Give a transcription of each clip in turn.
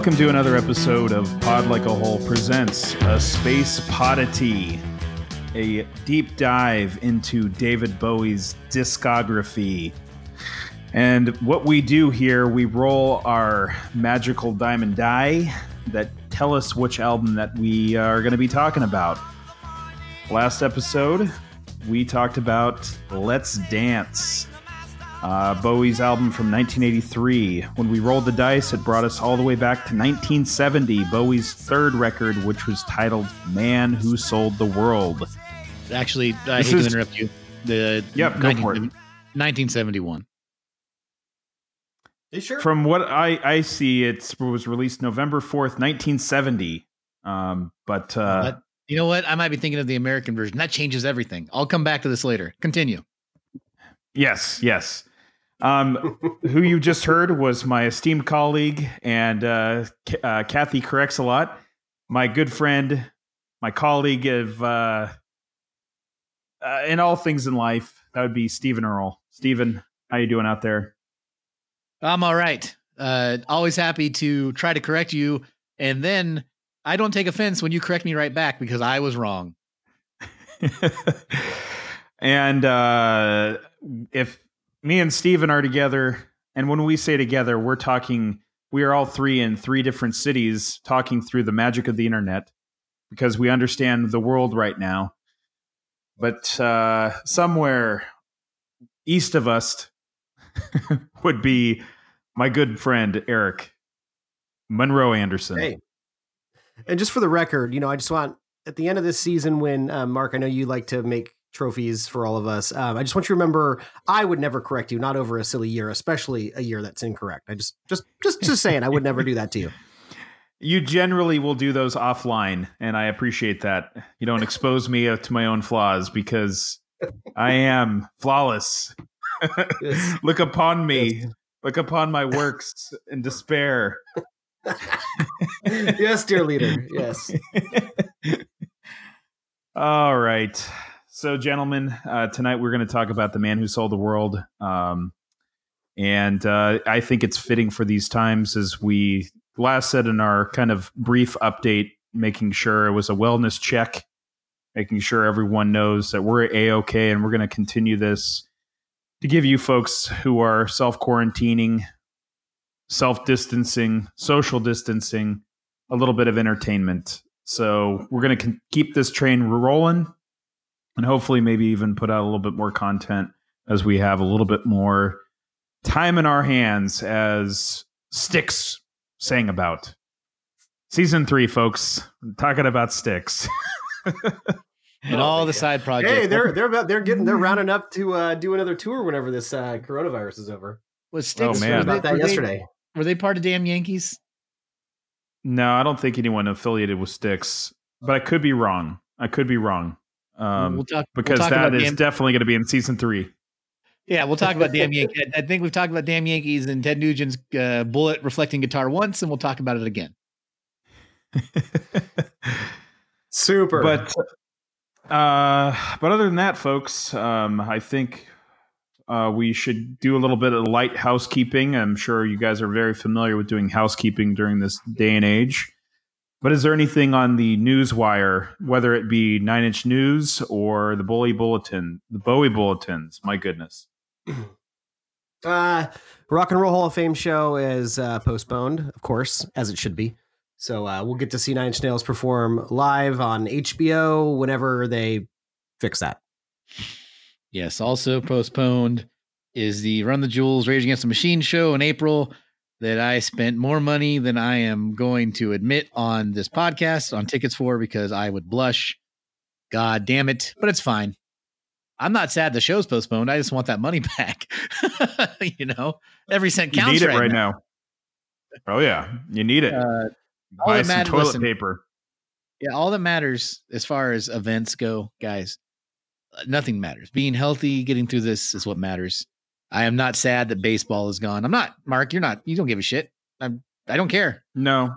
Welcome to another episode of Pod Like a Hole presents a Space Podity, a deep dive into David Bowie's discography. And what we do here, we roll our magical diamond die that tell us which album that we are going to be talking about. Last episode, we talked about Let's Dance, uh, Bowie's album from 1983. When we rolled the dice, it brought us all the way back to 1970, Bowie's third record, which was titled Man Who Sold the World. Actually, I This hate is- to interrupt you. The Yep, go for it. 1971. You sure? From what I, I see, it was released November 4th, 1970. Um, but uh, But you know what? I might be thinking of the American version. That changes everything. I'll come back to this later. Continue. yes, yes. Um, who you just heard was my esteemed colleague and uh, K- uh, Kathy corrects a lot. My good friend, my colleague of uh, uh, in all things in life. That would be Stephen Earl. Stephen, how you doing out there? I'm all right. Uh, always happy to try to correct you, and then I don't take offense when you correct me right back because I was wrong. and uh, if me and Steven are together, and when we say together, we're talking, we are all three in three different cities talking through the magic of the internet because we understand the world right now. But uh, somewhere east of us would be my good friend Eric Monroe Anderson. Hey. And just for the record, you know, I just want at the end of this season when uh, Mark, I know you like to make trophies for all of us. Um, I just want you to remember, I would never correct you, not over a silly year, especially a year that's incorrect. I just, just, just, just saying, I would never do that to you. You generally will do those offline, and I appreciate that. You don't expose me uh, to my own flaws because I am flawless. Yes. Look upon me. Look upon my works in despair. yes, dear leader. Yes. All right. So, gentlemen, uh, tonight we're going to talk about the man who sold the world. Um, and uh, I think it's fitting for these times, as we last said in our kind of brief update, making sure it was a wellness check, making sure everyone knows that we're A OK and we're going to continue this to give you folks who are self quarantining, self distancing, social distancing, a little bit of entertainment. So we're going to keep this train rolling and hopefully maybe even put out a little bit more content as we have a little bit more time in our hands as Styx sang about. Season three, folks. We're talking about Styx. And all the side projects. Hey, they're they're about they're getting they're rounding up to uh, do another tour whenever this uh, coronavirus is over. was Styx, Oh, man. were Heard they- about that were they- yesterday. were they part of Damn Yankees? no, I don't think anyone affiliated with Styx, but I could be wrong. I could be wrong. Um, we'll talk because we'll talk that about is Damn- definitely going to be in season three. Yeah, we'll talk about Damn Yankees. I think we've talked about Damn Yankees and Ted Nugent's uh, bullet reflecting guitar once, and we'll talk about it again. Super. but uh but other than that folks um i think uh we should do a little bit of light housekeeping i'm sure you guys are very familiar with doing housekeeping during this day and age but is there anything on the news wire whether it be nine inch news or the bowie bulletin the bowie bulletins my goodness Uh, Rock and Roll Hall of Fame show is uh, postponed, of course, as it should be. So uh, we'll get to see Nine Inch Nails perform live on HBO whenever they fix that. Yes, also postponed is the Run the Jewels Rage Against the Machine show in April that I spent more money than I am going to admit on this podcast on tickets for because I would blush. God damn it. But it's fine. I'm not sad the show's postponed. I just want that money back. you know, every cent you counts need it right, right now. now. oh yeah you need it Uh, buy some matters- toilet listen, paper Yeah, all that matters as far as events go, guys, nothing matters. Being healthy, getting through this is what matters. I am not sad that baseball is gone. I'm not, Mark. You're not. You don't give a shit. I'm. I don't care. no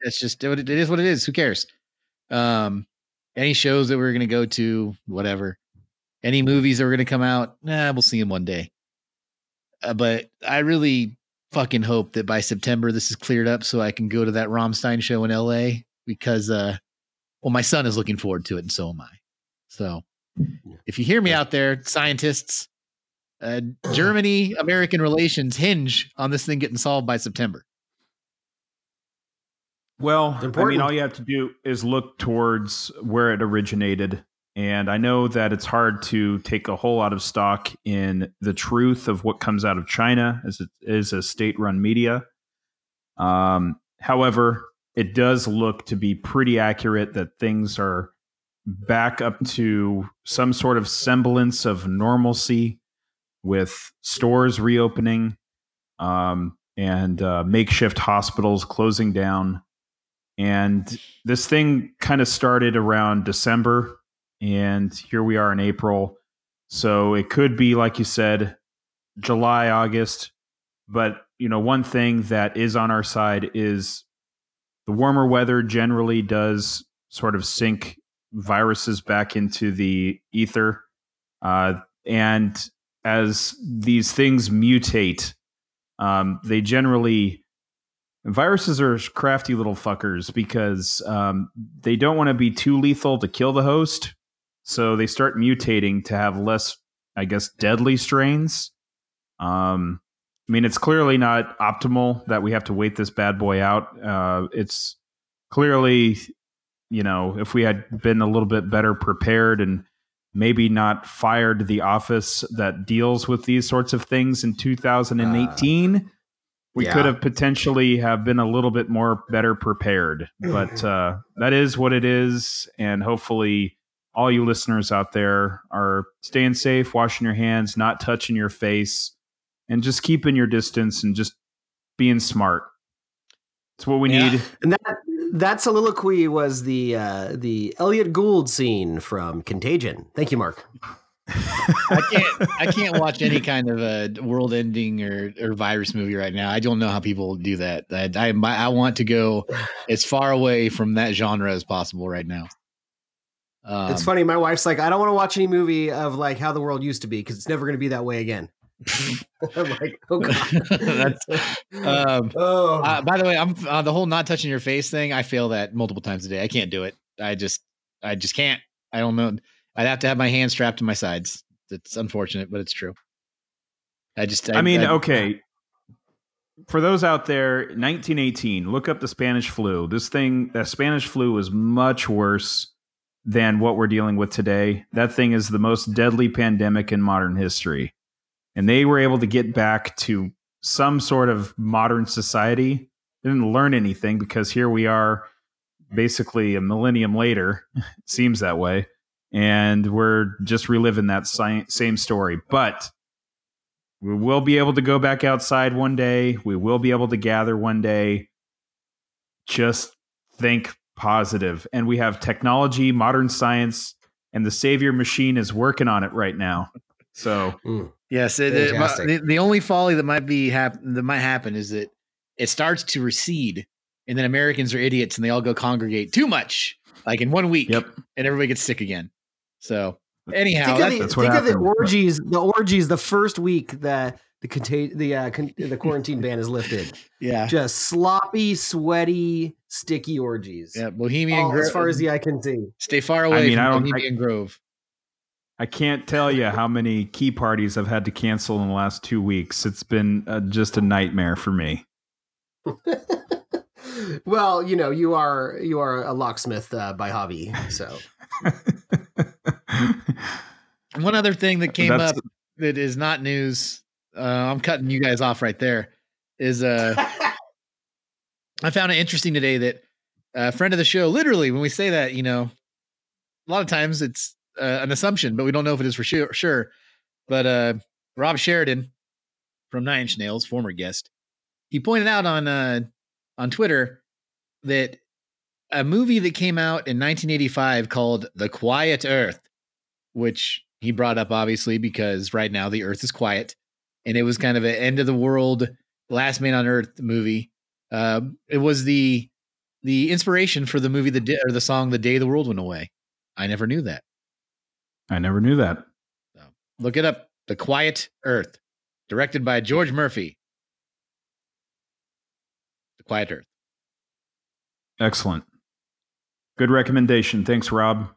It's just it, it is. What it is. Who cares? Um, any shows that we're gonna go to, whatever. Any movies that are gonna come out, nah, we'll see them one day. Uh, but I really fucking hope that by September this is cleared up so I can go to that Rammstein show in LA because uh well my son is looking forward to it and so am I. So if you hear me out there, scientists, uh, Germany American relations hinge on this thing getting solved by September. Well, I mean, all you have to do is look towards where it originated. And I know that it's hard to take a whole lot of stock in the truth of what comes out of China as it is a state run media. Um, however, it does look to be pretty accurate that things are back up to some sort of semblance of normalcy with stores reopening um, and uh, makeshift hospitals closing down. And this thing kind of started around December, and here we are in April. So it could be, like you said, July, August. But, you know, one thing that is on our side is the warmer weather generally does sort of sink viruses back into the ether. Uh, and as these things mutate, um, they generally viruses are crafty little fuckers because um, they don't want to be too lethal to kill the host, so they start mutating to have less, I guess, deadly strains. Um, I mean, it's clearly not optimal that we have to wait this bad boy out. Uh, it's clearly, you know, if we had been a little bit better prepared and maybe not fired the office that deals with these sorts of things in 2018 uh, we yeah. could have potentially have been a little bit more better prepared but uh, that is what it is and hopefully all you listeners out there are staying safe washing your hands not touching your face and just keeping your distance and just being smart it's what we yeah. need and that that soliloquy was the uh, the Elliott Gould scene from Contagion. Thank you, Mark. I can't I can't watch any kind of a world ending or, or virus movie right now. I don't know how people do that. I, I I want to go as far away from that genre as possible right now. Um, it's funny. My wife's like, I don't want to watch any movie of like how the world used to be because it's never going to be that way again. I'm like, oh god. That's, um, oh. Uh, by the way, I'm uh, the whole not touching your face thing. I fail that multiple times a day. I can't do it. I just, I just can't. I don't know. I'd have to have my hands strapped to my sides. It's unfortunate, but it's true. I just, I, I mean, I, okay. For those out there, 1918, look up the Spanish flu. This thing, the Spanish flu was much worse than what we're dealing with today. That thing is the most deadly pandemic in modern history and they were able to get back to some sort of modern society. They didn't learn anything because here we are basically a millennium later. seems that way. And we're just reliving that same story. But we will be able to go back outside one day. We will be able to gather one day. Just think positive. And we have technology, modern science, and the savior machine is working on it right now. So mm. Yes, it, it, the, the only folly that might be hap- that might happen is that it starts to recede, and then Americans are idiots and they all go congregate too much, like in one week, yep. and everybody gets sick again. So anyhow, think, of the, that's think of the orgies. The orgies. The first week that the contain the uh, con- the quarantine ban is lifted. Yeah, just sloppy, sweaty, sticky orgies. Yeah, Bohemian Grove. As far as the eye can see. Stay far away I mean, from Bohemian I, Grove. I can't tell you how many key parties I've had to cancel in the last two weeks. It's been uh, just a nightmare for me. well, you know, you are you are a locksmith uh, by hobby, so. One other thing that came That's, up that is not news. Uh, I'm cutting you guys off right there. Is uh, I found it interesting today that a friend of the show, literally, when we say that, you know, a lot of times it's uh, an assumption, but we don't know if it is for sure. sure. But uh, Rob Sheridan from Nine Inch Nails, former guest, he pointed out on uh, on Twitter that a movie that came out in 1985 called The Quiet Earth, which he brought up obviously because right now the Earth is quiet, and it was kind of an end of the world, last man on Earth movie. Uh, it was the the inspiration for the movie the or the song "The Day the World Went Away." I never knew that. I never knew that. So look it up. The Quiet Earth, directed by George Murphy. The Quiet Earth. Excellent. Good recommendation. Thanks, Rob.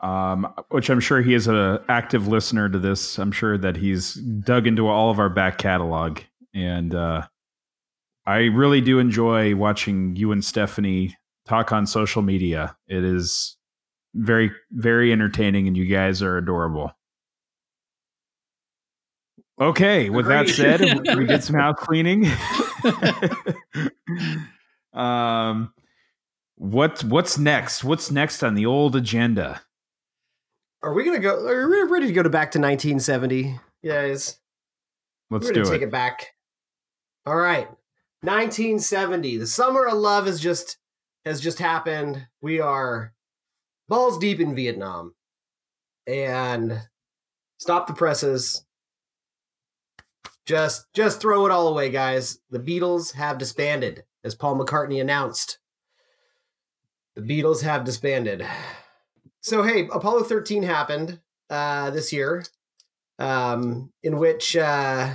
Um, which I'm sure he is an active listener to this. I'm sure that he's dug into all of our back catalog. And uh, I really do enjoy watching you and Stephanie talk on social media. It is very, very entertaining, and you guys are adorable. Okay, with that said, we did some house cleaning. um, what what's next? What's next on the old agenda? Are we gonna go? Are we ready to go to back to 1970? Yes. Let's We're do gonna it. take it back. All right, 1970. The summer of love has just has just happened. We are balls deep in Vietnam, and stop the presses. Just just throw it all away, guys. The Beatles have disbanded, as Paul McCartney announced. The Beatles have disbanded. So hey, Apollo 13 happened uh, this year, um, in which uh,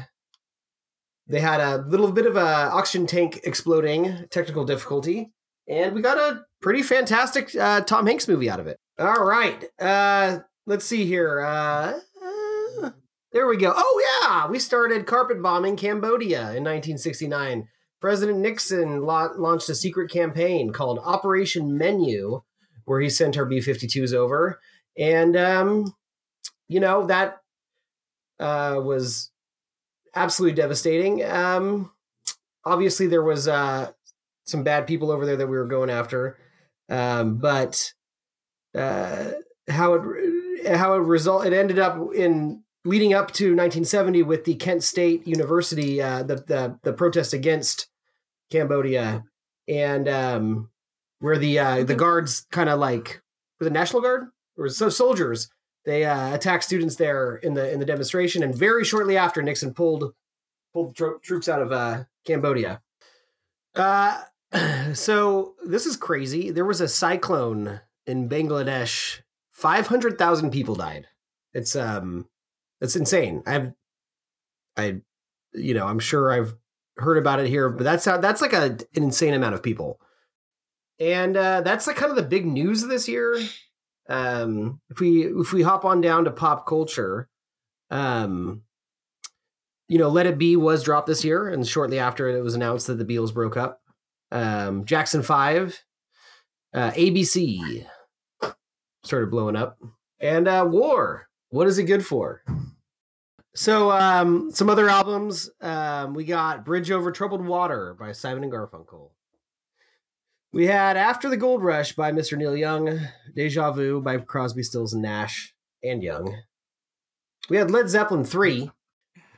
they had a little bit of a oxygen tank exploding, technical difficulty, and we got a pretty fantastic uh, Tom Hanks movie out of it. All right, uh, let's see here. Uh, there we go. Oh yeah, we started carpet bombing Cambodia in 1969. President Nixon la- launched a secret campaign called Operation Menu, where he sent our B-52s over, and um, you know that uh, was absolutely devastating. Um, obviously, there was uh, some bad people over there that we were going after, um, but uh, how it how it result it ended up in leading up to 1970 with the Kent State University uh, the, the the protest against Cambodia and um, where the uh, the guards kind of like for the National Guard? Or so soldiers. They uh, attacked students there in the in the demonstration and very shortly after Nixon pulled pulled tro- troops out of uh, Cambodia. Uh, so this is crazy. There was a cyclone in Bangladesh. Five hundred thousand people died. It's um, it's insane. I've, I, you know, I'm sure I've heard about it here, but that's how that's like a, an insane amount of people. And uh, that's like kind of the big news this year. Um, if we if we hop on down to pop culture, um, you know, Let It Be was dropped this year, and shortly after it was announced that the Beatles broke up. Um, Jackson Five, uh, ABC started blowing up, and uh, War. What is it good for? So, um, some other albums. Um, we got Bridge Over Troubled Water by Simon and Garfunkel. We had After the Gold Rush by Mr. Neil Young, Deja Vu by Crosby, Stills, and Nash, and Young. We had Led Zeppelin 3.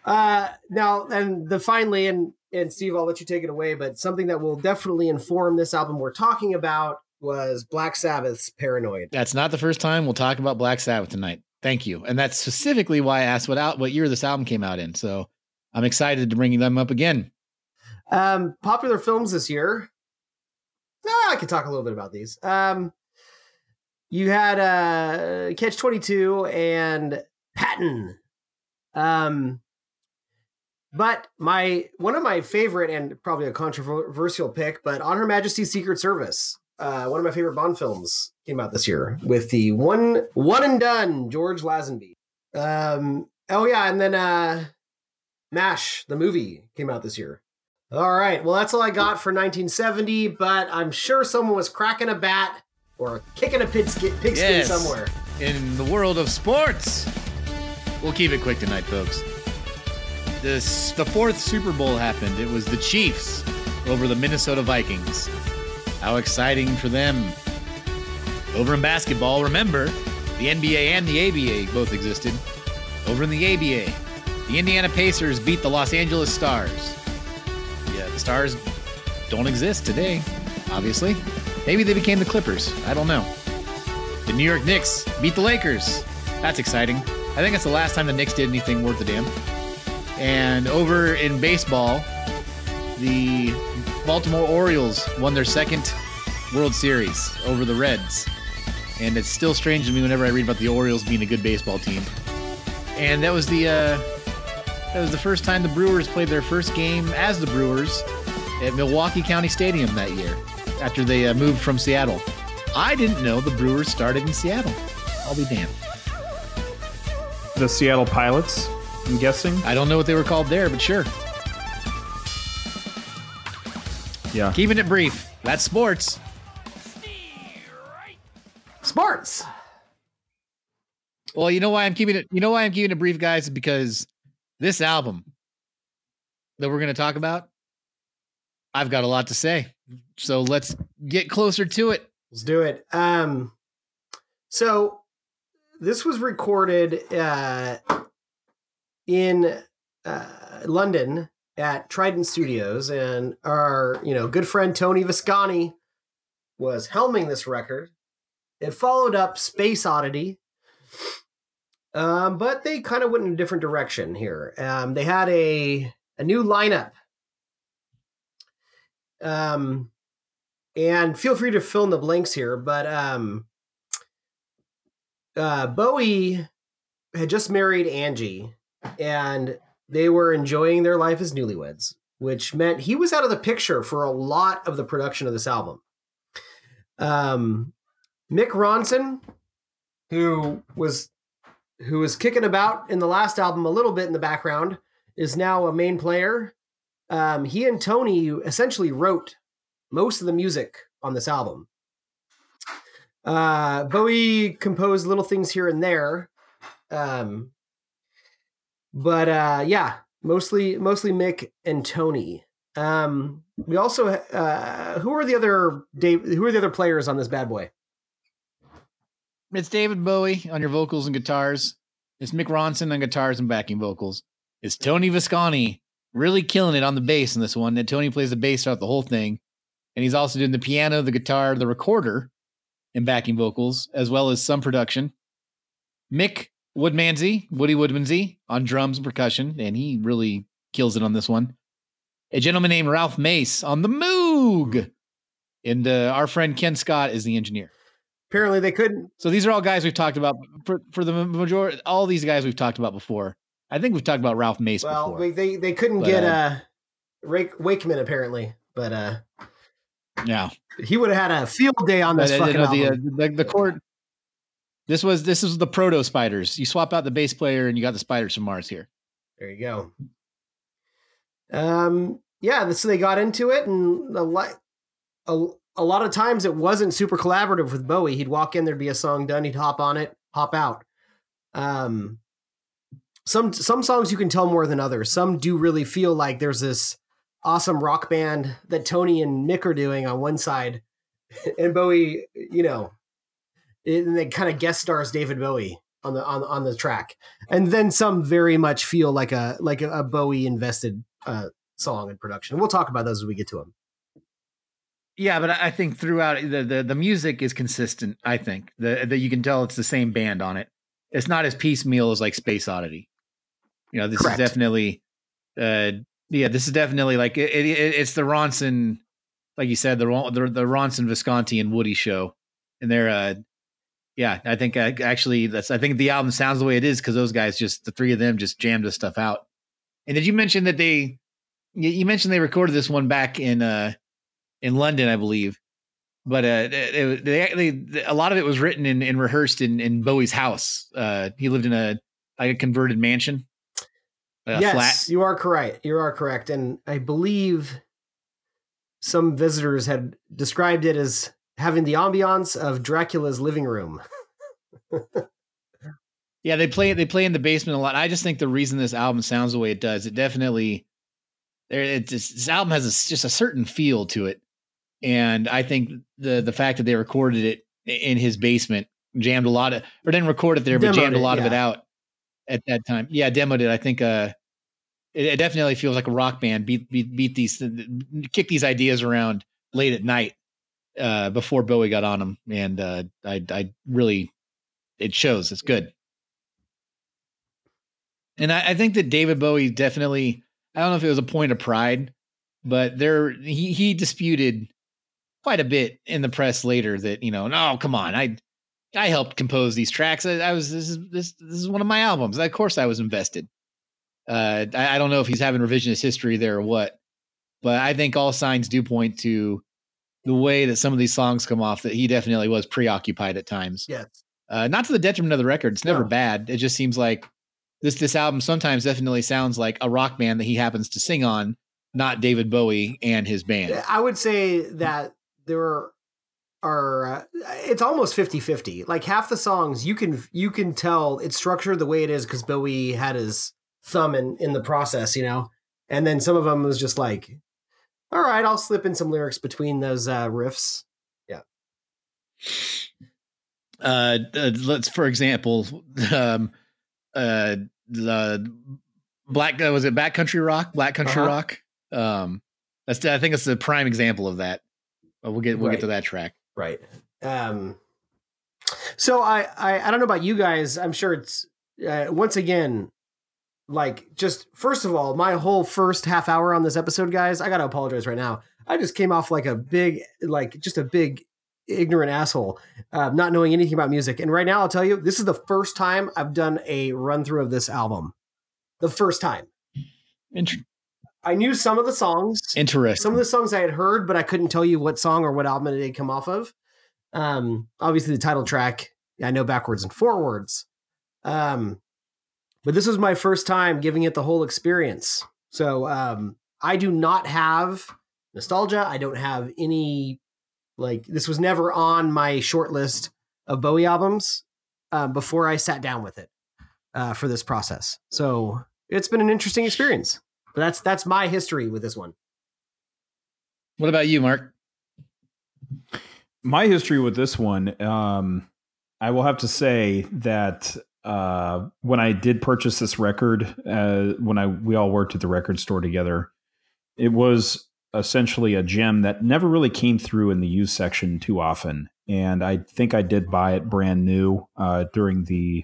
Uh, now, and the finally, and, and Steve, I'll let you take it away, but something that will definitely inform this album we're talking about was Black Sabbath's Paranoid. That's not the first time we'll talk about Black Sabbath tonight. Thank you. And that's specifically why I asked what out what year this album came out in. So I'm excited to bring them up again. Um, popular films this year. Ah, I could talk a little bit about these. Um, you had uh, Catch Twenty Two and Patton. Um, but my one of my favorite and probably a controversial pick, but On Her Majesty's Secret Service, uh, one of my favorite Bond films, came out this year with the one one and done George Lazenby. Um, oh yeah, and then uh, Mash the movie came out this year. All right. Well, that's all I got for 1970, but I'm sure someone was cracking a bat or kicking a pigskin, pigskin Yes. somewhere. In the world of sports, we'll keep it quick tonight, folks. This the fourth Super Bowl happened. It was the Chiefs over the Minnesota Vikings. How exciting for them! Over in basketball, remember the NBA and the ABA both existed. Over in the ABA, the Indiana Pacers beat the Los Angeles Stars. Yeah, the Stars don't exist today, obviously. Maybe they became the Clippers. I don't know. The New York Knicks beat the Lakers. That's exciting. I think that's the last time the Knicks did anything worth a damn. And over in baseball, the Baltimore Orioles won their second World Series over the Reds. And it's still strange to me whenever I read about the Orioles being a good baseball team. And that was the uh, It was the first time the Brewers played their first game as the Brewers at Milwaukee County Stadium that year after they uh, moved from Seattle. I didn't know the Brewers started in Seattle. I'll be damned. The Seattle Pilots, I'm guessing. I don't know what they were called there, but sure. Yeah. Keeping it brief. That's sports. Sports. Well, you know why I'm keeping it. You know why I'm keeping it brief, guys, because this album that we're going to talk about, I've got a lot to say. So let's get closer to it. Let's do it. Um, so this was recorded uh, in uh, London at Trident Studios, and our you know good friend Tony Visconti was helming this record. It followed up Space Oddity, um, but they kind of went in a different direction here. Um, they had a a new lineup. Um, and feel free to fill in the blanks here, but um, uh, Bowie had just married Angie, and they were enjoying their life as newlyweds, which meant he was out of the picture for a lot of the production of this album. Um, Mick Ronson, who was who was kicking about in the last album a little bit in the background, is now a main player. Um, he and Tony essentially wrote most of the music on this album. Uh, Bowie composed little things here and there, um, but uh, yeah, mostly mostly Mick and Tony. Um, we also uh, who are the other Dave? Who are the other players on this bad boy? It's David Bowie on your vocals and guitars. It's Mick Ronson on guitars and backing vocals. It's Tony Visconti really killing it on the bass in this one. And Tony plays the bass throughout the whole thing. And he's also doing the piano, the guitar, the recorder, and backing vocals, as well as some production. Mick Woodmansey, Woody Woodmansey on drums and percussion, and he really kills it on this one. A gentleman named Ralph Mace on the Moog. And uh, our friend Ken Scott is the engineer. Apparently, they couldn't. So these are all guys we've talked about for, for the majority. All these guys we've talked about before. I think we've talked about Ralph Mace Well, before. they they, they couldn't But, get uh, uh, Rick, Wakeman apparently, but uh, yeah, he would have had a field day on this uh, fucking know, the, uh, the the chord. This was this is the proto spiders. You swap out the bass player and you got the spiders from Mars here. There you go. Um, yeah, so they got into it, and a lot, a, a lot of times it wasn't super collaborative with Bowie. He'd walk in, there'd be a song done, he'd hop on it, hop out. Um, some some songs you can tell more than others. Some do really feel like there's this awesome rock band that Tony and Mick are doing on one side, and Bowie, you know, and they kind of guest stars David Bowie on the on on the track, and then some very much feel like a like a, a Bowie invested uh, song in production. We'll talk about those as we get to them. Yeah, but I think throughout the the, the music is consistent. I think that that you can tell it's the same band on it. It's not as piecemeal as like Space Oddity. You know, this Correct. is definitely, uh, yeah, this is definitely like it, it, it's the Ronson, like you said, the the, the Ronson Visconti and Woody show, and they're, uh, yeah, I think uh, actually that's I think the album sounds the way it is because those guys just the three of them just jammed this stuff out. And did you mention that they? You mentioned they recorded this one back in uh in London, I believe. But uh, they, they, they, a lot of it was written and, and rehearsed in, in Bowie's house. Uh, he lived in a like a converted mansion, yes, flat. you are correct. You are correct, and I believe some visitors had described it as having the ambiance of Dracula's living room. Yeah, they play they play in the basement a lot. I just think the reason this album sounds the way it does, it definitely there. Just, this album has a, just a certain feel to it, and I think the the fact that they recorded it in his basement jammed a lot of or didn't record it there, but Demoed jammed a it, lot of it out at that time. Yeah, demoed it. I think uh, it, it definitely feels like a rock band beat beat beat these kick these ideas around late at night uh, before Bowie got on them, and uh, I I really it shows. It's good. And I, I think that David Bowie definitely, I don't know if it was a point of pride, but there he he disputed quite a bit in the press later that, you know, no, come on, I I helped compose these tracks. I, I was this is this this is one of my albums. Of course I was invested. Uh, I, I don't know if he's having revisionist history there or what, but I think all signs do point to the way that some of these songs come off that he definitely was preoccupied at times. Yes. Uh, not to the detriment of the record. It's never No. bad. It just seems like this this album sometimes definitely sounds like a rock band that he happens to sing on, not David Bowie and his band. I would say that there are, are uh, it's almost 50-50. Like half the songs you can you can tell it's structured the way it is because Bowie had his thumb in in the process, you know. And then some of them was just like, all right, I'll slip in some lyrics between those uh, riffs. uh, uh let's for example um uh the black uh, was it backcountry rock black country Uh-huh. rock um that's i think it's the prime example of that but we'll get we'll Right. get to that track Right. Um, so I, I I don't know about you guys. I'm sure it's uh, once again like just first of all, my whole first half hour on this episode, guys. I gotta apologize right now. I just came off like a big, like just a big ignorant asshole, uh, not knowing anything about music. And right now, I'll tell you, this is the first time I've done a run through of this album. The first time. Interesting. I knew some of the songs. interesting Some of the songs I had heard, but I couldn't tell you what song or what album it had come off of. Um, obviously the title track, I know backwards and forwards. Um, but this was my first time giving it the whole experience. So um, I do not have nostalgia. I don't have any like this was never on my short list of Bowie albums uh, before I sat down with it uh, for this process. So it's been an interesting experience. But that's that's my history with this one. what about you mark my history with this one um i will have to say that uh when i did purchase this record uh when i we all worked at the record store together it was essentially a gem that never really came through in the used section too often. And i think i did buy it brand new uh during the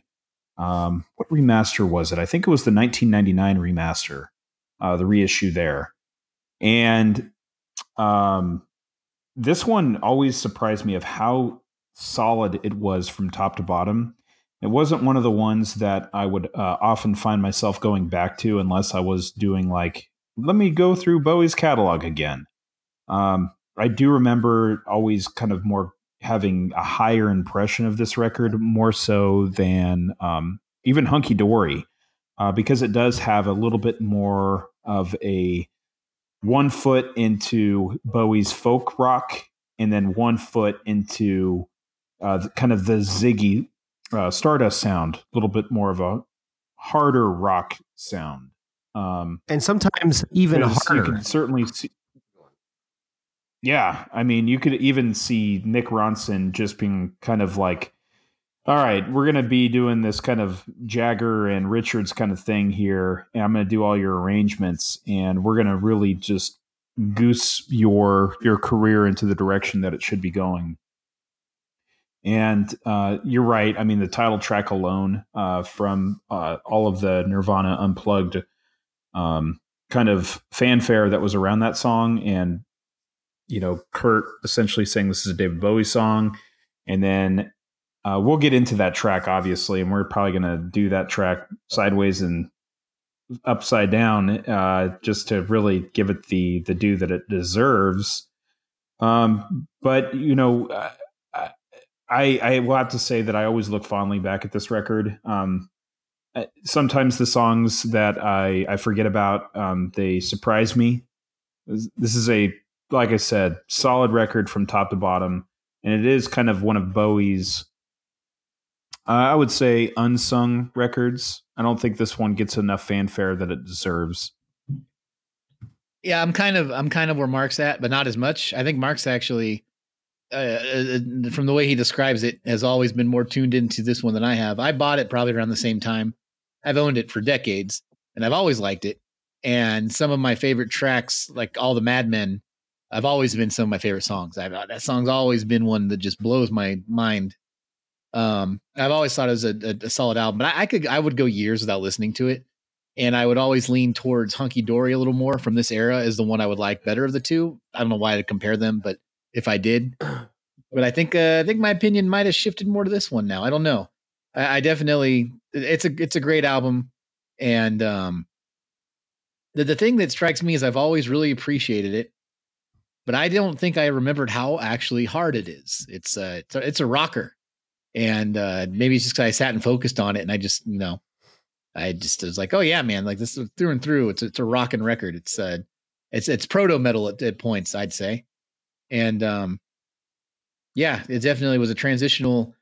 um what remaster was it? I think it was the 1999 remaster uh the reissue there. And um this one always surprised me of how solid it was from top to bottom. It wasn't one of the ones that I would uh, often find myself going back to unless I was doing like, let me go through Bowie's catalog again. Um, I do remember always kind of more having a higher impression of this record, more so than um, even Hunky Dory, uh, because it does have a little bit more of a one foot into Bowie's folk rock and then one foot into uh, kind of the Ziggy uh, Stardust sound, a little bit more of a harder rock sound. Um, and sometimes even because You can certainly see. Yeah, I mean, you could even see Mick Ronson just being kind of like, "All right, we're going to be doing this kind of Jagger and Richards kind of thing here, and I'm going to do all your arrangements, and we're going to really just goose your your career into the direction that it should be going." And uh, you're right. I mean, the title track alone uh, from uh, all of the Nirvana unplugged um, kind of fanfare that was around that song, and you know, Kurt essentially saying this is a David Bowie song, and then uh, we'll get into that track obviously, and we're probably going to do that track sideways and upside down uh, just to really give it the the due that it deserves. Um, but you know, uh, I I will have to say that I always look fondly back at this record. Um, sometimes the songs that I I forget about um, they surprise me. This is a like I said, solid record from top to bottom, and it is kind of one of Bowie's. Uh, I would say unsung records. I don't think this one gets enough fanfare that it deserves. Yeah, I'm kind of I'm kind of where Mark's at, but not as much. I think Mark's actually, uh, uh, from the way he describes it, has always been more tuned into this one than I have. I bought it probably around the same time. I've owned it for decades, and I've always liked it. And some of my favorite tracks, like all the Mad Men, I've always been some of my favorite songs. I've uh, that song's always been one that just blows my mind. Um, I've always thought it was a, a, a solid album, but I, I could I would go years without listening to it and I would always lean towards Hunky Dory a little more from this era is the one I would like better of the two. I don't know why to compare them, but if I did, but I think uh, I think my opinion might have shifted more to this one now. I don't know. I, I definitely it's a it's a great album, and um, the, the thing that strikes me is I've always really appreciated it, but I don't think I remembered how actually hard it is. It's a, it's a, it's a rocker. And uh, maybe it's just because I sat and focused on it and I just, you know, I just was like, oh yeah, man, like this is through and through. It's it's a rocking record. It's uh it's it's proto metal at, at points, I'd say. And um yeah, it definitely was a transitional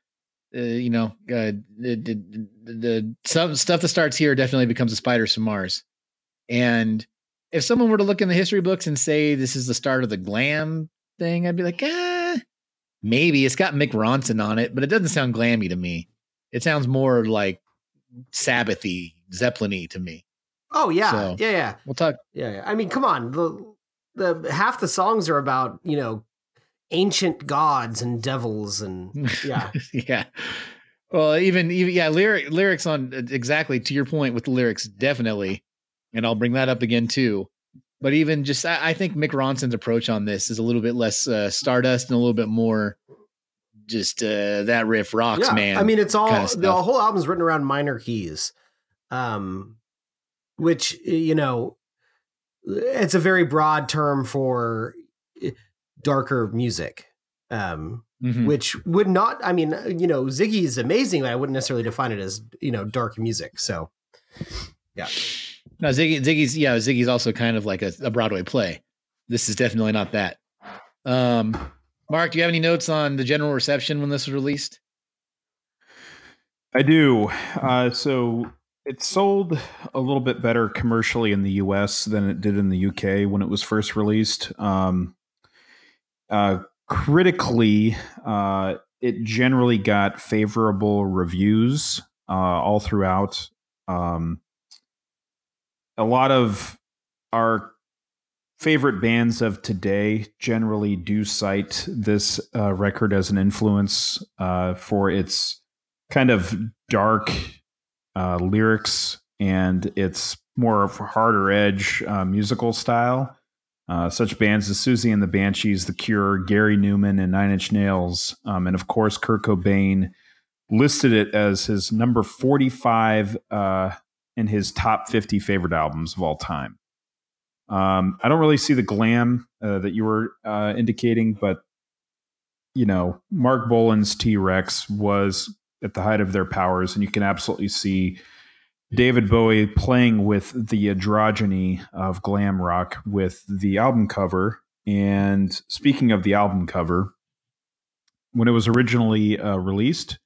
uh, you know, uh, the, the, the some stuff that starts here definitely becomes a spider from Mars. And if someone were to look in the history books and say this is the start of the glam thing, I'd be like, ah, maybe it's got Mick Ronson on it, but it doesn't sound glammy to me. It sounds more like Sabbathy, Zeppelin-y to me. Oh yeah, So- yeah, yeah, We'll talk. yeah, yeah. I mean, come on. The the half the songs are about you know ancient gods and devils and yeah. yeah. Well, even, even yeah, lyric lyrics on uh, exactly to your point with the lyrics, definitely, and I'll bring that up again too. But even just, I, I think Mick Ronson's approach on this is a little bit less uh, Stardust and a little bit more just uh, that riff rocks, yeah. man. I mean, it's all the whole album's written around minor keys, um, which you know, it's a very broad term for eh, darker music. Um, Mhm. which would not i mean you know ziggy is amazing but i wouldn't necessarily define it as you know dark music so yeah. no, Ziggy, Ziggy's yeah, Ziggy's also kind of like a, a Broadway play. This is definitely not that. Um, Mark, do you have any notes on the general reception when this was released? I do. Uh, so it sold a little bit better commercially in the US than it did in the UK when it was first released. Um, uh, critically, uh, it generally got favorable reviews uh, all throughout. Um, a lot of our favorite bands of today generally do cite this uh, record as an influence uh, for its kind of dark uh, lyrics and its more of a harder edge uh, musical style. Uh, such bands as Siouxsie and the Banshees, The Cure, Gary Numan, and Nine Inch Nails, um, and of course Kurt Cobain listed it as his number 45 uh, in his top 50 favorite albums of all time. Um, I don't really see the glam uh, that you were uh, indicating, but you know, Marc Bolan's T Rex was at the height of their powers, and you can absolutely see David Bowie playing with the androgyny of glam rock with the album cover. And speaking of the album cover, when it was originally uh, released,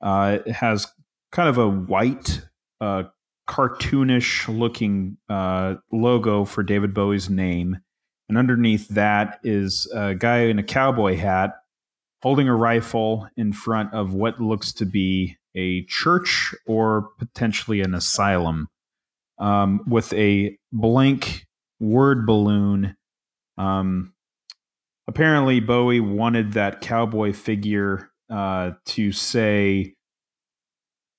uh, it has kind of a white, uh, cartoonish looking uh, logo for David Bowie's name. And underneath that is a guy in a cowboy hat holding a rifle in front of what looks to be a church or potentially an asylum um, with a blank word balloon. Um, apparently, Bowie wanted that cowboy figure uh, to say,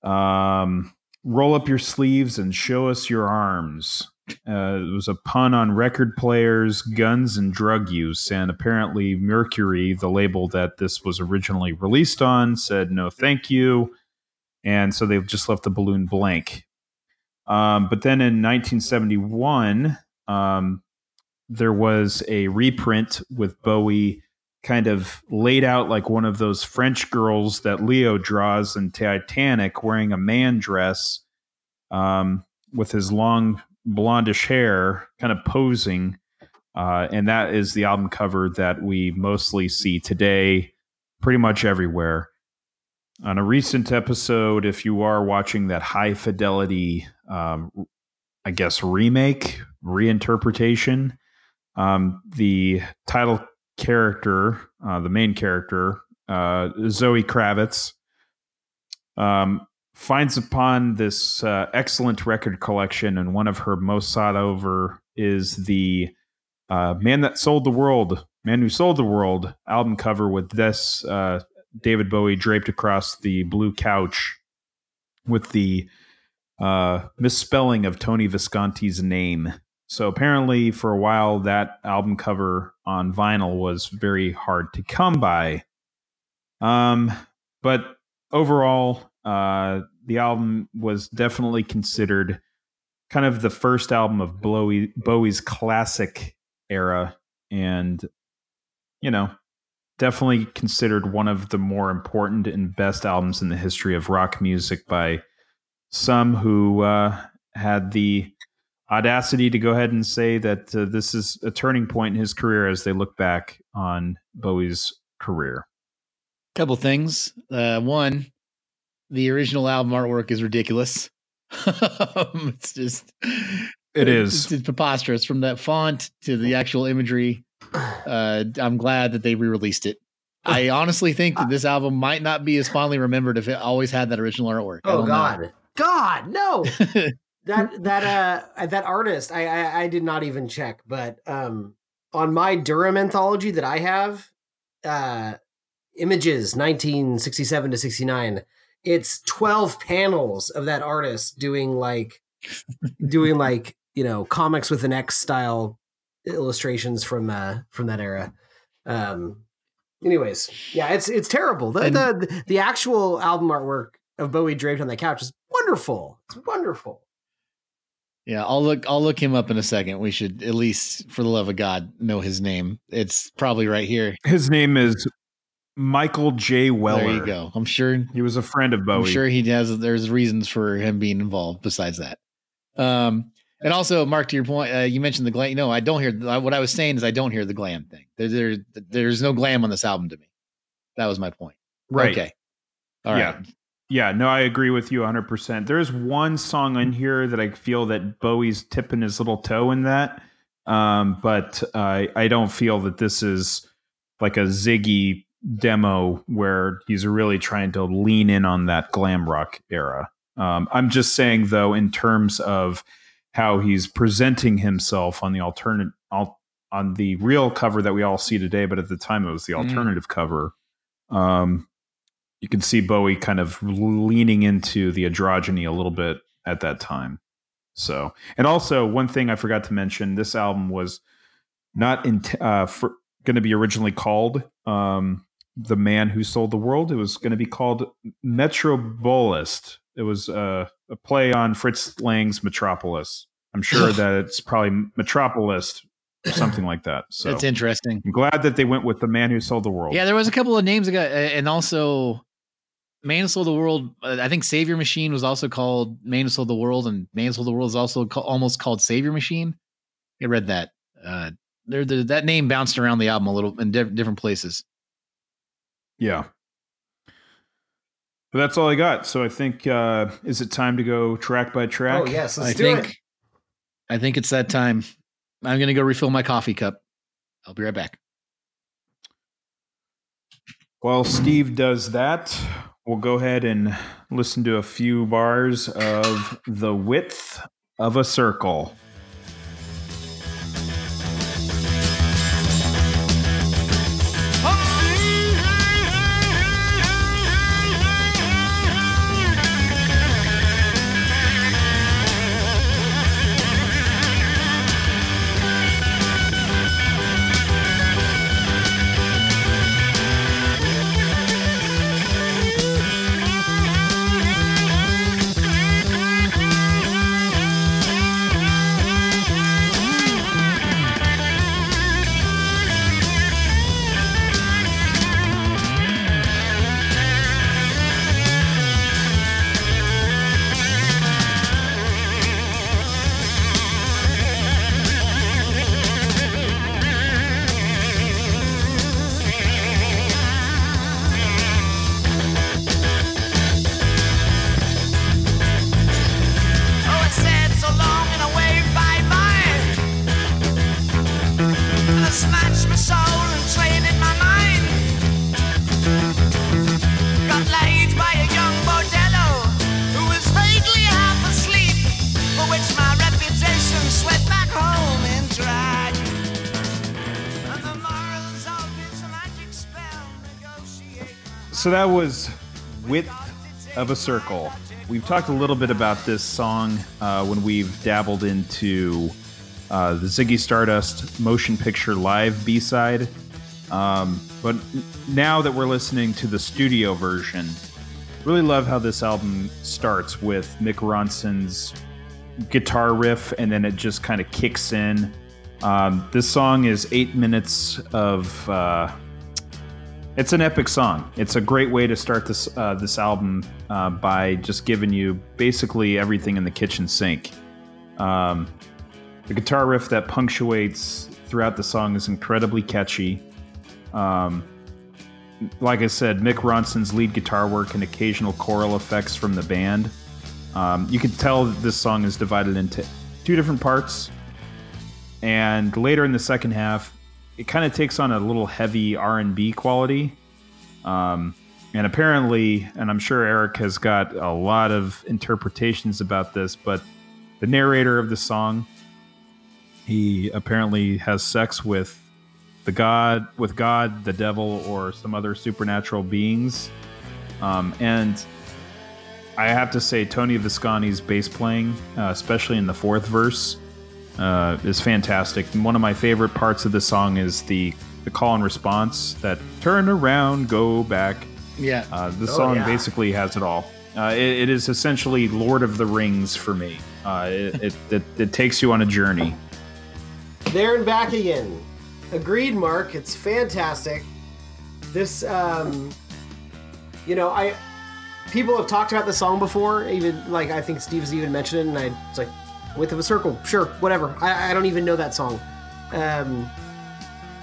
um, roll up your sleeves and show us your arms. Uh, it was a pun on record players, guns, and drug use. And apparently, Mercury, the label that this was originally released on, said no, thank you. And so they've just left the balloon blank. Um, but then in 1971, um, there was a reprint with Bowie kind of laid out like one of those French girls that Leo draws in Titanic, wearing a man dress um, with his long blondish hair, kind of posing. Uh, and that is the album cover that we mostly see today, pretty much everywhere. On a recent episode, if you are watching that high fidelity, um, I guess, remake, reinterpretation, um, the title character, uh, the main character, uh, Zoe Kravitz, um, finds upon this uh, excellent record collection, and one of her most sought over is the uh, "Man That Sold the World," "Man Who Sold the World" album cover with this uh, David Bowie draped across the blue couch with the uh, misspelling of Tony Visconti's name. So apparently, for a while, that album cover on vinyl was very hard to come by. Um, but overall, uh, the album was definitely considered kind of the first album of Bowie, Bowie's classic era, and you know, definitely considered one of the more important and best albums in the history of rock music by some who uh, had the audacity to go ahead and say that uh, this is a turning point in his career as they look back on Bowie's career. Couple things. Uh, one, the original album artwork is ridiculous. it's just it is it's, it's preposterous from that font to the actual imagery. Uh, I'm glad that they re-released it. I honestly think that this album might not be as fondly remembered if it always had that original artwork. Oh God, know. God, no! that that uh that artist, I, I I did not even check, but um on my Deram anthology that I have, uh, images 1967 to 69 it's 12 panels of that artist doing like doing like you know comics with an x style illustrations from uh from that era. Um anyways yeah it's it's terrible. The, and, the the actual album artwork of bowie draped on the couch is wonderful. It's wonderful. Yeah i'll look i'll look him up in a second. We should at least for the love of god know his name. It's probably right here. His name is Michael J. Weller. There you go. I'm sure he was a friend of Bowie. I'm sure he has. There's reasons for him being involved besides that. Um, and also, Mark, to your point, uh, you mentioned the glam. No, I don't hear. What I was saying is, I don't hear the glam thing. There, there, there's no glam on this album to me. That was my point. Right. Okay. All yeah. right. Yeah. No, I agree with you 100. percent There's one song in here that I feel that Bowie's tipping his little toe in that, um, but uh, I don't feel that this is like a Ziggy demo where he's really trying to lean in on that glam rock era. Um, I'm just saying, though, in terms of how he's presenting himself on the alternate on the real cover that we all see today, but at the time it was the mm. alternative mm. cover. Um, you can see Bowie kind of leaning into the androgyny a little bit at that time. So, and also one thing I forgot to mention: this album was not in, uh, going to be originally called um, the man who sold the world. It was going to be called Metrobolist. It was uh, a play on Fritz Lang's Metropolis. I'm sure that it's probably Metropolis or something like that. So that's interesting. I'm glad that they went with the man who sold the world. Yeah, there was a couple of names ago, and also Man Who Sold the World. Uh, I think Savior Machine was also called Man Who Sold the World, and Man Who Sold the World is also almost called Savior Machine. I read that. Uh, there, that name bounced around the album a little in diff- different places. Yeah. But that's all I got. So I think uh is it time to go track by track? Oh yes, let's I do think it. I think it's that time. I'm gonna go refill my coffee cup. I'll be right back. While Steve does that, we'll go ahead and listen to a few bars of The Width of a Circle. So that was Width of a Circle. We've talked a little bit about this song uh, when we've dabbled into uh, the Ziggy Stardust motion picture live B side. Um, but now that we're listening to the studio version, really love how this album starts with Mick Ronson's guitar riff, and then it just kind of kicks in. Um, this song is eight minutes of. Uh, it's an epic song. It's a great way to start this uh, this album uh, by just giving you basically everything in the kitchen sink. Um, the guitar riff that punctuates throughout the song is incredibly catchy. Um, like I said, Mick Ronson's lead guitar work and occasional choral effects from the band. Um, you can tell that this song is divided into two different parts. And later in the second half, it kind of takes on a little heavy R&B quality. Um, and apparently, and I'm sure Eric has got a lot of interpretations about this, but the narrator of the song, he apparently has sex with the god, with God, the devil, or some other supernatural beings. Um, and I have to say, Tony Visconti's bass playing, uh, especially in the fourth verse, uh, is fantastic. And one of my favorite parts of the song is the the call and response that turn around, go back. Yeah. Uh, the Oh, song yeah. basically has it all. Uh, it, it is essentially Lord of the Rings for me. Uh, it, it, it, it takes you on a journey. There and back again. Agreed, Mark. It's fantastic. This, um, you know, I people have talked about the song before. Even like I think Steve's even mentioned it, and I was like, "Width of a circle, sure, whatever." I, I don't even know that song. Um,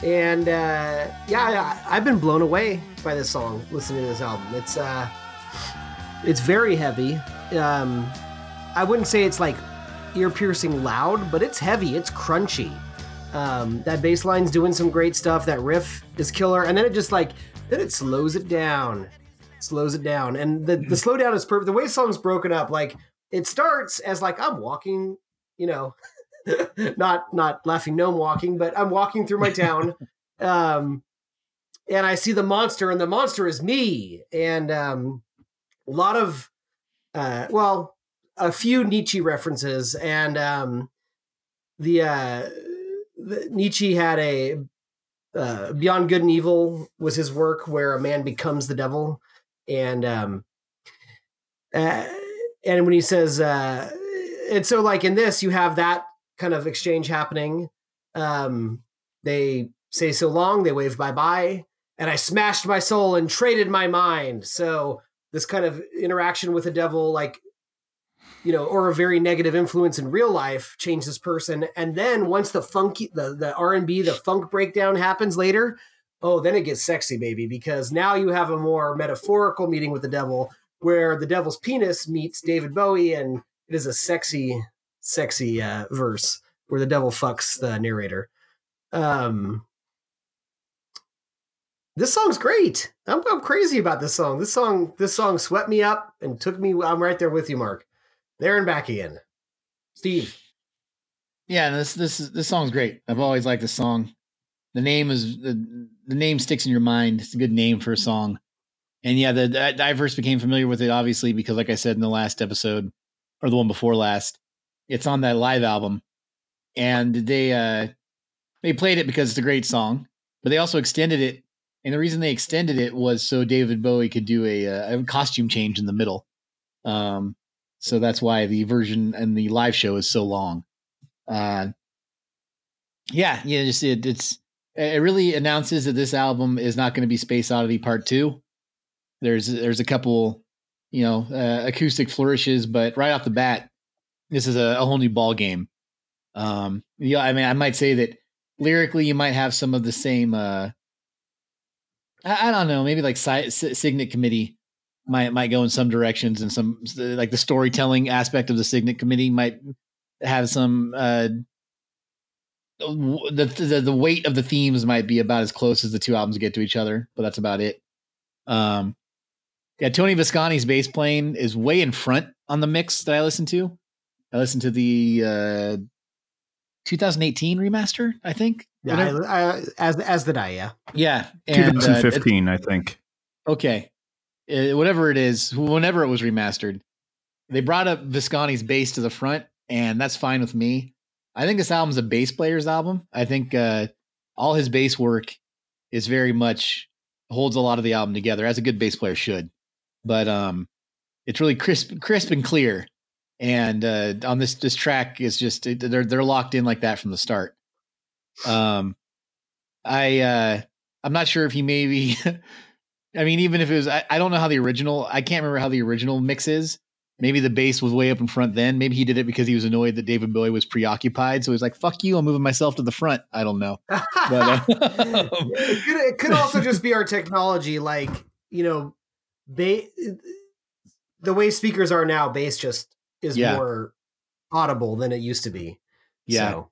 and uh, yeah, I, I've been blown away by this song. Listening to this album, it's uh, it's very heavy. Um, I wouldn't say it's like ear piercing loud, but it's heavy. It's crunchy. Um, that bass line's doing some great stuff. That riff is killer, and then it just like then it slows it down, slows it down, and the the slowdown is perfect. The way the song's broken up, like it starts as like I'm walking, you know, not not laughing gnome walking, but I'm walking through my town, um, and I see the monster, and the monster is me, and um, a lot of, uh, well, a few Nietzsche references, and um, the, uh, the Nietzsche had a uh, Beyond Good and Evil was his work where a man becomes the devil, and um, uh, and when he says, uh, and so like in this, you have that kind of exchange happening. Um, they say so long, they wave bye bye, and I smashed my soul and traded my mind. So this kind of interaction with the devil, like you know, or a very negative influence in real life, change this person. And then once the funky, the the R and B, the funk breakdown happens later, oh, then it gets sexy, baby, because now you have a more metaphorical meeting with the devil, where the devil's penis meets David Bowie, and it is a sexy, sexy uh, verse where the devil fucks the narrator. Um, this song's great. I'm, I'm crazy about this song. This song, this song swept me up and took me. I'm right there with you, Mark. There and back again. Steve. Yeah, this this this song's great. I've always liked this song. The name is the the name sticks in your mind. It's a good name for a song. And yeah, the, the I first became familiar with it obviously because, like I said in the last episode or the one before last, it's on that live album, and they uh they played it because it's a great song, but they also extended it. And the reason they extended it was so David Bowie could do a, uh, a costume change in the middle. Um, so that's why the version and the live show is so long. Uh, yeah, yeah, just it, it's it really announces that this album is not going to be Space Oddity Part Two. There's there's a couple, you know, uh, acoustic flourishes, but right off the bat, this is a, a whole new ball game. Um, yeah, I mean, I might say that lyrically, you might have some of the same. Uh, I, I don't know, maybe like si- Si- Cygnet Committee might might go in some directions, and some like the storytelling aspect of the Cygnet Committee might have some uh the, the the weight of the themes might be about as close as the two albums get to each other, but that's about it. Um, yeah, Tony Visconti's bass playing is way in front on the mix that I listened to. I listened to the uh 2018 remaster, I think. Yeah, I, I, as as did I. Yeah. yeah, and, uh, 2015, I think. Okay. Uh, whatever it is, whenever it was remastered, they brought up Visconti's bass to the front, and that's fine with me. I think this album's a bass player's album. I think uh, all his bass work is very much holds a lot of the album together, as a good bass player should. But um, it's really crisp, crisp and clear. and uh, on this this track is just they're they're locked in like that from the start. Um, I uh, I'm not sure if he maybe. I mean, even if it was, I, I don't know how the original. I can't remember how the original mix is. Maybe the bass was way up in front then. Maybe he did it because he was annoyed that David Bowie was preoccupied. So he's like, "Fuck you! I'm moving myself to the front." I don't know. But, uh, it, could, it could also just be our technology, like you know, ba- the way speakers are now. Bass just is Yeah. more audible than it used to be. Yeah. So,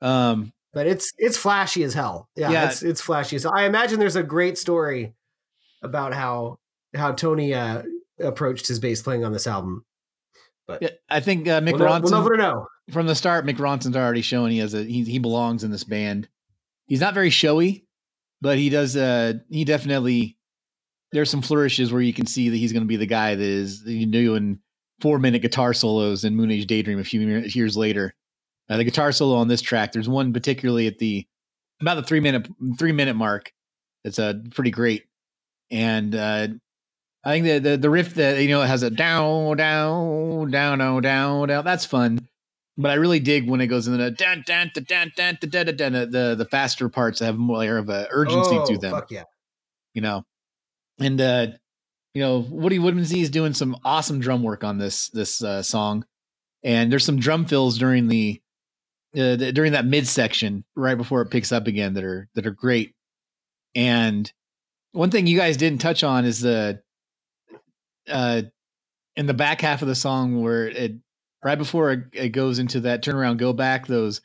um, but it's it's flashy as hell. Yeah, Yeah. it's it's flashy. So I imagine there's a great story about how how Tony uh, approached his bass playing on this album. yeah, I think uh, Mick We'll, Ronson we'll never know. from the start. Mick Ronson's already shown he has a he he belongs in this band. He's not very showy, but he does. Uh, he definitely there's some flourishes where you can see that he's going to be the guy that is doing four minute guitar solos in Moon Age Daydream a few years later. Uh, the guitar solo on this track, there's one particularly at the about the three minute three minute mark. That's uh, pretty great, and uh, I think the, the the riff that you know it has a down down down down down down. That's fun, but I really dig when it goes in the dun dun dun dun dun dun dun, dun, dun, the the faster parts have more of a urgency oh, to them Fuck yeah. you know. And uh you know, Woody Woodmansey is doing some awesome drum work on this this uh, song, and there's some drum fills during the, uh, the during that midsection right before it picks up again that are that are great. And one thing you guys didn't touch on is the uh in the back half of the song where it right before it, it goes into that turnaround go back those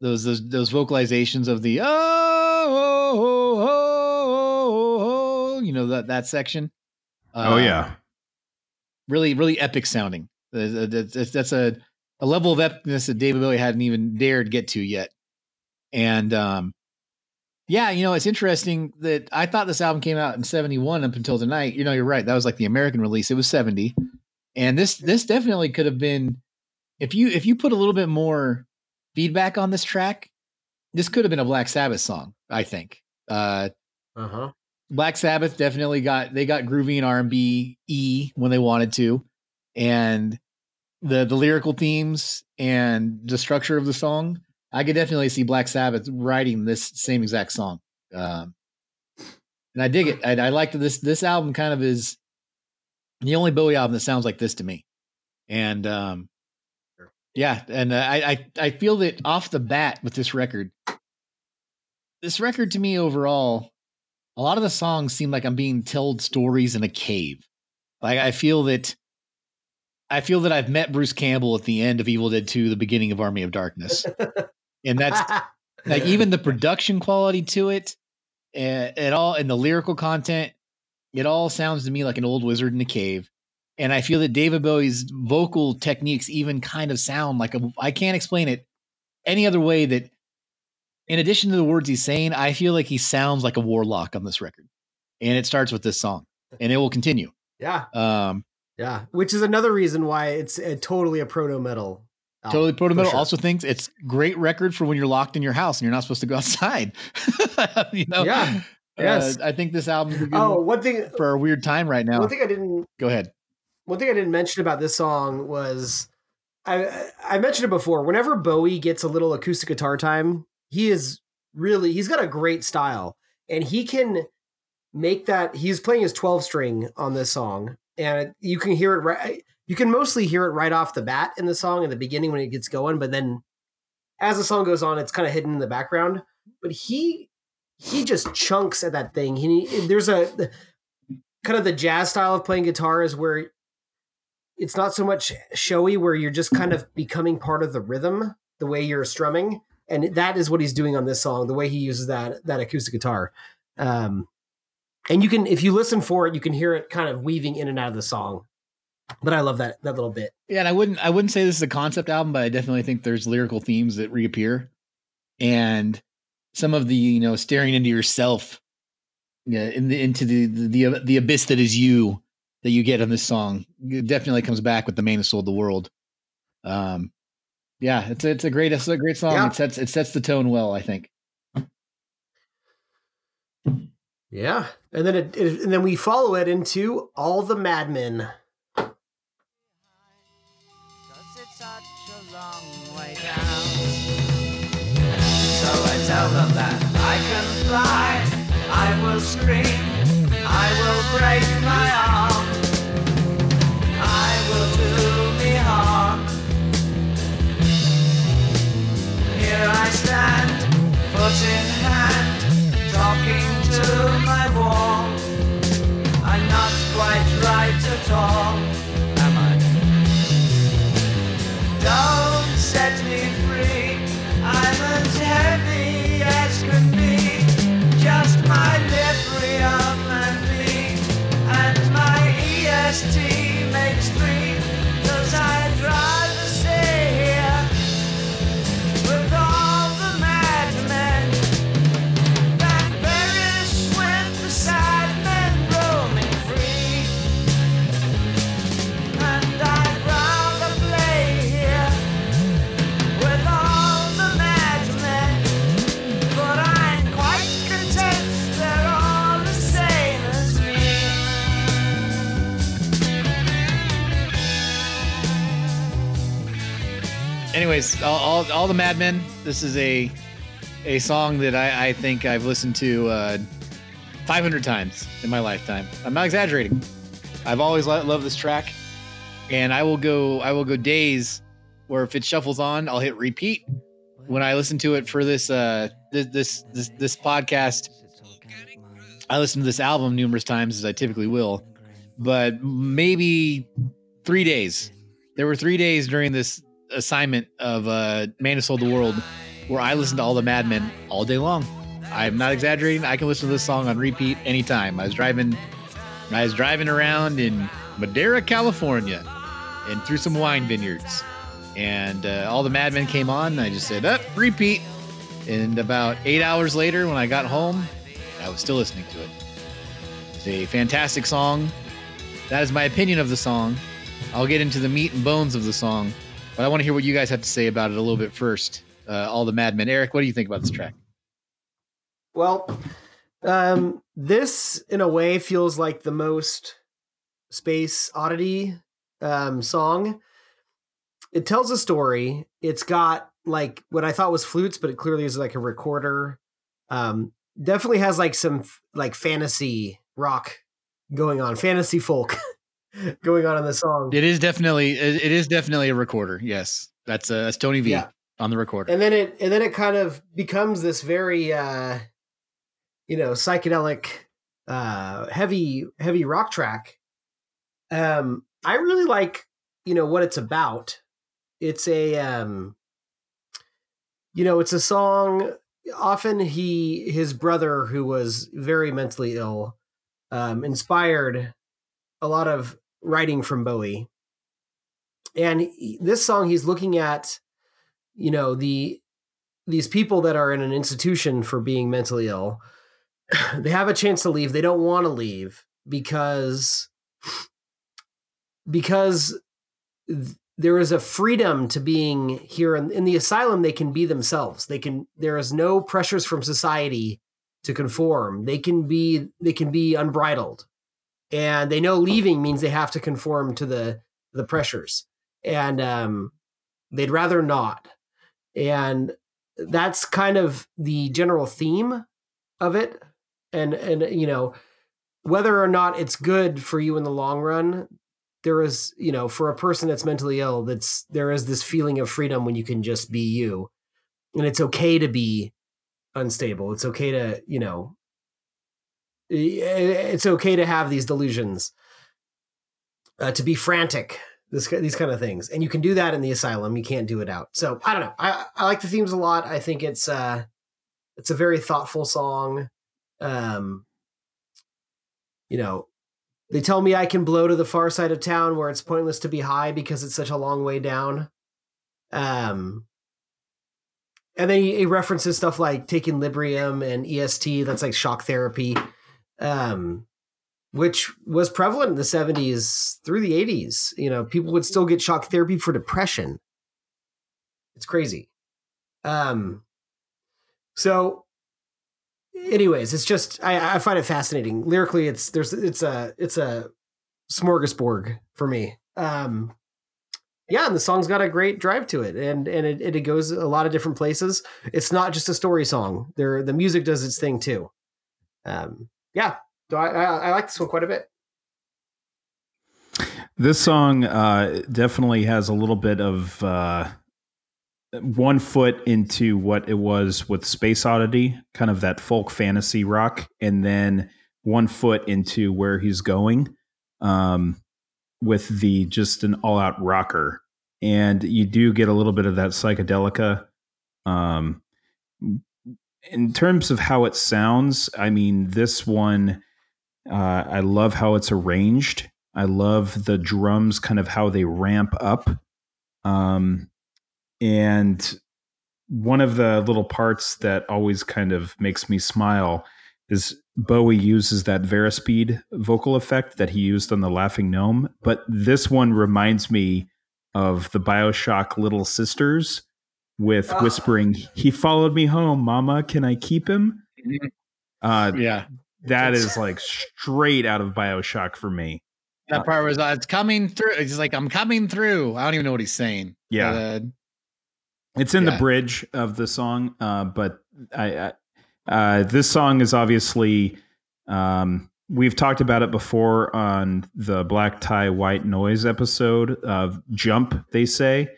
those those those vocalizations of the oh, you know that that section? Oh Uh, yeah. really really epic sounding. Uh, that's, that's, that's a, a level of epicness that david bowie hadn't even dared get to yet. And um yeah you know it's interesting that i thought this album came out in 71 up until tonight. You know you're right. That was like the american release. It was 70 and this this definitely could have been if you if you put a little bit more feedback on this track this could have been a black sabbath song i think. Uh Uh huh. Black Sabbath definitely got they got groovy and R and B e when they wanted to, and the the lyrical themes and the structure of the song, I could definitely see Black Sabbath writing this same exact song, um, and I dig it. I, I like that this this album kind of is the only Bowie album that sounds like this to me, and um, yeah, and uh, I I I feel that off the bat with this record, this record to me overall a lot of the songs seem like I'm being told stories in a cave. Like I feel that I feel that I've met Bruce Campbell at the end of Evil Dead 2, the beginning of Army of Darkness. And that's like even the production quality to it, uh, it all and the lyrical content, it all sounds to me like an old wizard in a cave. And I feel that David Bowie's vocal techniques even kind of sound like a I can't explain it any other way that in addition to the words he's saying, I feel like he sounds like a warlock on this record. And it starts with this song. And it will continue. yeah, Um yeah. Which is another reason why it's a, totally a proto metal. totally proto metal sure. also thinks it's great record for when you're locked in your house and you're not supposed to go outside. you know? Yeah. Uh, Yes. I think this album's a good Oh, one thing. for a weird time right now. One thing I didn't Go ahead. one thing I didn't mention about this song was I I mentioned it before. Whenever Bowie gets a little acoustic guitar time, he is really he's got a great style and he can make that he's playing his 12 string on this song and you can hear it right you can mostly hear it right off the bat in the song in the beginning when it gets going but then as the song goes on it's kind of hidden in the background. But he he just chunks at that thing. He there's a kind of the jazz style of playing guitar is where it's not so much showy where you're just kind of becoming part of the rhythm the way you're strumming and that is what he's doing on this song the way he uses that that acoustic guitar um and you can if you listen for it you can hear it kind of weaving in and out of the song but i love that that little bit Yeah, and I wouldn't I wouldn't say this is a concept album, but I definitely think there's lyrical themes that reappear. And some of the, you know, staring into yourself yeah, in the into the the the abyss that is you that you get on this song it definitely comes back with the man who sold the world. Um yeah, it's it's a great it's a great song. Yeah. It sets it sets the tone well, I think. Yeah, and then it, it and then we follow it into all the madmen. So I tell them that I can fly, I will scream, I will break my arm. Here I stand, foot in hand, talking to my wall. I'm not quite right at all, am I? Don't set me free. I'm as heavy as be. Just my and me. And my EST Anyways, all, all, all the Mad Men. This is a a song that I, I think I've listened to uh, 500 times in my lifetime. I'm not exaggerating. I've always lo- loved this track, and I will go I will go days where if it shuffles on, I'll hit repeat. When I listen to it for this uh this this this, this podcast, I listen to this album numerous times as I typically will, but maybe three days. There were three days during this assignment of uh, Man Who Sold the World where I listened to all the Mad Men all day long. I'm not exaggerating. I can listen to this song on repeat anytime. I was driving, I was driving around in Madera, California, and through some wine vineyards, and uh, all the Mad Men came on. And I just said, "Up, repeat." And about eight hours later, when I got home, I was still listening to it. It's a fantastic song. That is my opinion of the song. I'll get into the meat and bones of the song, but I want to hear what you guys have to say about it a little bit first. Uh, all the madmen. Eric, what do you think about this track? Well, um, this in a way feels like the most space oddity um, song. It tells a story. It's got like what I thought was flutes, but it clearly is like a recorder. Um, definitely has like some like fantasy rock going on, fantasy folk going on in the song. It is definitely it is definitely a recorder. Yes, that's uh, that's Tony V Yeah. on the recorder. and then it and then it kind of becomes this very uh you know psychedelic uh heavy heavy rock track um i really like you know what it's about it's a um you know it's a song often he his brother who was very mentally ill um inspired a lot of writing from bowie. And he- this song he's looking at you know the these people that are in an institution for being mentally ill. They have a chance to leave. They don't want to leave because because th- there is a freedom to being here in, in the asylum they can be themselves. They can there is no pressures from society to conform. They can be they can be unbridled and they know leaving means they have to conform to the the pressures. And um they'd rather not. And that's kind of the general theme of it. And and you know whether or not it's good for you in the long run there is you know for a person that's mentally ill that's there is this feeling of freedom when you can just be you. And it's okay to be unstable. It's okay to you know it's okay to have these delusions uh, to be frantic this these kind of things. And you can do that in the asylum you can't do it out. So i don't know i i like the themes a lot. I think it's uh it's a very thoughtful song. Um you know they tell me i can blow to the far side of town where it's pointless to be high because it's such a long way down. Um and then he, he references stuff like taking librium and EST that's like shock therapy um which was prevalent in the 70s through the 80s. You know, people would still get shock therapy for depression. It's crazy. Um so anyways, it's just I, I find it fascinating. Lyrically, it's there's it's a it's a smorgasbord for me. Um yeah, and the song's got a great drive to it, and and it, it goes a lot of different places. It's not just a story song. There, the music does its thing too. Um, yeah, so I, I, I like this one quite a bit. This song uh, definitely has a little bit of uh, one foot into what it was with Space Oddity, kind of that folk fantasy rock, and then one foot into where he's going um, with the just an all out rocker. And you do get a little bit of that psychedelica. Um, in terms of how it sounds, I mean, this one, uh, I love how it's arranged. I love the drums, kind of how they ramp up. Um, and one of the little parts that always kind of makes me smile is Bowie uses that Varispeed vocal effect that he used on the Laughing Gnome. But this one reminds me of the Bioshock Little Sisters with Ah. whispering, He followed me home, Mama. Can I keep him? Uh, Yeah. that is like straight out of Bioshock for me. That part was uh, it's coming through. It's like I'm coming through. I don't even know what he's saying. Yeah. But, uh, It's in Yeah. the bridge of the song, uh, but I, I uh, this song is obviously um, we've talked about it before on the Black Tie White Noise episode of Jump. They say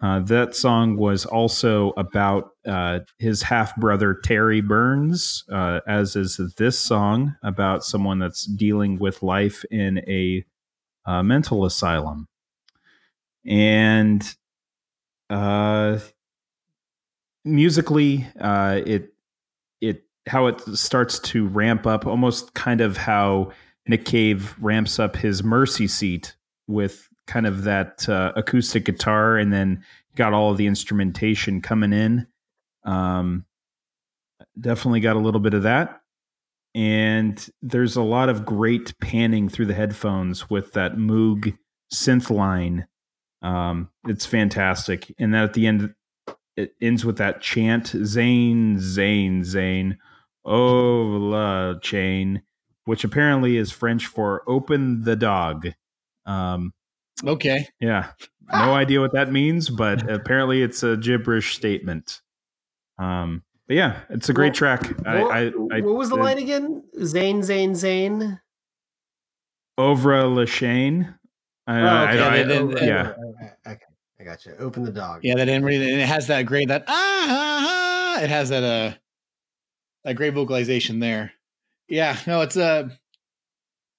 uh, that song was also about uh, his half brother Terry Burns, uh, as is this song about someone that's dealing with life in a uh, mental asylum, and uh musically it it how it starts to ramp up almost kind of how nick cave ramps up his mercy seat with kind of that uh, acoustic guitar and then got all of the instrumentation coming in um definitely got a little bit of that and there's a lot of great panning through the headphones with that moog synth line um, it's fantastic. And then at the end, it ends with that chant, Zane, Zane, Zane, oh la chain, which apparently is French for open the dog. Um, okay. yeah, no idea what that means, but apparently it's a gibberish statement. Um, but yeah, it's a great Well, track. I, what, I, I, what was the line again? Zane, Zane, Zane. Ovra la chain. I, Oh, I- okay. I- Yeah, they didn't- yeah. Okay, I got you. Open the dog. Yeah, that didn't really. And it has that great that ah, ah, ah it has that uh that great vocalization there. Yeah, no, it's uh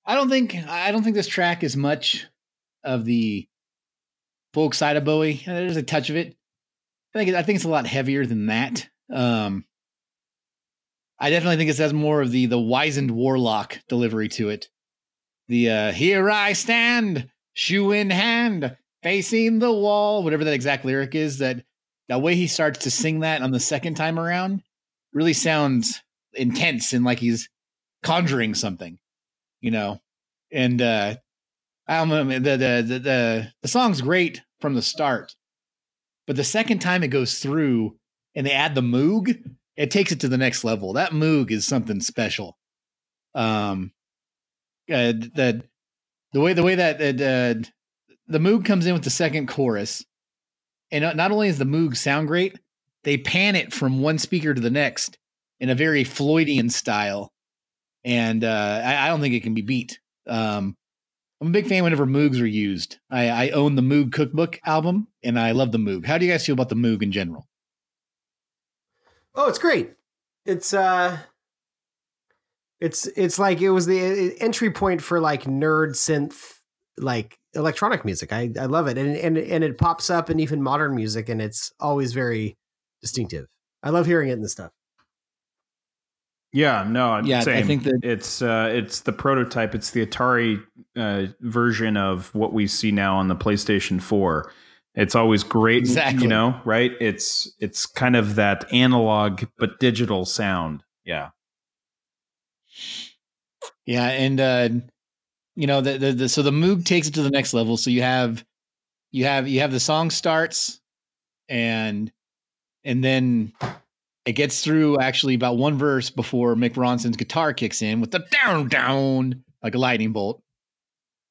I don't think I don't think this track is much of the folk side of Bowie. There's a touch of it. I think I think it's a lot heavier than that. Um I definitely think it has more of the the wizened warlock delivery to it. The uh here I stand, shoe in hand, facing the wall, whatever that exact lyric is, that that way he starts to sing that on the second time around really sounds intense and like he's conjuring something, you know. And uh Know, the the the the, the song's great from the start, but the second time it goes through and they add the moog, it takes it to the next level. That moog is something special. Um, uh, the the way the way that uh, the moog comes in with the second chorus, and not- only does the moog sound great, they pan it from one speaker to the next in a very Floydian style, and uh, I, I don't think it can be beat. Um, I'm a big fan whenever Moogs are used. I, I own the Moog Cookbook album, and I love the Moog. How do you guys feel about the Moog in general? Oh, it's great. It's uh it's it's like it was the entry point for like nerd synth like electronic music. I I love it. And and and it pops up in even modern music and it's always very distinctive. I love hearing it in the stuff. Yeah, no, Yeah, I think that- it's uh, it's the prototype. It's the Atari uh, version of what we see now on the PlayStation Four. It's always great, Exactly. you know, right? It's it's kind of that analog but digital sound. Yeah, Yeah, and uh you know the, the the so the Moog takes it to the next level. So you have you have you have the song starts and and then it gets through actually about one verse before Mick Ronson's guitar kicks in with the down down like a lightning bolt.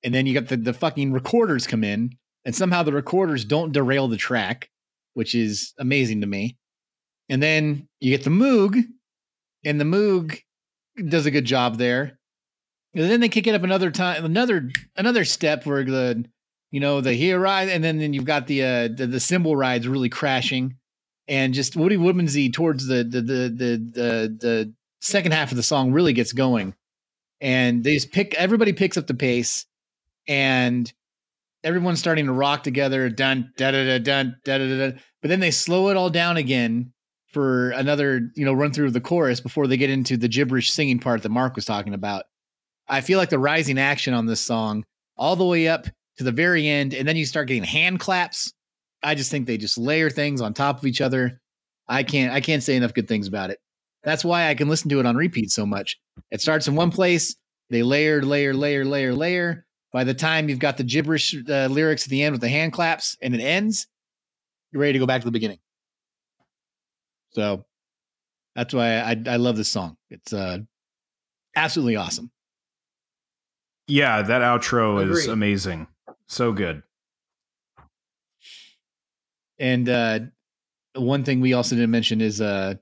And then you got the the fucking recorders come in and somehow the recorders don't derail the track, which is amazing to me. And then you get the Moog, and the Moog does a good job there. And then they kick it up another time, another another step where the you know the here ride, and then then you've got the uh the, the cymbal rides really crashing, and just Woody Woodmansey towards the the the the the, the second half of the song really gets going, and they just pick everybody picks up the pace, and everyone's starting to rock together, dun da da da dun da da da. da. But then they slow it all down again for another you know run through of the chorus before they get into the gibberish singing part that Mark was talking about. I feel like the rising action on this song all the way up to the very end, and then you start getting hand claps. I just think they just layer things on top of each other. I can't I can't say enough good things about it. That's why I can listen to it on repeat so much. It starts in one place, they layer, layer, layer, layer, layer. By the time you've got the gibberish uh, lyrics at the end with the hand claps and it ends, you're ready to go back to the beginning. So that's why I, I love this song. It's uh, absolutely awesome. Yeah, that outro is amazing. So good. And uh, one thing we also didn't mention is uh,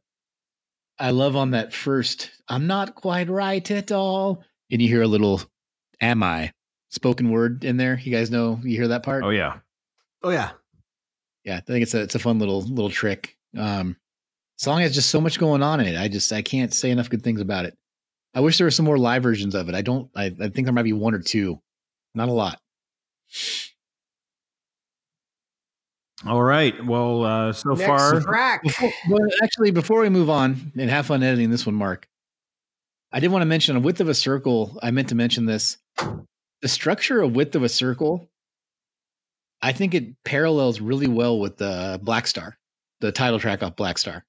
I love on that first, I'm not quite right at all. And you hear a little, am I spoken word in there. You guys know, you hear that part? Oh yeah. Oh yeah. yeah, I think it's a, it's a fun little, little trick. Um, song has just so much going on in it. I just, I can't say enough good things about it. I wish there were some more live versions of it. I don't, I, I think there might be one or two, not a lot. All right. Well, uh, so Next far, track. Before, well, actually, before we move on and have fun editing this one, Mark, I did want to mention a width of a circle. I meant to mention this. The structure of width of a circle, I think it parallels really well with the Blackstar, the title track off Blackstar.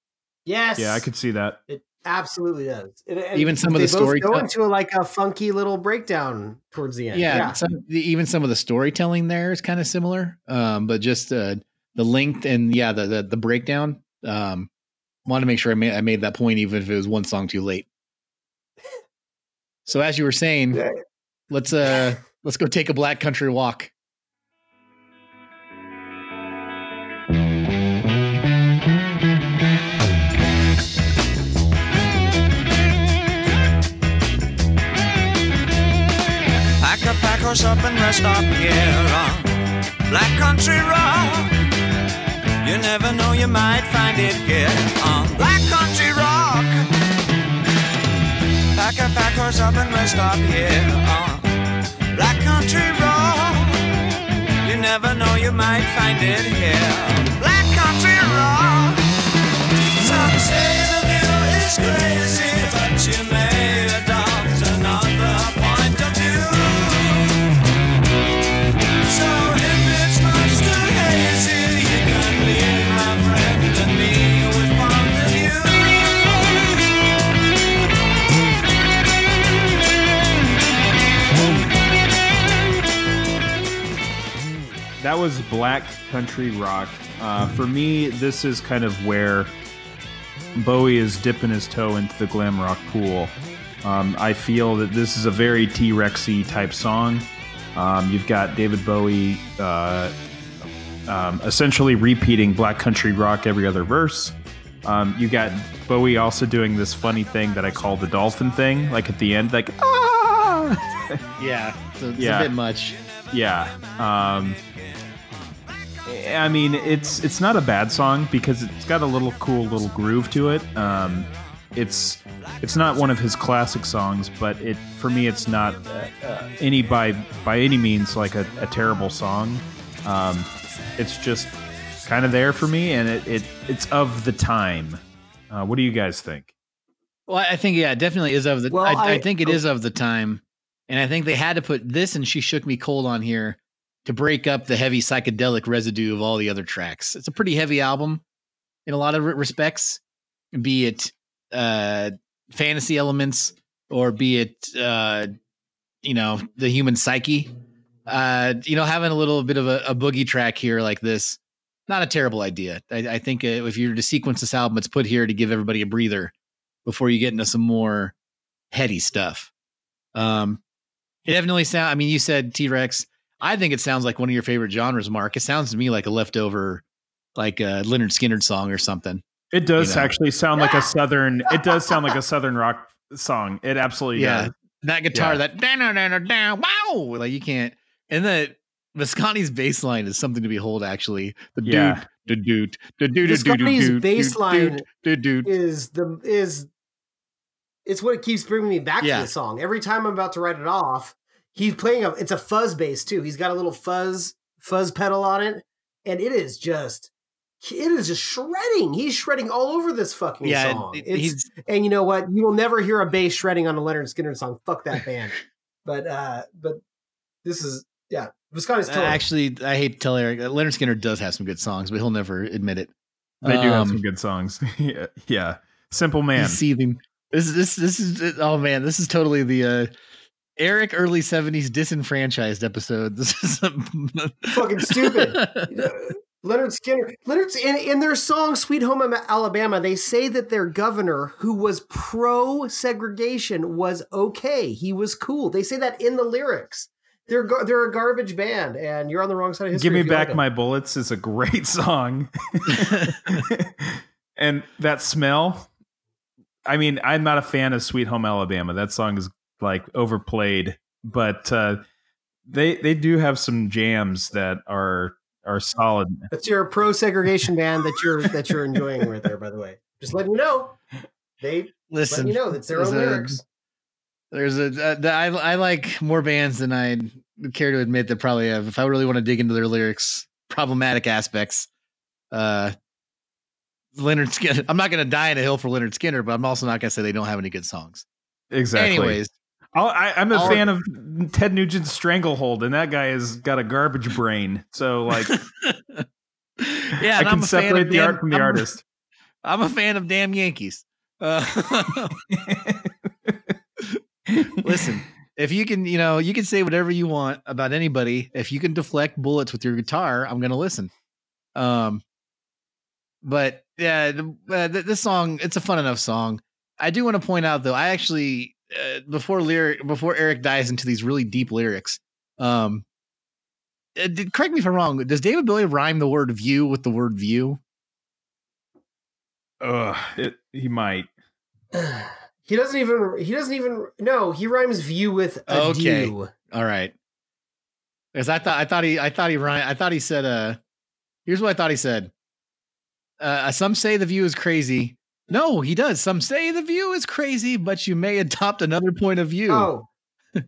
Yes. yeah, I could see that. It absolutely does. And- and Even some of the story go into a, like a funky little breakdown towards the end. Yeah, Some, the, even some of the storytelling there is kind of similar, um, but just uh, the length and yeah, the the, the breakdown. Um, wanted to make sure I made I made that point, even if it was one song too late. So as you were saying, Yeah. let's uh let's go take a black country walk. Pack a pack horse up and rest up here on Black Country Rock. You never know, you might find it here on Black Country Rock. Pack a pack horse up and rest up here on Black Country Rock. You never know, you might find it here. Black Country Rock. Some say the view is crazy, but you may That was Black Country Rock. Uh, for me, this is kind of where Bowie is dipping his toe into the glam rock pool. Um, I feel that this is a very T Rexy type song. Um, you've got David Bowie uh, um, essentially repeating Black Country Rock every other verse. Um, you got Bowie also doing this funny thing that I call the dolphin thing, like at the end, like ah. Yeah, so it's Yeah. a bit much. Yeah. Um, I mean, it's it's not a bad song because it's got a little cool little groove to it. Um, it's it's not one of his classic songs, but it for me it's not uh, uh, any by by any means like a, a terrible song. Um, it's just kind of there for me, and it, it it's of the time. Uh, what do you guys think? Well, I think yeah, it definitely is of the. Well, I, I, I- think it is of the time, and I think they had to put this and "She Shook Me Cold" on here to break up the heavy psychedelic residue of all the other tracks. It's a pretty heavy album in a lot of respects, be it uh, fantasy elements or be it uh, you know the human psyche. Uh, you know, having a little bit of a, a boogie track here like this, not a terrible idea. I, I think uh, if you're to sequence this album, it's put here to give everybody a breather before you get into some more heady stuff. Um, it definitely sound. I mean, you said T Rex. I think it sounds like one of your favorite genres, Mark. It sounds to me like a leftover, like a Lynyrd Skynyrd song or something. It does You know. actually sound like a southern. It does sound like a southern rock song. It absolutely Yeah. does. That guitar, Yeah. that down, down, down, down, wow, like you can't. And the Visconti's bass line is something to behold. Actually, the Yeah. dude, the dude, the dude, Visconti's bass line the dude. is the is it's what it keeps bringing me back Yeah. to the song. Every time I'm about to write it off, he's playing a it's a fuzz bass too. He's got a little fuzz fuzz pedal on it, and it is just it is just shredding. He's shredding all over this fucking Yeah, song. it- It's, and you know what? You will never hear a bass shredding on a Lynyrd Skynyrd song. Fuck that band. but uh but this is yeah, Visconti's killing. it. actually. I hate to tell Eric, uh, Lynyrd Skynyrd does have some good songs, but he'll never admit it. They do have Um, some good songs. yeah. yeah. Simple man. He's seething. This is this this is oh man, this is totally the uh Eric early seventies disenfranchised episode. This is fucking stupid. Lynyrd Skynyrd. Leonard's in, in their song "Sweet Home Alabama." They say that their governor, who was pro segregation, was okay. He was cool. They say that in the lyrics. They're gar- they're a garbage band, and you're on the wrong side of history. Give me back like my bullets is a great song. and that smell. I mean, I'm not a fan of Sweet Home Alabama. That song is like overplayed, but uh, they they do have some jams that are are solid. That's your pro segregation band that you're that you're enjoying right there. By the way, just letting you know. They Listen, you know that's their own there's a- lyrics. There's a uh, I I like more bands than I care to admit that probably have. If I really want to dig into their lyrics, problematic aspects. Uh, Lynyrd Skynyrd. I'm not going to die in a hill for Lynyrd Skynyrd, but I'm also not going to say they don't have any good songs. Exactly. Anyways, I'll, I, I'm a fan of Ted Nugent's Stranglehold, and that guy has got a garbage brain. So, like, yeah, I can separate the damn- art from the I'm artist. I'm a fan of damn Yankees. Uh, listen, if you can, you know, you can say whatever you want about anybody. If you can deflect bullets with your guitar, I'm going to listen. Um, but yeah, the, uh, th- this song, it's a fun enough song. I do want to point out though, I actually uh, before lyric before Eric dives into these really deep lyrics, um, uh, did, correct me if I'm wrong. Does David Bowie rhyme the word view with the word view? Ugh, it, he might. he doesn't even. He doesn't even. No, he rhymes view with a Okay. dew. All right. Because I thought I thought he I thought he rhyme I thought he said uh here's what I thought he said. Uh some say the view is crazy. No, he does. Some say the view is crazy, but you may adopt another point of view. Oh.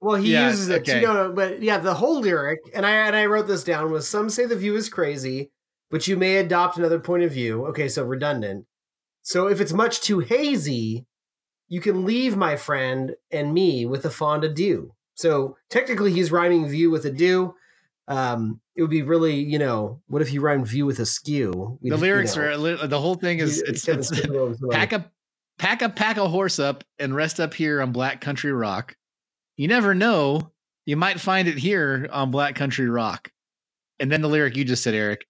Well, he Yeah, uses it okay. too. No, no, but yeah, the whole lyric, and I and I wrote this down was some say the view is crazy, but you may adopt another point of view. Okay, so redundant. So if it's much too hazy, you can leave my friend and me with a fond adieu. So technically, he's rhyming view with adieu. Um, it would be really, you know, what if you rhymed view with askew? the lyrics are li- the whole thing is it's, it's pack a pack a pack a horse up and rest up here on Black Country Rock. You never know, you might find it here on Black Country Rock. And then the lyric you just said, Eric.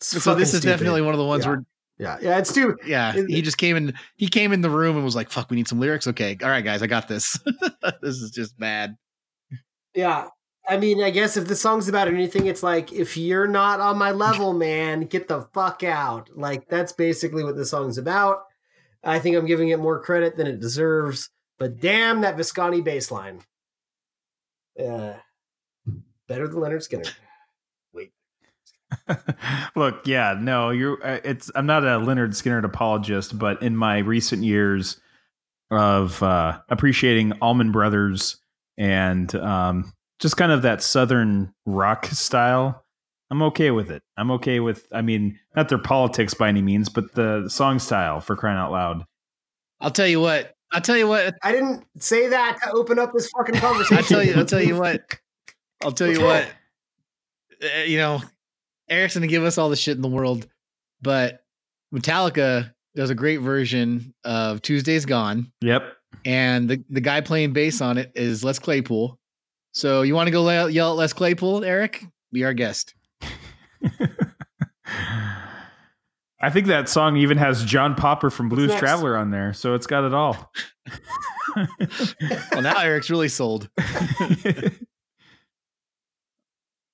So this is definitely one of the ones Yeah. where yeah, yeah, it's stupid. yeah, he just came in. He came in the room and was like, "Fuck, we need some lyrics." Okay, all right, guys, I got this. this is just bad. Yeah. I mean, I guess if the song's about anything, it's like, if you're not on my level, man, get the fuck out. Like, that's basically what the song's about. I think I'm giving it more credit than it deserves. But damn that Visconti bass line. Uh, better than Lynyrd Skynyrd. Wait. Look, yeah, no, you're. uh, It's. I'm not a Lynyrd Skynyrd apologist, but in my recent years of uh, appreciating Allman Brothers and um, just kind of that southern rock style, I'm okay with it. I'm okay with. I mean, not their politics by any means, but the song style for crying out loud. I'll tell you what. I'll tell you what. I didn't say that to open up this fucking conversation. I'll tell you. I'll tell you what. I'll tell you what. Uh, you know, Eric's gonna give us all the shit in the world, but Metallica does a great version of Tuesday's Gone, Yep. and the the guy playing bass on it is Les Claypool. So you want to go le- yell at Les Claypool, Eric? Be our guest. I think that song even has John Popper from Blues? Traveler on there, so it's got it all. Well, now Eric's really sold.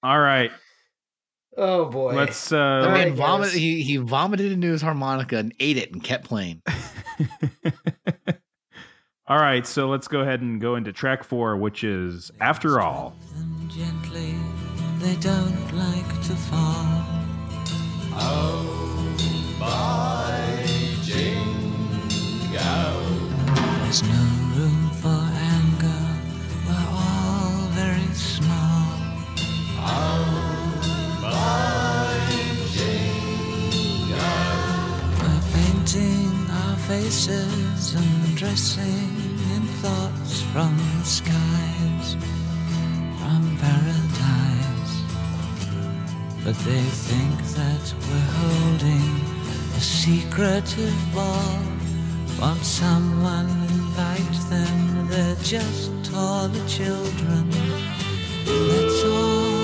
All right. Oh boy. Let's uh All man right, vomited. guys. He he vomited into his harmonica and ate it and kept playing. All right, so let's go ahead and go into track 4 which is After All. gently, they don't like to fall. There's no room for anger, we're all very small. We're faces and dressing in thoughts from the skies, from paradise. But they think that we're holding a secretive ball. Want someone invite them, they're just taller children. That's all.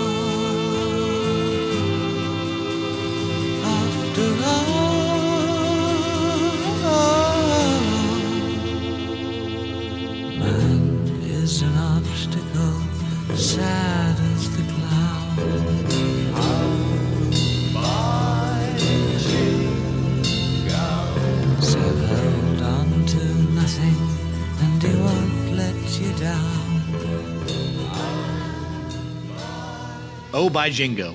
After all, is an obstacle, sad as the cloud. So hold on to nothing, and he won't let you down. Oh, by Jingo.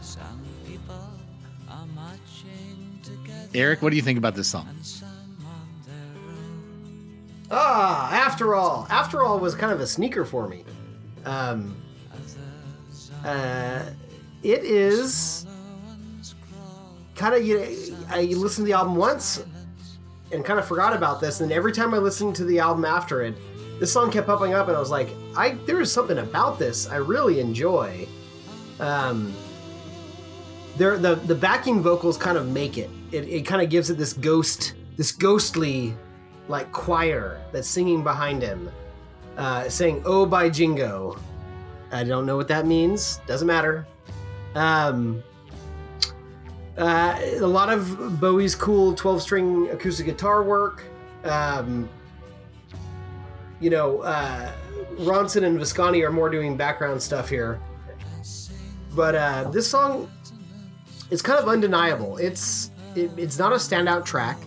Some people are marching together, Eric, what do you think about this song? Ah, after all, after all was kind of a sneaker for me. Um, uh, it is kind of you. I listened to the album once and kind of forgot about this, and every time I listened to the album after it, this song kept popping up, and I was like, I there is something about this I really enjoy. Um, there the the backing vocals kind of make it. It, it kind of gives it this ghost, this ghostly like choir that's singing behind him, uh, saying "Oh by Jingo." I don't know what that means. Doesn't matter. Um, uh, a lot of Bowie's cool 12-string acoustic guitar work. Um, you know, uh, Ronson and Visconti are more doing background stuff here. But uh, this song, it's kind of undeniable. It's it, it's not a standout track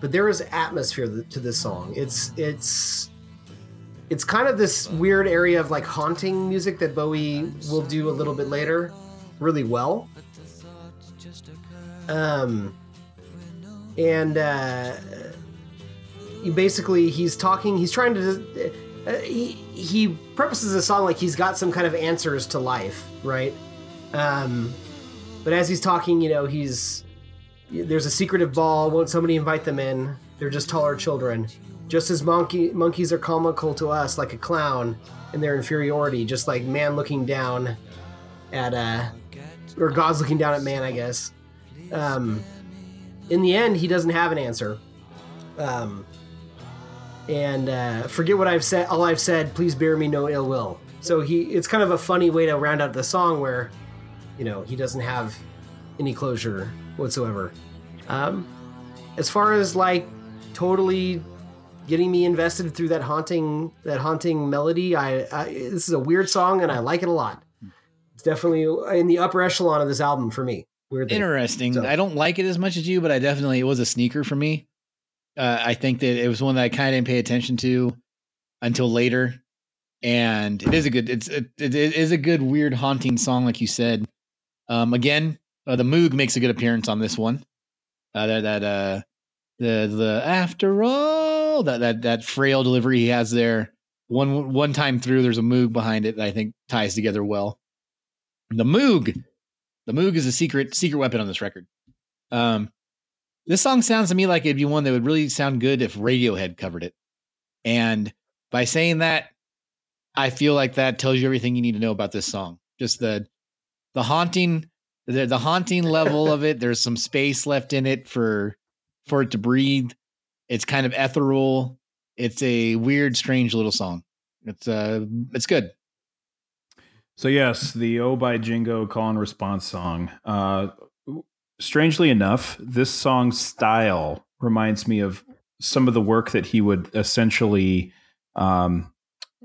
but there is atmosphere to this song. It's it's it's kind of this weird area of like haunting music that Bowie will do a little bit later, really well. Um, and uh, he basically he's talking. He's trying to. Uh, he he prefaces the song like he's got some kind of answers to life, right? Um, but as he's talking, you know, he's there's a secretive ball. Won't somebody invite them in? They're just taller children. Just as monkey monkeys are comical to us, like a clown, in their inferiority, just like man looking down at uh, or God's looking down at man, I guess. Um, in the end, he doesn't have an answer. Um, and uh, forget what I've said. All I've said. Please bear me no ill will. So he, it's kind of a funny way to round out the song where, you know, he doesn't have any closure whatsoever. Um, as far as like totally getting me invested through that haunting that haunting melody, I, I this is a weird song and I like it a lot. It's definitely in the upper echelon of this album for me. Weirdly. Interesting. So- I don't like it as much as you, but I definitely it was a sneaker for me. Uh, I think that it was one that I kind of didn't pay attention to until later, and it is a good. It's it, it is a good weird haunting song, like you said. Um, again, uh, the Moog makes a good appearance on this one. Uh, that that uh, the the after all that that that frail delivery he has there. One one time through, there's a Moog behind it that I think ties together well. The Moog, the Moog is a secret secret weapon on this record. Um, this song sounds to me like it'd be one that would really sound good if Radiohead covered it. And by saying that, I feel like that tells you everything you need to know about this song. Just the the haunting, the, the haunting level of it. There's some space left in it for for it to breathe. It's kind of ethereal. It's a weird, strange little song. It's uh, it's good. So yes, the "Oh" by Jingo call and response song. Uh, strangely enough, this song's style reminds me of some of the work that he would essentially um,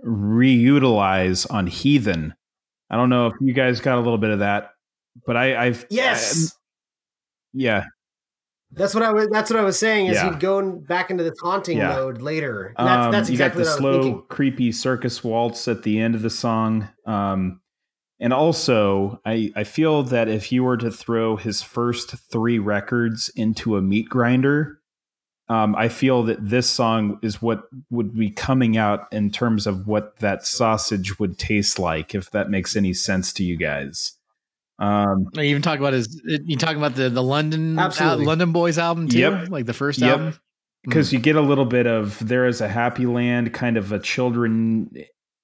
reutilize on Heathen I don't know if you guys got a little bit of that, but I, I've Yes. yeah, That's what I was. That's what I was saying. Is Yeah. he'd go back into this haunting Yeah. mode later. And that's, Um, that's you got the I slow, creepy circus waltz at the end of the song. Um, and also, I, I feel that if you were to throw his first three records into a meat grinder, um, I feel that this song is what would be coming out in terms of what that sausage would taste like, if that makes any sense to you guys. Um, You even talk about his. You talk about the the London Absolutely. uh, London Boys album too, Yep. like the first Yep. album. because you get a little bit of there is a happy land kind of a children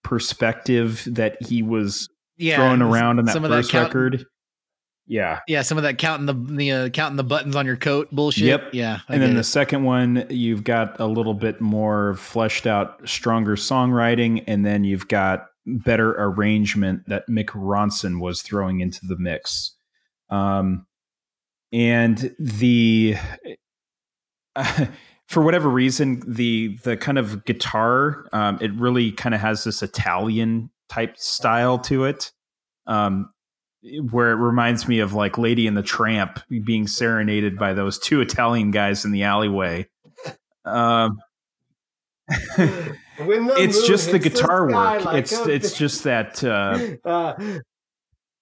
perspective that he was Yeah, throwing around in that first that count- record. Yeah. Yeah, some of that counting the the uh, counting the buttons on your coat bullshit. Yep. Yeah, I and then get the second one, you've got a little bit more fleshed out, stronger songwriting, and then you've got better arrangement that Mick Ronson was throwing into the mix. Um, and the for whatever reason, the the kind of guitar, um, it really kind of has this Italian type style to it. Um, where it reminds me of like Lady and the Tramp being serenaded by those two Italian guys in the alleyway. Um, it's just the guitar sky work. like it's a it's just that. Uh, Uh,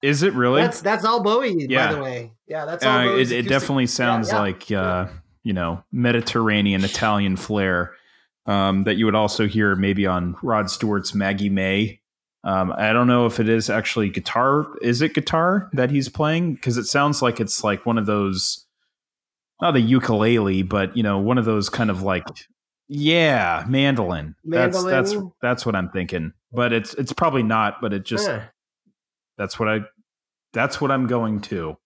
is it really? that's that's all Bowie, Yeah. by the way. Yeah, that's all. Uh, it, it definitely sounds yeah. like uh, you know Mediterranean Italian flair um, that you would also hear maybe on Rod Stewart's Maggie May. Um, I don't know if it is actually guitar. Is it guitar that he's playing? Because it sounds like it's like one of those, not a ukulele, but you know, one of those kind of like, yeah, mandolin. That's that's that's what I'm thinking. But it's it's probably not. But it just Yeah. that's what I that's what I'm going to.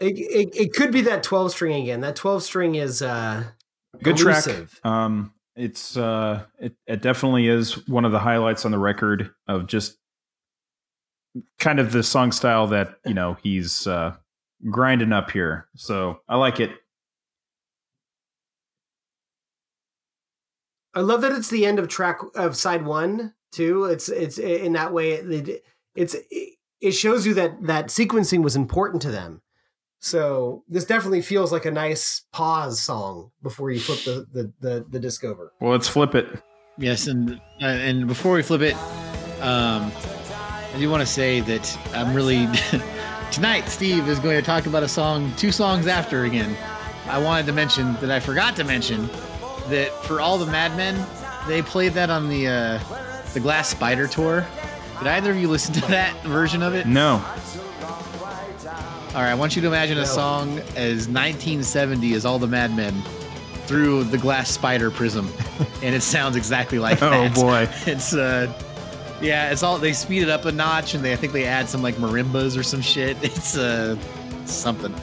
It, it, it could be that 12 string again. That 12 string is uh good elusive. track um it's uh it, it definitely is one of the highlights on the record of just kind of the song style that you know he's uh grinding up here so i like it I love that it's the end of track of side one too. It's it's in that way. It, it's it shows you that that sequencing was important to them. So this definitely feels like a nice pause song before you flip the the the, the disc over. well let's flip it Yes, and uh, and before we flip it, um, I do want to say that I'm really tonight. Steve is going to talk about a song, two songs after again. I wanted to mention that I forgot to mention that for all the Mad Men, they played that on the uh, the Glass Spider tour. Did either of you listen to that version of it? no All right, I want you to imagine a song as 1970 as all the Mad Men through the glass spider prism, and it sounds exactly like oh that. boy It's uh, yeah, it's all they speed it up a notch, and they I think they add some like marimbas or some shit. It's uh, something.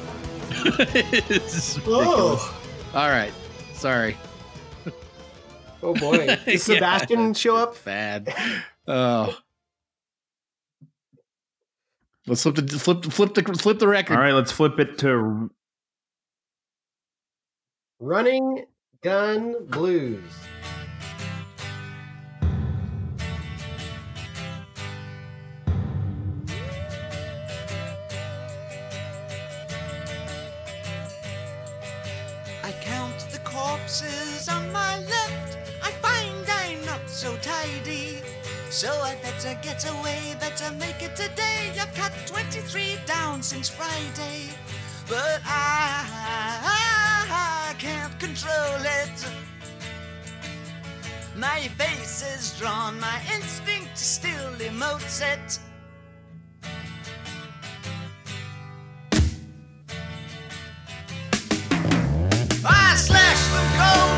it's ridiculous. Oh, All right, sorry. Oh boy! Did Yeah. Sebastian show up? Bad. Oh. Let's flip the flip flip the flip the record. all right let's flip it to Running Gun Blues. I count the corpses So I better get away, better make it today. I've cut 23 down since Friday. But I, I can't control it. My face is drawn, my instinct still emotes it. Ah, I slashed them cold,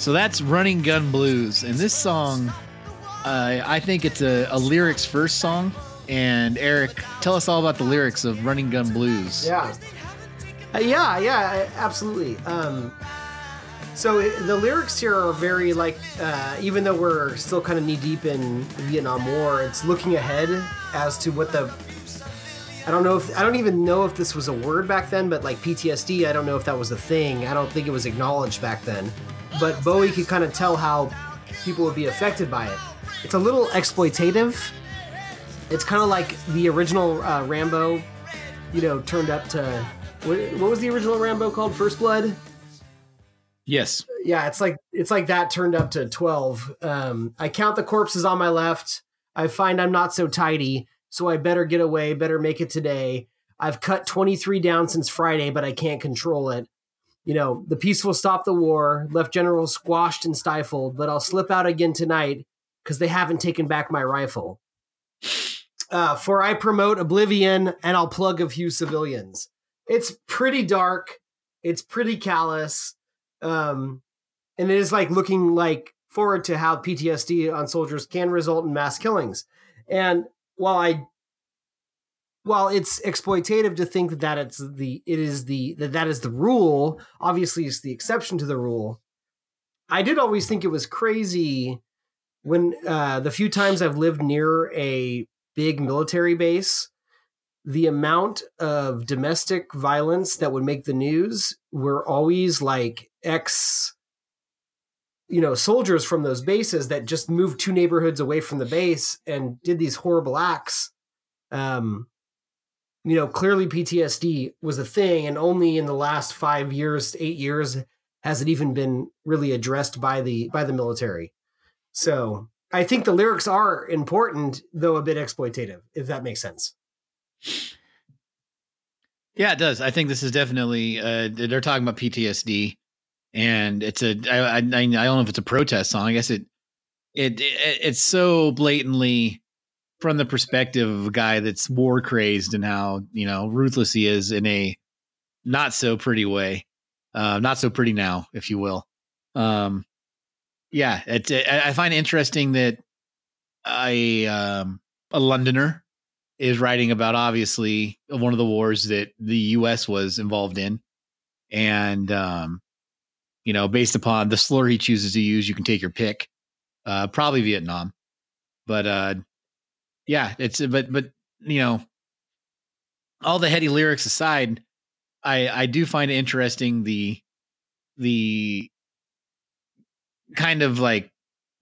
So that's Running Gun Blues. And this song, uh, I think it's a, a lyrics first song. And Eric, tell us all about the lyrics of Running Gun Blues. Yeah. Uh, yeah, yeah, absolutely. Um, So it, the lyrics here are very like, uh, even though we're still kind of knee deep in the Vietnam War, it's looking ahead as to what the. I don't know if I don't even know if this was a word back then, but like PTSD, I don't know if that was a thing. I don't think it was acknowledged back then. But Bowie could kind of tell how people would be affected by it. It's a little exploitative. It's kind of like the original uh, Rambo, you know, turned up to. What, what was the original Rambo called? First Blood Yes. yeah, it's like it's like that turned up to twelve. Um, I count the corpses on my left. I find I'm not so tidy, so I better get away. Better make it today. I've cut 23 down since Friday, but I can't control it. You know, the peace will stop the war. Left general squashed and stifled, but I'll slip out again tonight because they haven't taken back my rifle. Uh, for I promote oblivion and I'll plug a few civilians. It's pretty dark. It's pretty callous um, and it is like looking like forward to how PTSD on soldiers can result in mass killings. And while I, while it's exploitative to think that it's the it is the that that is the rule, obviously it's the exception to the rule. I did always think it was crazy when uh, the few times I've lived near a big military base the amount of domestic violence that would make the news were always like ex you know soldiers from those bases that just moved two neighborhoods away from the base and did these horrible acts um you know clearly PTSD was a thing and only in the last 5 years 8 years has it even been really addressed by the by the military so i think the lyrics are important though a bit exploitative if that makes sense Yeah, it does. I think this is definitely uh they're talking about PTSD and it's a I I, I don't know if it's a protest song. I guess it it, it it's so blatantly from the perspective of a guy that's war crazed and how, you know, ruthless he is in a not so pretty way. Uh not so pretty now, if you will. Um yeah, it's I I find it interesting that I um a Londoner is writing about obviously one of the wars that the US was involved in. And um, you know, based upon the slur he chooses to use, you can take your pick. Uh probably Vietnam. But uh yeah, it's uh, but but you know, all the heady lyrics aside, I I do find it interesting the the kind of like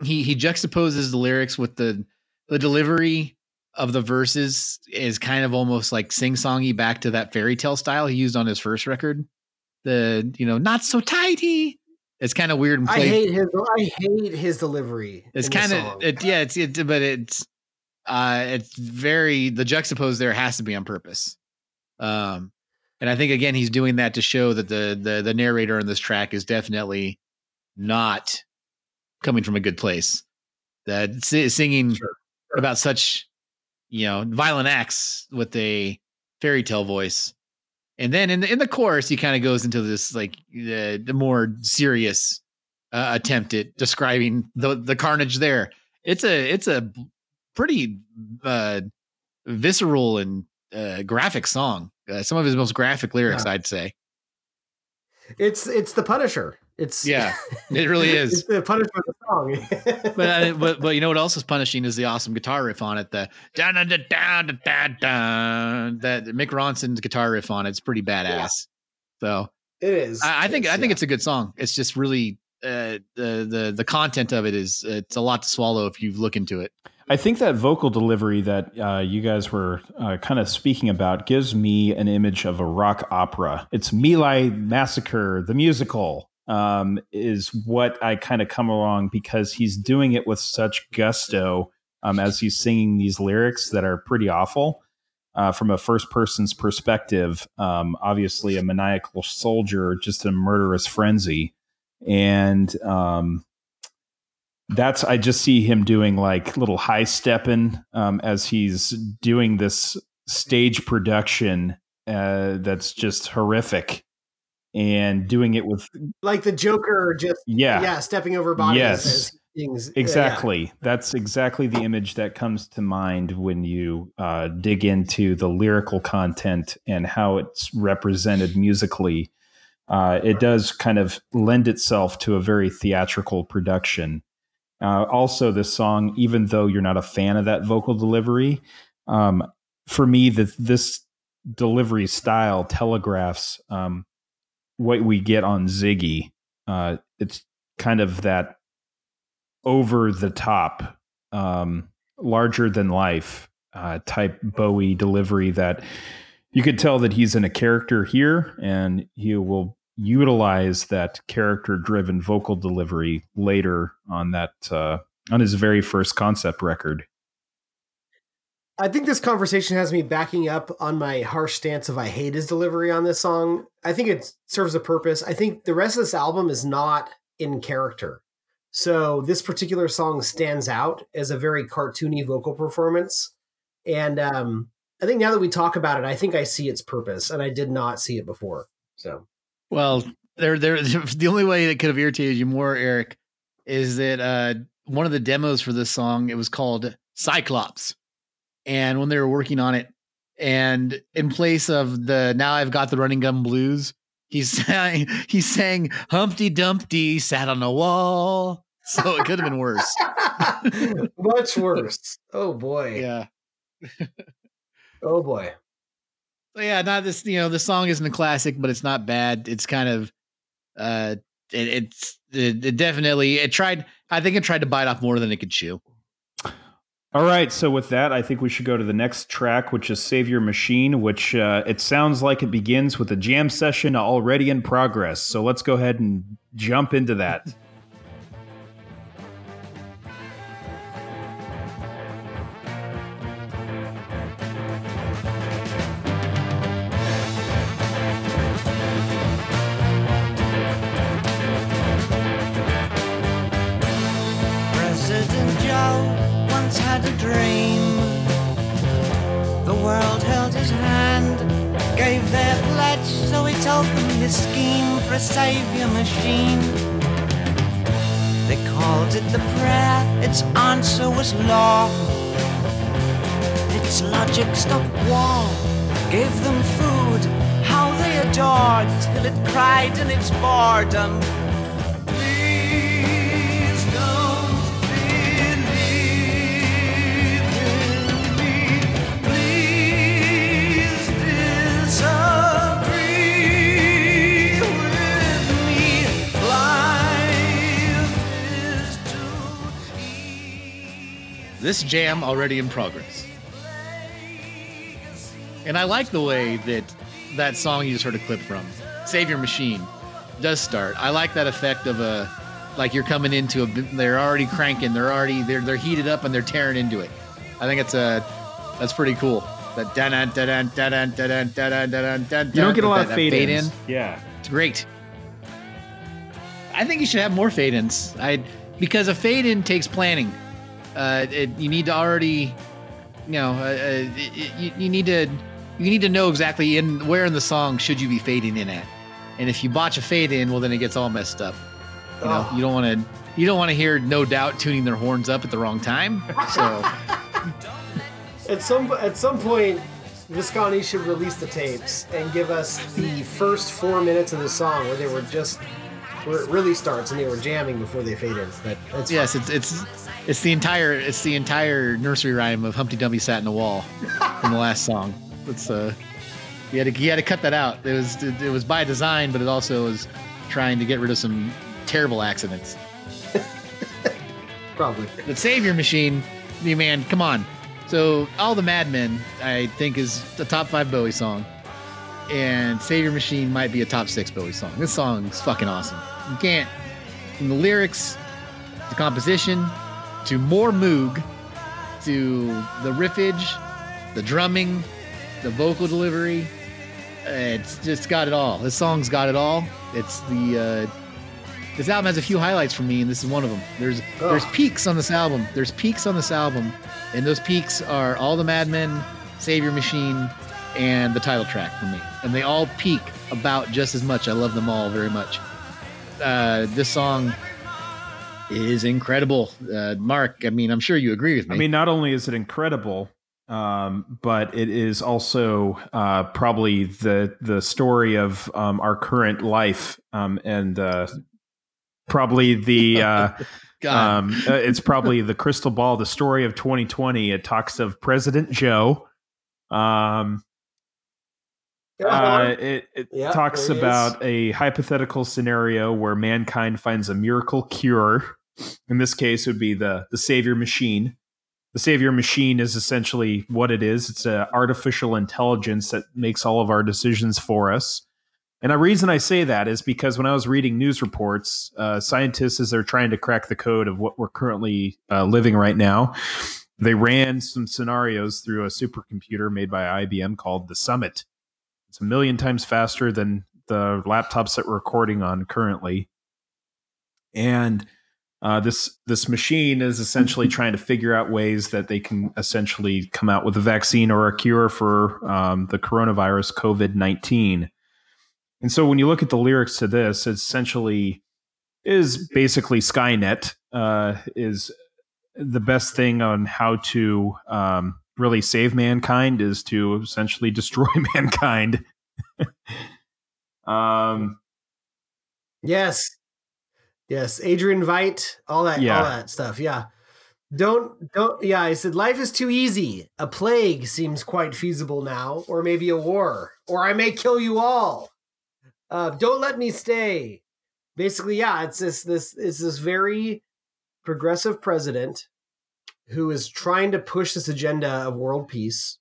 he he juxtaposes the lyrics with the the delivery of the verses is kind of almost like sing-songy back to that fairy tale style he used on his first record. The you know not so tidy. It's kind of weird and I hate his I hate his delivery. it's kind of it, yeah. It's it, but it's uh it's very the juxtapose there has to be on purpose. Um, and I think again he's doing that to show that the the the narrator in this track is definitely not coming from a good place. That si- singing about such you know violent acts with a fairy tale voice, and then in the in the chorus he kind of goes into this like the the more serious uh, attempt at describing the the carnage there. It's a it's a pretty uh, visceral and uh, graphic song. Uh, some of his most graphic lyrics, I'd say. it's it's the Punisher. It's Yeah, it really it's is. the Punisher song. But, uh, but but you know what else is punishing is the awesome guitar riff on it. The da da da da da da that Mick Ronson's guitar riff on it's pretty badass. So it is. I, I think I think yeah. it's a good song. It's just really uh, the the the content of it is it's a lot to swallow if you look into it. I think that vocal delivery that uh, you guys were uh, kind of speaking about gives me an image of a rock opera. It's My Massacre, the musical, um, is what I kind of come along because he's doing it with such gusto um, as he's singing these lyrics that are pretty awful. Uh, from a first person's perspective, um, obviously a maniacal soldier, just a murderous frenzy. And um, that's I just see him doing like little high stepping um, as he's doing this stage production uh, that's just horrific, and doing it with like the Joker just yeah, yeah, stepping over bodies. Yes. he sings. Yeah, exactly. That's exactly the image that comes to mind when you uh, dig into the lyrical content and how it's represented musically. uh, it does kind of lend itself to a very theatrical production. Uh, also, this song, even though you're not a fan of that vocal delivery, um, for me, that this delivery style telegraphs um, what we get on Ziggy. Uh, it's kind of that over the top, um, larger than life uh, type Bowie delivery that you could tell that he's in a character here and he will utilize that character driven vocal delivery later on that uh, on his very first concept record. I think this conversation has me backing up on my harsh stance of I hate his delivery on this song. I think it serves a purpose. I think the rest of this album is not in character. So this particular song stands out as a very cartoony vocal performance. And um, I think now that we talk about it, I think I see its purpose, and I did not see it before. So Well, there, there. The only way that could have irritated you more, Eric, is that uh, one of the demos for this song it was called Cyclops, and when they were working on it, and in place of the "Now I've Got the Running Gun Blues," he sang he sang Humpty Dumpty sat on a wall. So it could have been worse. much worse. Oh boy. Yeah. Oh boy. So yeah, not this. You know, the song isn't a classic, but it's not bad. It's kind of, uh, it, it's it, it definitely it tried. I think it tried to bite off more than it could chew. All right, so with that, I think we should go to the next track, which is Savior Machine, which uh, it sounds like it begins with a jam session already in progress. So let's go ahead and jump into that. Their pledge, so he told them his scheme for a savior machine. They called it the prayer, its answer was law. Its logic stopped war, gave them food, how they adored, till it cried in its boredom. This jam already in progress, and I like the way that that song you just heard a clip from, "Savior Machine," does start. I like that effect of a like you're coming into a. They're already cranking. They're already they're they're heated up and they're tearing into it. I think it's a that's pretty cool. That dun dun dun dun dun dun dun dun dun dun. You don't get a lot of fade, ins. in. Yeah. It's great. I think you should have more fade ins. I because a fade in takes planning. Uh, it, you need to already, you know, uh, uh, it- you, you need to you need to know exactly in where in the song should you be fading in at. And if you botch a fade in, well, then it gets all messed up. You know, Oh. you don't want to you don't want to hear No Doubt tuning their horns up at the wrong time. So At some at some point, Visconti should release the tapes and give us the first four minutes of the song where they were just where it really starts and they were jamming before they fade in. But that's yes, it's it's it's the entire it's the entire nursery rhyme of Humpty Dumpty sat in a wall from the last song. It's uh, you had to you had to cut that out. It was it, it was by design, but it also was trying to get rid of some terrible accidents. probably. The Savior Machine, you man, come on. So all the Madmen, I think, is the top five Bowie song, and Savior Machine might be a top six Bowie song. This song is fucking awesome. You can't from the lyrics, the composition, to more Moog, to the riffage, the drumming, the vocal delivery. It's just got it all. This song's got it all. It's the uh, this album has a few highlights for me, and this is one of them. There's there's peaks on this album. There's peaks on this album, and those peaks are all the Madmen, Savior Machine, and the title track for me. And they all peak about just as much. I love them all very much. Uh, this song is incredible. Uh, Mark, I mean, I'm sure you agree with me. I mean, not only is it incredible, um, but it is also uh, probably the the story of um, our current life, um, and uh, probably the uh, God. um, uh, it's probably the crystal ball, the story of 2020. It talks of President Joe. Um, uh, it it Yeah, talks there it is. about a hypothetical scenario where mankind finds a miracle cure. In this case, it would be the the savior machine. The savior machine is essentially what it is. It's an artificial intelligence that makes all of our decisions for us. And the reason I say that is because when I was reading news reports, uh, scientists, as they're trying to crack the code of what we're currently uh, living right now, they ran some scenarios through a supercomputer made by IBM called the Summit. It's a million times faster than the laptops that we're recording on currently. And uh, this this machine is essentially trying to figure out ways that they can essentially come out with a vaccine or a cure for um, the coronavirus COVID nineteen. And so when you look at the lyrics to this, it essentially is basically Skynet uh, is the best thing on how to um, really save mankind is to essentially destroy mankind. um, Yes. Yes. Adrian Veidt, all that, Yeah. all that stuff. Yeah. Don't, don't, yeah. I said, life is too easy. A plague seems quite feasible now, or maybe a war, or I may kill you all. Uh, don't let me stay. Basically, yeah, it's this, this, it's this very progressive president who is trying to push this agenda of world peace.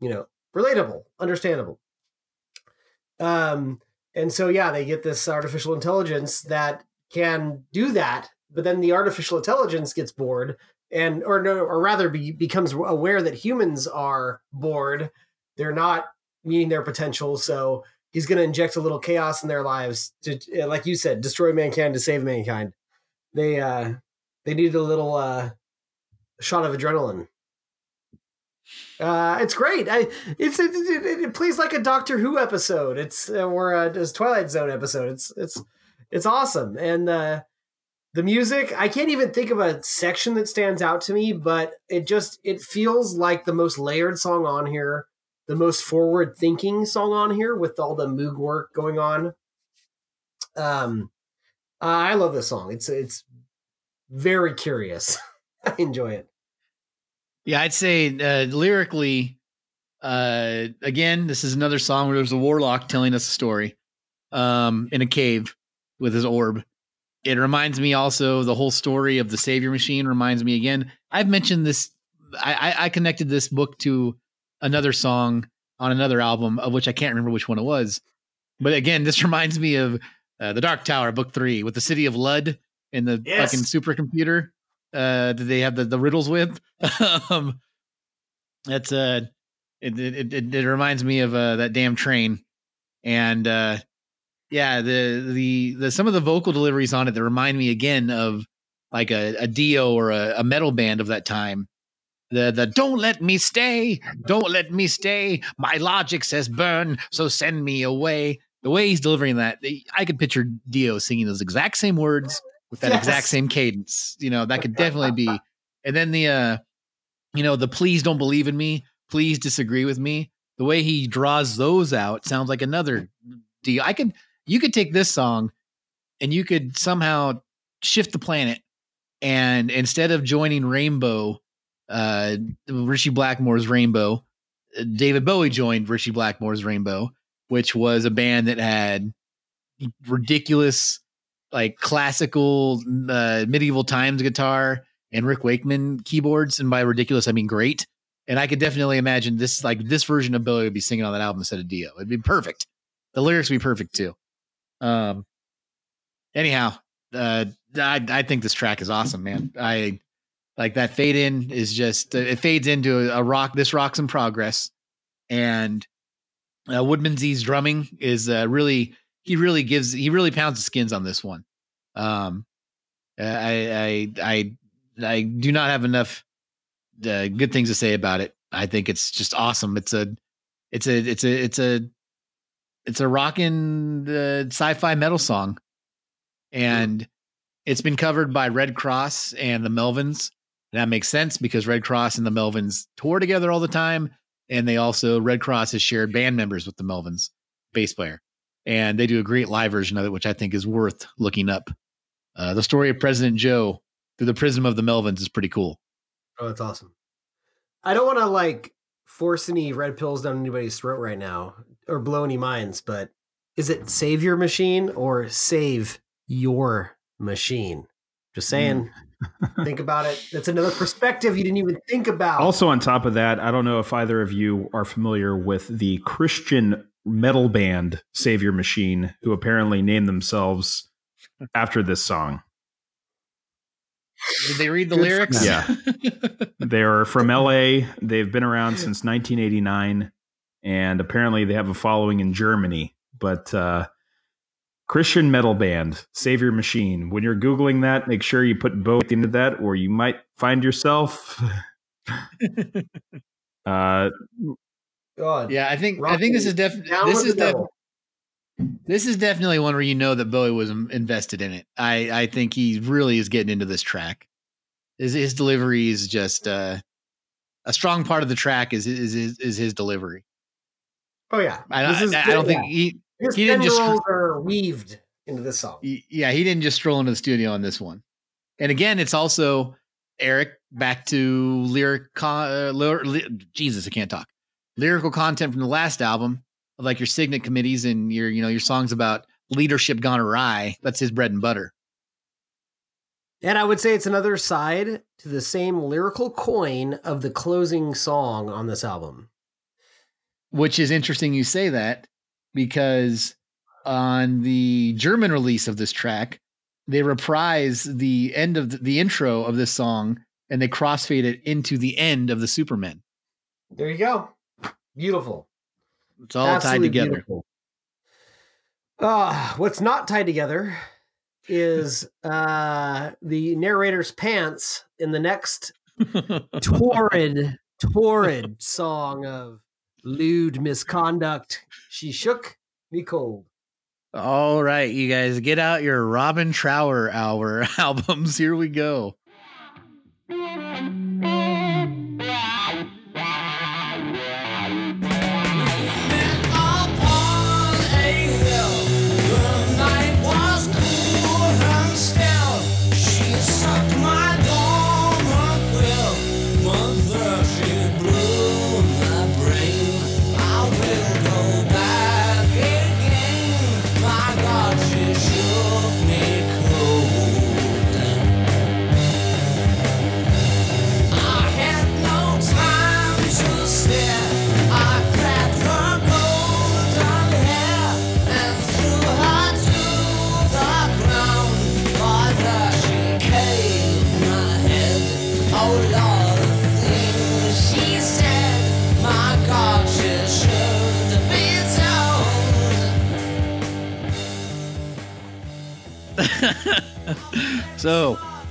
You know, relatable, understandable. Um, and so, yeah, they get this artificial intelligence that can do that, but then the artificial intelligence gets bored and, or no, or rather, be, becomes aware that humans are bored. They're not meeting their potential, so he's going to inject a little chaos in their lives to, uh, like you said, destroy mankind to save mankind. They, uh, they needed a little uh, shot of adrenaline. Uh, it's great. I it's it, it, it, plays like a Doctor Who episode. It's uh, or a, a Twilight Zone episode. It's it's it's awesome. And uh, the music, I can't even think of a section that stands out to me, but it just it feels like the most layered song on here, the most forward thinking song on here with all the Moog work going on. Um, uh, I love this song. It's it's very curious. I enjoy it. Yeah, I'd say uh, lyrically, uh, again, this is another song where there's a warlock telling us a story um, in a cave with his orb. It reminds me also the whole story of the Savior Machine reminds me again. I've mentioned this. I, I, connected this book to another song on another album of which I can't remember which one it was. But again, this reminds me of uh, the Dark Tower, Book Three, with the city of Lud and the Yes. fucking supercomputer uh, that they have the, the riddles with. um, that's uh, it, it it it reminds me of uh, that damn train, and uh, yeah, the the the some of the vocal deliveries on it that remind me again of like a, a Dio or a, a metal band of that time. The the don't let me stay, don't let me stay. My logic says burn, so send me away. The way he's delivering that, I could picture Dio singing those exact same words with that exact same cadence. You know, that could definitely be. And then the uh, you know, the please don't believe in me, please disagree with me. The way he draws those out sounds like another Dio. I could you could take this song and you could somehow shift the planet and instead of joining Rainbow, uh, Ritchie Blackmore's Rainbow, uh, David Bowie joined Ritchie Blackmore's Rainbow, which was a band that had ridiculous, like classical uh, medieval times guitar and Rick Wakeman keyboards. And by ridiculous, I mean great. And I could definitely imagine this, like this version of Bowie would be singing on that album instead of Dio. It'd be perfect. The lyrics would be perfect too. Um, anyhow, uh, I, I think this track is awesome, man. I like that fade in is just uh, it fades into a, a rock. This rocks in progress, and uh, Woodmansey's drumming is uh, really he really gives he really pounds the skins on this one. Um, I I I I do not have enough uh, good things to say about it. I think it's just awesome. It's a it's a it's a it's a it's a rockin' uh, sci-fi metal song, and it's been covered by Redd Kross and the Melvins. That makes sense because Redd Kross and the Melvins tour together all the time. And they also, Redd Kross has shared band members with the Melvins, bass player. And they do a great live version of it, which I think is worth looking up. Uh, the story of President Joe through the prism of the Melvins is pretty cool. Oh, that's awesome. I don't want to like force any red pills down anybody's throat right now or blow any minds, but is it save your machine or save your machine? Just saying. Mm. think about it. That's another perspective you didn't even think about. Also, on top of that, I don't know if either of you are familiar with the Christian metal band Savior Machine, who apparently named themselves after this song. Did they read the Good lyrics? Yeah. They are from LA. They've been around since 1989, and apparently they have a following in Germany. But uh, Christian metal band Savior Machine. When you're googling that, make sure you put both into that, or you might find yourself. uh, God. yeah, I think I think this is definitely this is the def- devil. this is definitely one where you know that Bowie was um, invested in it. I I think he really is getting into this track. His his delivery is just uh, a strong part of the track is is is, is his delivery. Oh yeah. I, This is I don't good, think he his he didn't just- are weaved into this song. Yeah, he didn't just stroll into the studio on this one. And again, it's also Eric back to lyric, uh, Jesus, I can't talk. Lyrical content from the last album, of like your Cygnet Committees and your, you know, your songs about leadership gone awry. That's his bread and butter. And I would say it's another side to the same lyrical coin of the closing song on this album. Which is interesting you say that because on the German release of this track, they reprise the end of the, the intro of this song and they crossfade it into the end of the Superman. There you go. Beautiful. It's all tied together. beautiful. Uh, what's not tied together is uh, the narrator's pants in the next torrid, torrid song of lewd misconduct. She shook me cold. All right, you guys, get out your Robin Trower hour albums. Here we go.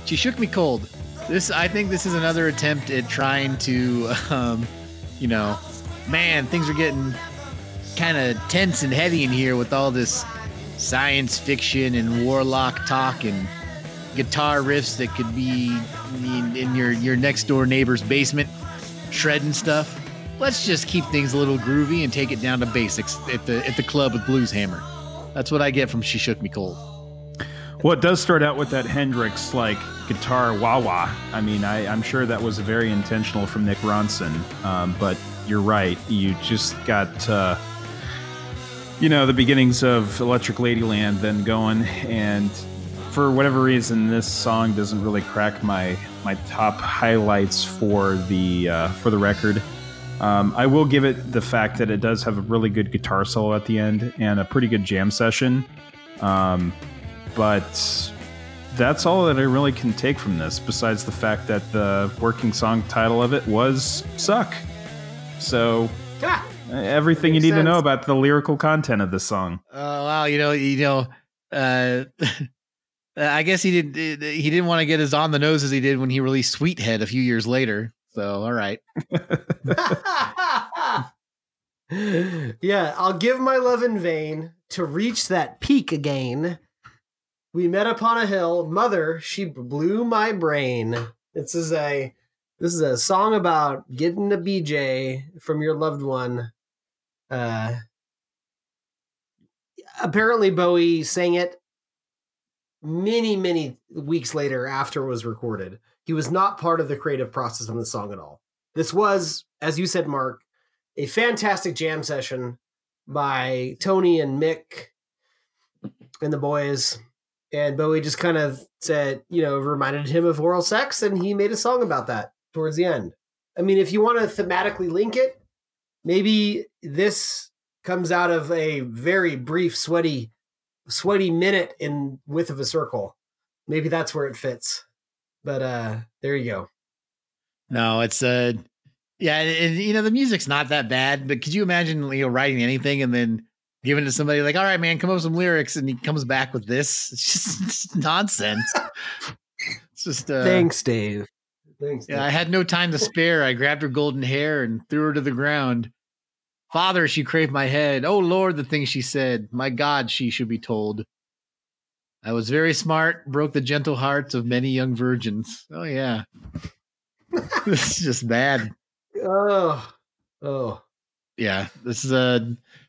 She shook me cold. This, I think, this is another attempt at trying to, um, you know, man, things are getting kind of tense and heavy in here with all this science fiction and warlock talk and guitar riffs that could be in, in your your next door neighbor's basement, shredding stuff. Let's just keep things a little groovy and take it down to basics at the at the club with Blues Hammer. That's what I get from She Shook Me Cold. Well, it does start out with that Hendrix like guitar wah wah. I mean, I, I'm sure that was very intentional from Mick Ronson. Um, but you're right. You just got, uh, you know, the beginnings of Electric Ladyland then going. And for whatever reason, this song doesn't really crack my my top highlights for the uh, for the record. Um, I will give it the fact that it does have a really good guitar solo at the end and a pretty good jam session. Um, but that's all that I really can take from this, besides the fact that the working song title of it was Suck. So, Ah, everything you Makes need to know about the lyrical content of this song. Oh wow, you know, you know, uh, I guess he didn't—he didn't want to get as on the nose as he did when he released Sweet Head a few years later. So, all right, yeah, I'll give my love in vain to reach that peak again. We met upon a hill. Mother, she blew my brain. This is a this is a song about getting a BJ from your loved one. Uh, apparently, Bowie sang it many, many weeks later after it was recorded. He was not part of the creative process on the song at all. This was, as you said, Mark, a fantastic jam session by Tony and Mick and the boys. And Bowie just kind of said, you know, reminded him of oral sex, and he made a song about that towards the end. I mean, if you want to thematically link it, maybe this comes out of a very brief, sweaty, sweaty minute in width of a circle. Maybe that's where it fits. But uh there you go. No, it's uh yeah, and, you know the music's not that bad, but could you imagine you know writing anything and then giving it to somebody like, all right, man, come up with some lyrics, and he comes back with this? It's just it's nonsense. it's just uh, Thanks, Dave. Thanks. Yeah, I had no time to spare. I grabbed her golden hair and threw her to the ground. Father, she craved my head. Oh Lord, the things she said. My God, she should be told. I was very smart, broke the gentle hearts of many young virgins. Oh yeah. this is just bad. Oh, oh. Yeah, this is uh,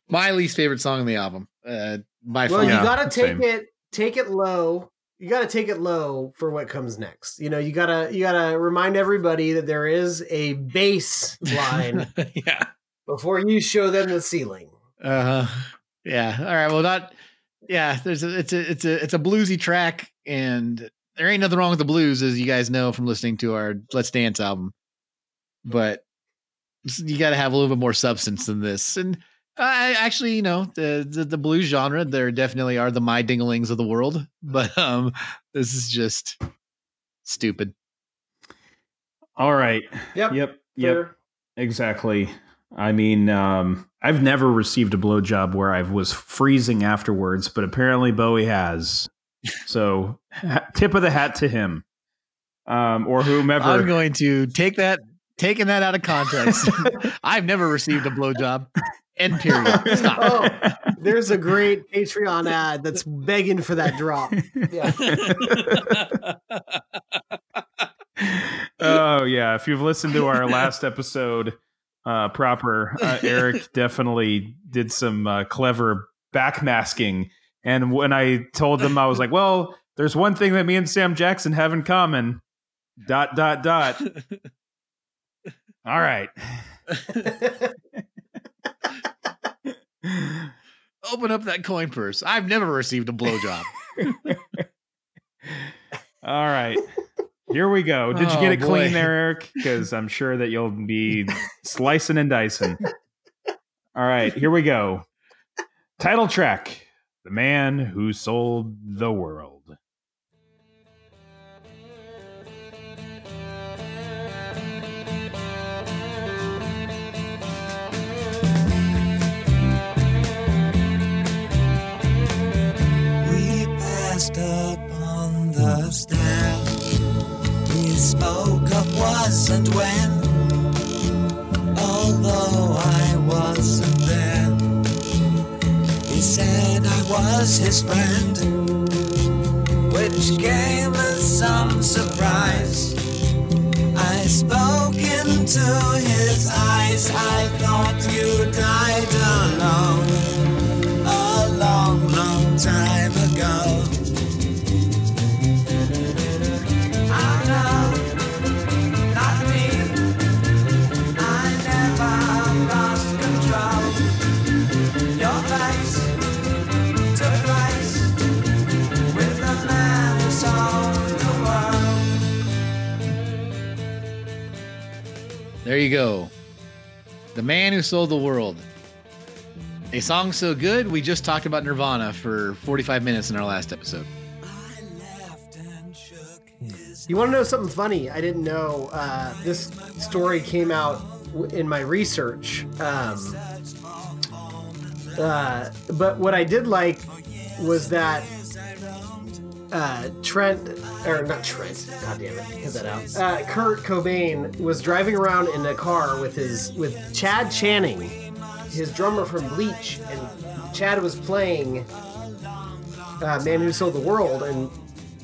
my least favorite song on the album. Uh, by Well, far. you gotta take same. it, take it low. You gotta take it low for what comes next. You know, you gotta, you gotta remind everybody that there is a bass line yeah. before you show them the ceiling. Uh huh. Yeah. All right. Well, not. Yeah. There's a. It's a. It's a. It's a bluesy track, and there ain't nothing wrong with the blues, as you guys know from listening to our Let's Dance album. But you got to have a little bit more substance than this. And I actually, you know, the, the the blues genre, there definitely are the my dinglings of the world, but um, this is just stupid. All right. Yep. Yep. Yep. Exactly. I mean, um, I've never received a blowjob where I was freezing afterwards, but apparently Bowie has. So, ha- tip of the hat to him, um, or whomever. I'm going to take that, taking that out of context. I've never received a blowjob. End period. Stop. Oh, there's a great Patreon ad that's begging for that drop. Yeah. oh yeah, if you've listened to our last episode uh, proper, uh, Eric definitely did some uh, clever backmasking. And when I told them, I was like, "Well, there's one thing that me and Sam Jackson have in common." Dot dot dot. All right. Open up that coin purse. I've never received a blowjob. All right. Here we go. Did you Oh, get it boy. clean there, Eric? Because I'm sure that you'll be slicing and dicing. All right, here we go. Title track The Man Who Sold the World. Passed up on the stair. He spoke of was and when. Although I wasn't there, he said I was his friend, which came as some surprise. I spoke into his eyes. I thought you died alone a long, long time ago. There you go. The man who sold the world. A song so good, we just talked about Nirvana for 45 minutes in our last episode. You want to know something funny? I didn't know uh, this story came out in my research. Um, uh, but what I did like was that uh, Trent, or not Trent, god it, cut that out. Uh, Kurt Cobain was driving around in a car with his with Chad Channing, his drummer from Bleach, and Chad was playing uh, "Man Who Sold the World," and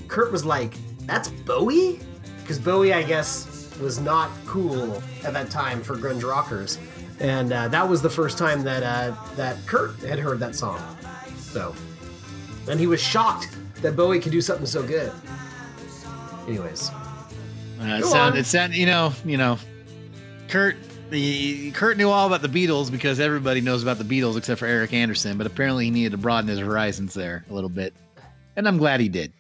Kurt was like, "That's Bowie," because Bowie, I guess, was not cool at that time for grunge rockers, and uh, that was the first time that uh, that Kurt had heard that song. So, and he was shocked that Bowie could do something so good. Anyways, Uh, it sound, it sound, you know, you know, Kurt. The Kurt knew all about the Beatles because everybody knows about the Beatles except for Eric Anderson. But apparently, he needed to broaden his horizons there a little bit, and I'm glad he did.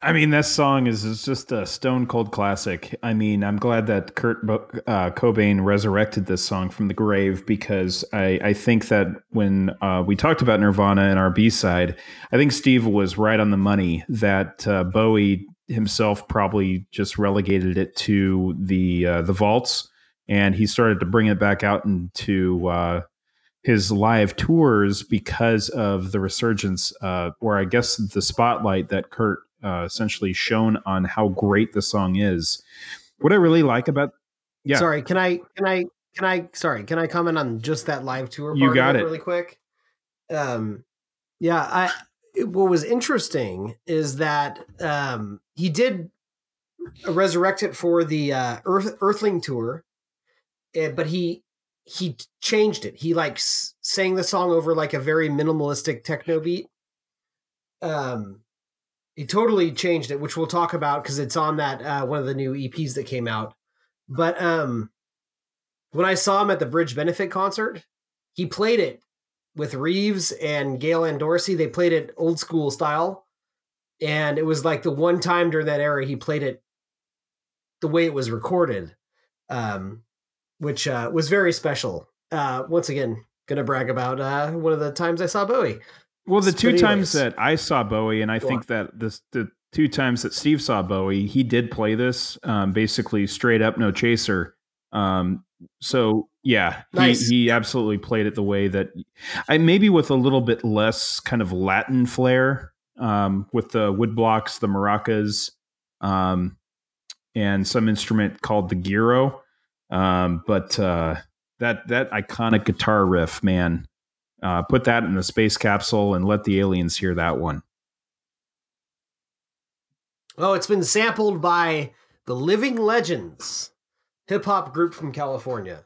I mean, this song is, is just a stone cold classic. I mean, I'm glad that Kurt Bo- uh, Cobain resurrected this song from the grave because I, I think that when uh, we talked about Nirvana and our B side, I think Steve was right on the money that uh, Bowie himself probably just relegated it to the uh, the vaults, and he started to bring it back out into uh, his live tours because of the resurgence, uh, or I guess the spotlight that Kurt uh, essentially shown on how great the song is. What I really like about yeah, sorry, can I can I can I sorry can I comment on just that live tour? You got it. really quick. Um, yeah, I it- what was interesting is that um he did resurrect it for the uh, Earth Earthling tour, eh, but he he changed it. He like sang the song over like a very minimalistic techno beat. Um, he totally changed it, which we'll talk about because it's on that uh, one of the new EPs that came out. But um, when I saw him at the Bridge Benefit concert, he played it with Reeves and Gail Ann Dorsey. They played it old school style, and it was like the one time during that era he played it the way it was recorded, um, which uh, was very special. Uh, once again, gonna brag about uh, one of the times I saw Bowie. Well, the two times that I saw Bowie, and I think that this the two times that Steve saw Bowie, he did play this um, basically straight up, no chaser. Um, so yeah, Nice. he he absolutely played it the way that I maybe with a little bit less kind of Latin flair, um, with the wood blocks, the maracas, um, and some instrument called the guiro. Um, but uh, that that iconic guitar riff, man, uh, put that in the space capsule and let the aliens hear that one. Oh, it's been sampled by the Living Legends, hip hop group from California.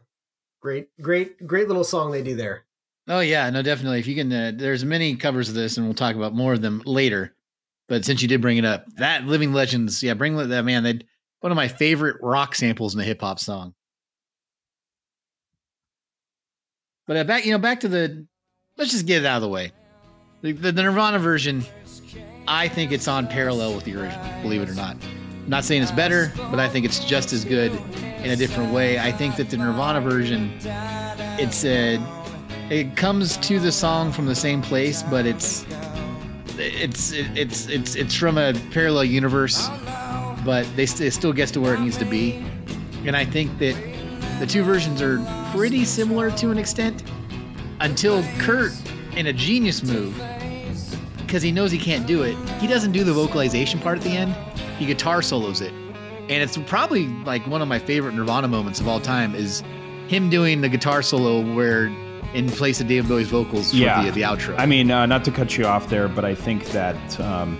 Great, great, great little song they do there. Oh yeah, no, definitely. If you can, uh, there's many covers of this, and we'll talk about more of them later. But since you did bring it up, that Living Legends, yeah, bring that man. They one of my favorite rock samples in a hip hop song. But uh, back, you know, back to the. Let's just get it out of the way. The, the, Nirvana version, I think it's on parallel with the original. Believe it or not. I'm not saying it's better, but I think it's just as good in a different way. I think that the Nirvana version, it's a it comes to the song from the same place, but it's it's it's it's it's from a parallel universe, but they st- it still gets to where it needs to be. And I think that the two versions are pretty similar to an extent until Kurt, in a genius move, because he knows he can't do it, he doesn't do the vocalization part at the end. He guitar solos it, and it's probably like one of my favorite Nirvana moments of all time is him doing the guitar solo where in place of David Bowie's vocals for Yeah. the, the outro. I mean, uh, not to cut you off there, but I think that um,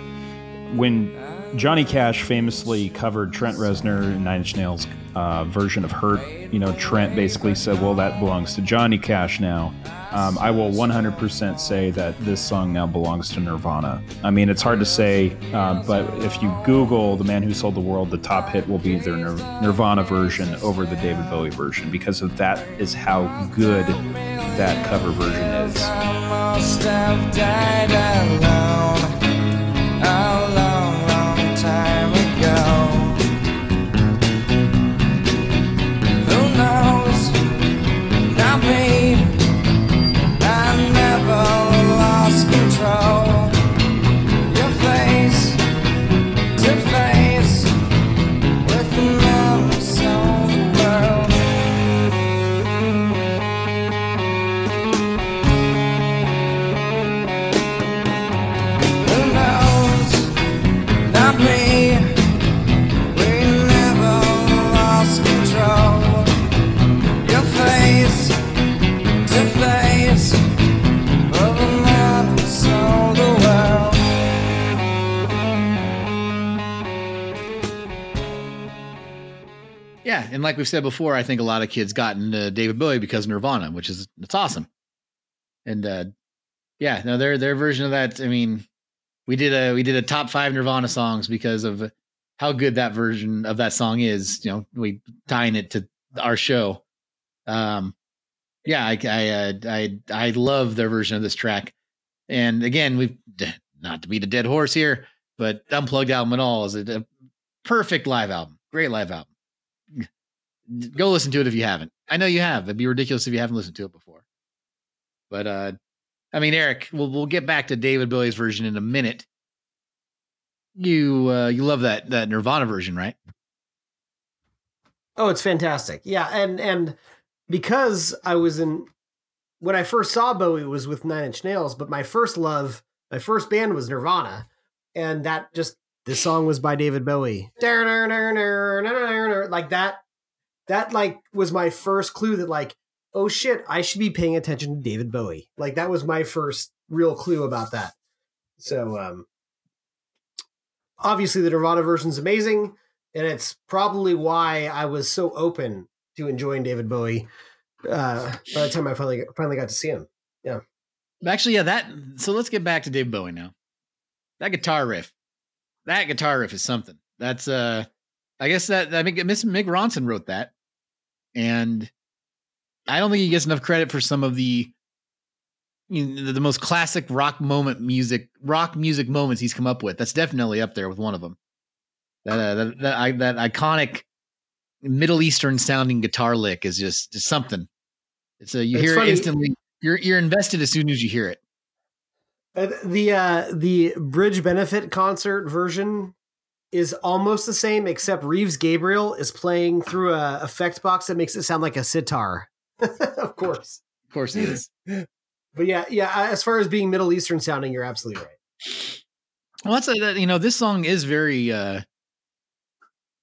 when Johnny Cash famously covered Trent Reznor and Nine Inch Nails' uh, version of "Hurt," you know, Trent basically said, "Well, that belongs to Johnny Cash now." Um, I will 100% say that this song now belongs to Nirvana. I mean, it's hard to say, uh, but if you Google "The Man Who Sold the World," the top hit will be their Nir- Nirvana version over the David Bowie version because of that is how good that cover version is. And like we've said before, I think a lot of kids got into David Bowie because Nirvana, which is it's awesome. And uh yeah, no, their their version of that. I mean, we did a we did a top five Nirvana songs because of how good that version of that song is. You know, we tying it to our show. Um, yeah, I I uh, I I love their version of this track. And again, we've not to beat a dead horse here, but Unplugged album and all is a perfect live album. Great live album. Go listen to it if you haven't. I know you have. It'd be ridiculous if you haven't listened to it before. But uh I mean, Eric, we'll we'll get back to David Bowie's version in a minute. You uh you love that that Nirvana version, right? Oh, it's fantastic. Yeah, and and because I was in when I first saw Bowie it was with Nine Inch Nails, but my first love, my first band was Nirvana, and that just this song was by David Bowie. Like that that like was my first clue that like oh shit, I should be paying attention to David Bowie. Like that was my first real clue about that. So um obviously the Nirvana version is amazing and it's probably why I was so open to enjoying David Bowie uh, by the time I finally finally got to see him. Yeah. Actually, yeah, that so let's get back to David Bowie now. That guitar riff. That guitar riff is something. That's uh I guess that I think Miss Mick Ronson wrote that. And I don't think he gets enough credit for some of the you know, the, most classic rock moment music, rock music moments he's come up with. That's definitely up there with one of them. That uh, that that, I, that iconic Middle Eastern sounding guitar lick is just, just something. It's a you It's hear funny- it instantly. You're you're invested as soon as you hear it. Uh, the uh, the Bridge Benefit concert version is almost the same, except Reeves Gabrels is playing through a effect box that makes it sound like a sitar. of course, Of course it is. but yeah, yeah. uh, As far as being Middle Eastern sounding, you're absolutely right. Well, that's a, you know, this song is very, uh,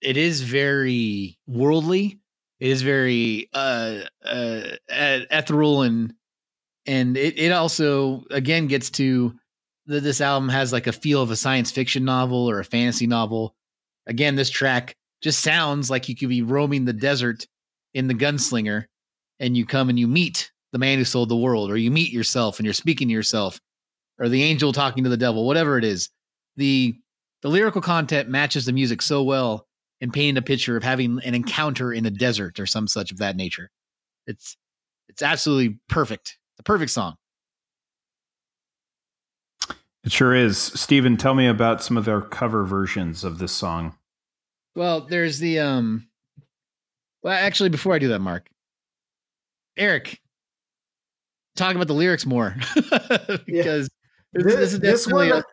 it is very worldly. It is very uh, uh, ethereal and and it it also again gets to that this album has like a feel of a science fiction novel or a fantasy novel. Again, this track just sounds like you could be roaming the desert in the gunslinger, and you come and you meet the man who sold the world, or you meet yourself and you're speaking to yourself, or the angel talking to the devil, whatever it is the the lyrical content matches the music so well in painting a picture of having an encounter in a desert or some such of that nature. It's it's absolutely perfect. A perfect song. It sure is. Steven, tell me about some of their cover versions of this song. Well, there's the um well actually before I do that, Mark. Eric, talk about the lyrics more. because this, This- this is this definitely one-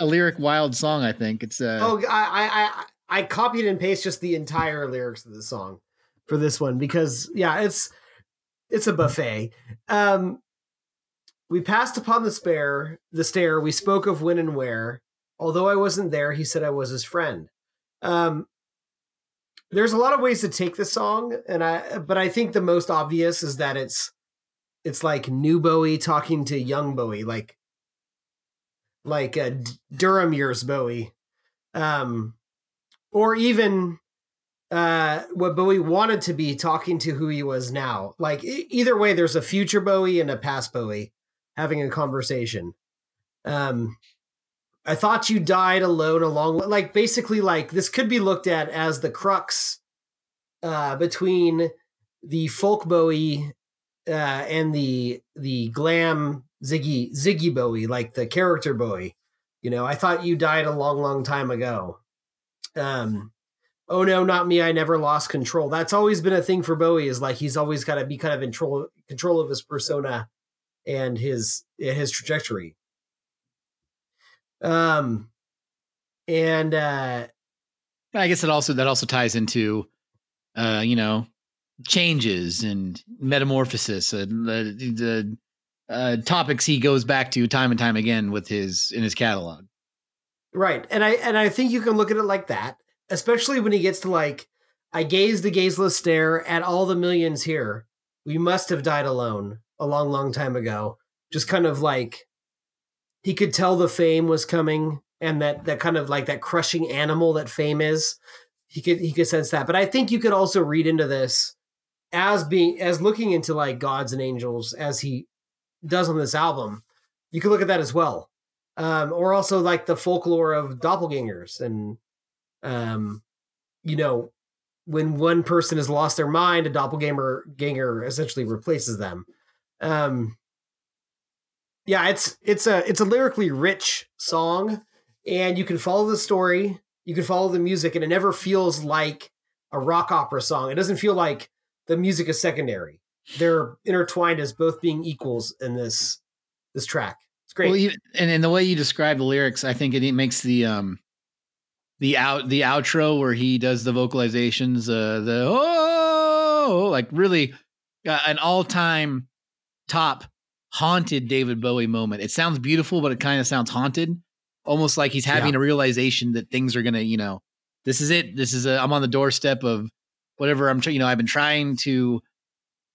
a, a lyric wild song, I think. It's uh Oh, I, I, I, I copied and pasted just the entire lyrics of the song for this one because yeah, it's it's a buffet. Um, we passed upon the spare the stair. We spoke of when and where. Although I wasn't there, he said I was his friend. Um, there's a lot of ways to take this song, and I but I think the most obvious is that it's it's like new Bowie talking to young Bowie, like like uh, D- Deram years Bowie um, or even uh, what Bowie wanted to be talking to who he was now. Like either way, there's a future Bowie and a past Bowie having a conversation. Um, I thought you died alone along like basically like this could be looked at as the crux uh, between the folk Bowie uh, and the the glam Ziggy Ziggy Bowie, like the character Bowie. You know, I thought you died a long, long time ago. Um, oh no, not me. I never lost control. That's always been a thing for Bowie. Is like he's always got to be kind of in control control of his persona and his his trajectory. Um, and uh, I guess it also that also ties into uh, you know, changes and metamorphosis and the the uh, topics he goes back to time and time again with his in his catalog. Right. And I and I think you can look at it like that, especially when he gets to like I gaze the gazeless stare at all the millions here. We must have died alone a long, long time ago. Just kind of like he could tell the fame was coming and that that kind of like that crushing animal that fame is. he could he could sense that. But I think you could also read into this as being as looking into like gods and angels as he does on this album. You could look at that as well, um, or also like the folklore of doppelgangers and um, you know when one person has lost their mind, a doppelganger ganger essentially replaces them. Um, yeah, it's it's a it's a lyrically rich song, and you can follow the story, you can follow the music, and it never feels like a rock opera song. It doesn't feel like the music is secondary. They're intertwined as both being equals in this this track. It's great. Well, you, and in the way you describe the lyrics, I think it, makes the um the out the outro where he does the vocalizations, uh, the oh, like really uh, an all time top haunted David Bowie moment. It sounds beautiful, but it kind of sounds haunted, almost like he's having a realization that things are gonna, you know, this is it. This is a, I'm on the doorstep of whatever I'm, tr- you know, I've been trying to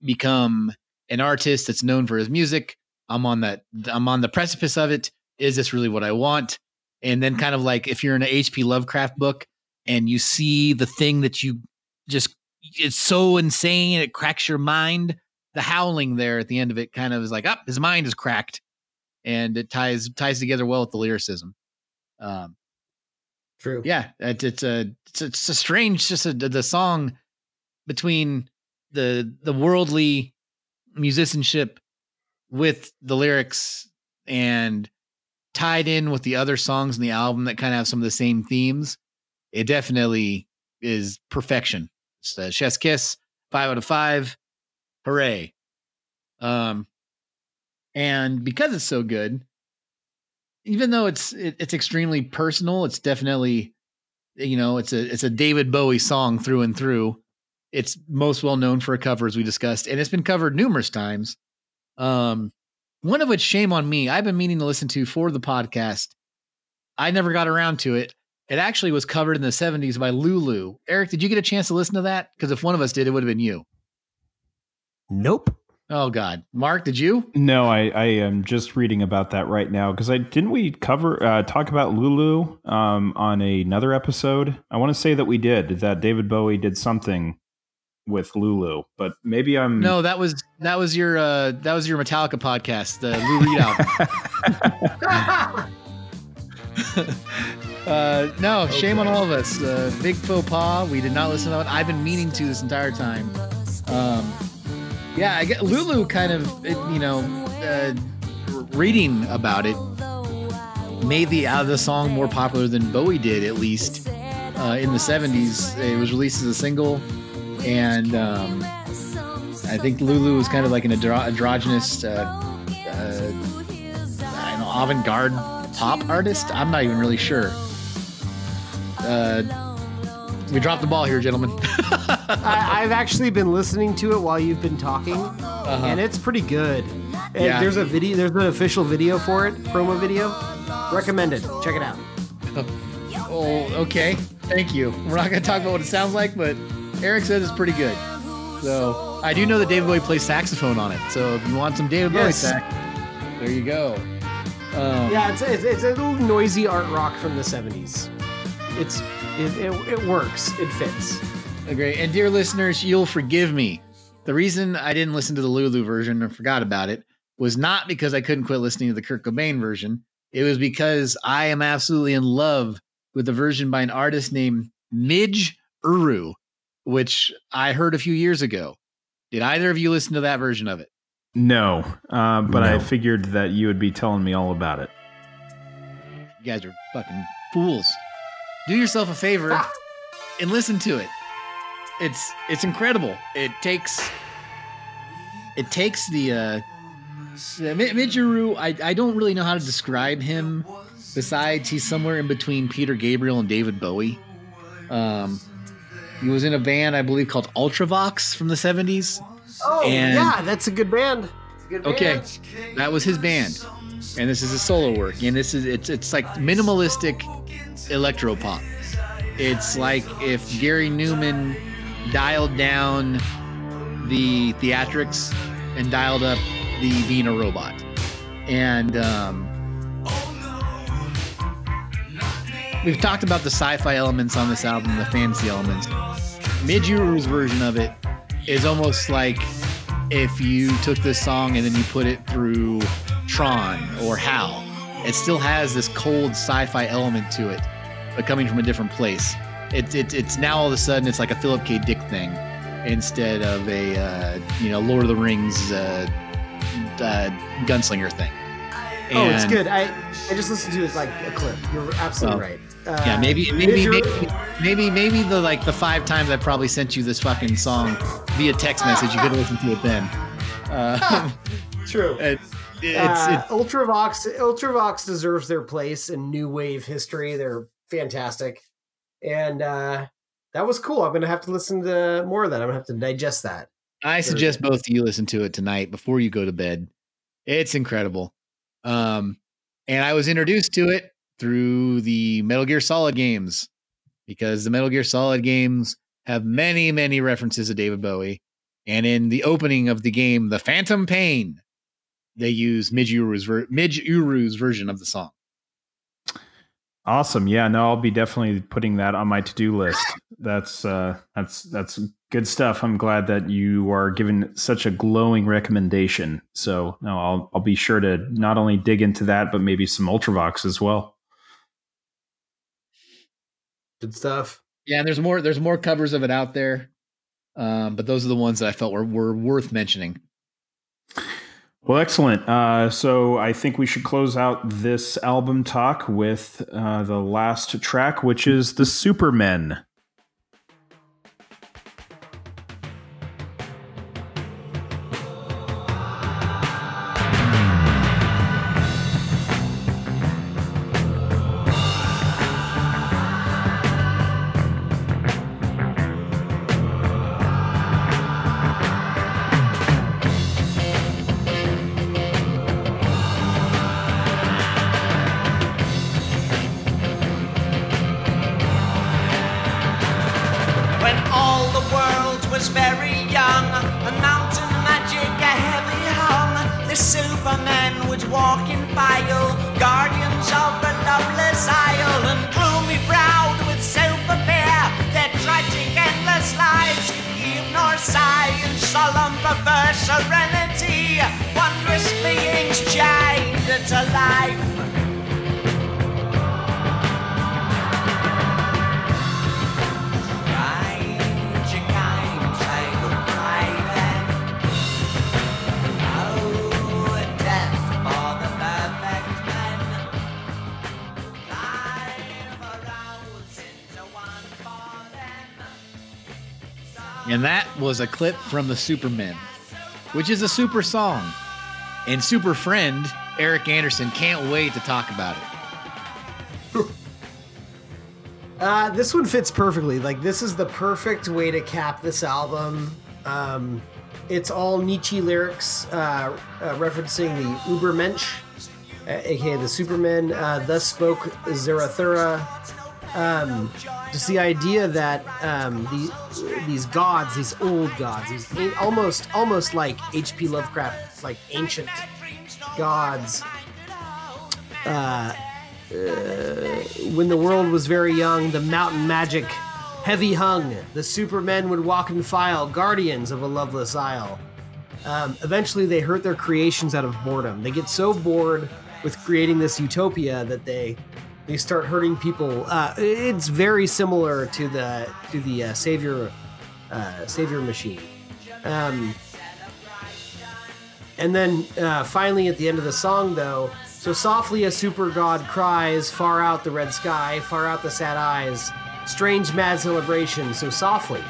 become an artist that's known for his music. I'm on that. I'm on the precipice of it. Is this really what I want? And then, kind of like if you're in an H.P. Lovecraft book and you see the thing that you just it's so insane it cracks your mind. The howling there at the end of it kind of is like, up, his mind is cracked, and it ties ties together well with the lyricism. Um, True. yeah, it's it's a it's, it's a strange just a, the song between the the worldly musicianship with the lyrics and tied in with the other songs in the album that kind of have some of the same themes. It definitely is perfection. It's a chef's kiss, five out of five. Hooray. Um and because it's so good, even though it's it, it's extremely personal, it's definitely you know, it's a it's a David Bowie song through and through. It's most well known for a cover, as we discussed, and it's been covered numerous times. Um, one of which, shame on me, I've been meaning to listen to for the podcast. I never got around to it. It actually was covered in the 70s by Lulu. Eric, did you get a chance to listen to that? Because if one of us did, it would have been you. Nope. Oh God, Mark, did you? No, I, I am just reading about that right now because I didn't we cover uh, talk about Lulu um, on another episode. I want to say that we did that. David Bowie did something with Lulu, but maybe I'm No, that was that was your uh that was your Metallica podcast, the Lou Reed album. uh, no, shame on all of us. Uh, big faux pas. We did not listen to it. I've been meaning to this entire time. Um, yeah, I get Lulu kind of, you know, uh, reading about it made the uh, the song more popular than Bowie did, at least uh, in the '70s. It was released as a single, and um, I think Lulu was kind of like an andro- androgynous, uh, uh, I don't know, avant-garde pop artist. I'm not even really sure. Uh, we dropped the ball here, gentlemen. I, I've actually been listening to it while you've been talking, Uh-huh. and it's pretty good. And Yeah. There's a video. There's an official video for it, promo video. Recommended. Check it out. Oh, okay. Thank you. We're not going to talk about what it sounds like, but Eric says it's pretty good. So I do know that David Bowie plays saxophone on it. So if you want some David Bowie Yes. sax, there you go. Um, Yeah, it's, it's it's a little noisy art rock from the '70s. It's it, it, it works. It fits. Great. And dear listeners, you'll forgive me. The reason I didn't listen to the Lulu version and forgot about it was not because I couldn't quit listening to the Kurt Cobain version. It was because I am absolutely in love with the version by an artist named Midge Ure, which I heard a few years ago. Did either of you listen to that version of it? no, uh, but I figured that you would be telling me all about it. You guys are fucking fools. Do yourself a favor and listen to it. It's it's incredible. It takes it takes the uh Midge Ure, I I don't really know how to describe him besides he's somewhere in between Peter Gabriel and David Bowie. Um he was in a band I believe called Ultravox from the 70s. Oh And- yeah, that's a good band. A good band. Okay, that was his band, and this is his solo work, and this is it's it's like minimalistic electro pop. It's like if Gary Numan dialed down the theatrics and dialed up the being a robot, and um, we've talked about the sci-fi elements on this album, the fantasy elements. Midge Ure's version of it is almost like if you took this song and then you put it through Tron or HAL. It still has this cold sci-fi element to it, but coming from a different place. It, it, it's now all of a sudden it's like a Philip K. Dick thing instead of a uh, you know Lord of the Rings uh, uh, gunslinger thing. Oh, it's good. I I just listened to it like a clip. You're absolutely Oh. right. Uh, Yeah, maybe maybe maybe maybe maybe the like the five times I probably sent you this fucking song via text message, you could listen to it then. Uh, True. it, it's, uh, it's Ultravox Ultravox deserves their place in new wave history. They're fantastic, and uh, that was cool. I'm gonna have to listen to more of that. I'm gonna have to digest that. I suggest both of you listen to it tonight before you go to bed. It's incredible. Um, and I was introduced to it through the Metal Gear Solid games because the Metal Gear Solid games have many, many references to David Bowie. And in the opening of the game, The Phantom Pain, they use Midge Ure's, ver- Midge Ure's version of the song. Awesome. Yeah, no, I'll be definitely putting that on my to-do list. That's uh that's that's good stuff. I'm glad that you are giving such a glowing recommendation. So, no, I'll I'll be sure to not only dig into that but maybe some Ultravox as well. Good stuff. Yeah, and there's more. There's more covers of it out there, um, but those are the ones that I felt were, were worth mentioning. Well, excellent. Uh, so I think we should close out this album talk with uh, the last track, which is the Supermen. Was a clip from the Supermen, which is a super song. And super friend Eric Anderson can't wait to talk about it. Uh, this one fits perfectly. Like this is the perfect way to cap this album. Um, it's all Nietzsche lyrics, uh, uh, referencing the Ubermensch, aka the Superman. Uh, Thus spoke Zarathustra. Um, just the idea that um, the, these gods, these old gods, these almost almost like H.P. Lovecraft, like ancient gods. Uh, when the world was very young, the mountain magic heavy hung. The supermen would walk in file, guardians of a loveless isle. Um, eventually, they hurt their creations out of boredom. They get so bored with creating this utopia that they they start hurting people. Uh, it's very similar to the to the uh, savior uh, savior machine. Um, and then uh, finally, at the end of the song, though, so softly a super god cries, far out the red sky, far out the sad eyes, strange mad celebration. So softly,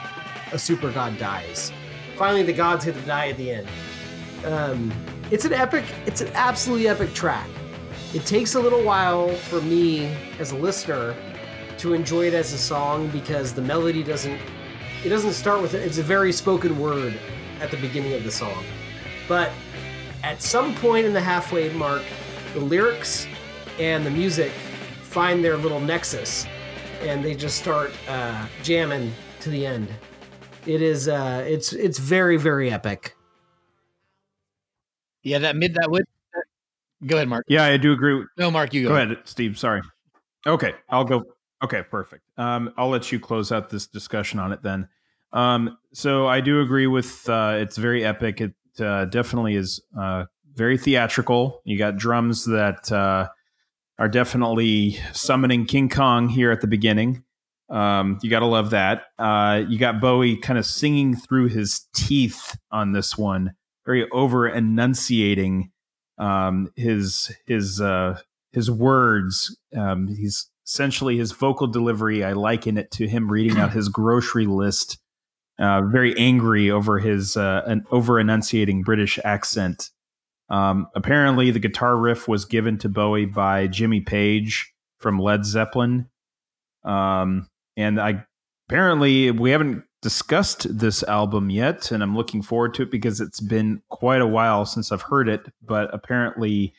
a super god dies. Finally, the gods hit the die at the end. Um, it's an epic, it's an absolutely epic track. It takes a little while for me as a listener to enjoy it as a song because the melody doesn't, it doesn't start with it. It's a very spoken word at the beginning of the song. But at some point in the halfway mark, the lyrics and the music find their little nexus, and they just start uh, jamming to the end. It is, uh, it's, it's very, very epic. Yeah, that mid that would. Go ahead, Mark. Yeah, I do agree. No, Mark, you go. Go ahead, Steve. Sorry. Okay, I'll go. Okay, perfect. Um, I'll let you close out this discussion on it then. Um, so I do agree with uh, it's very epic. It uh, definitely is uh, very theatrical. You got drums that uh, are definitely summoning King Kong here at the beginning. Um, you got to love that. Uh, you got Bowie kind of singing through his teeth on this one, very over enunciating um, his his uh, his words. Um, he's essentially his vocal delivery. I liken it to him reading out his grocery list, uh, very angry over his uh, an over enunciating British accent. Um, apparently, the guitar riff was given to Bowie by Jimmy Page from Led Zeppelin. Um, and I apparently we haven't discussed this album yet, and I'm looking forward to it because it's been quite a while since I've heard it. But apparently,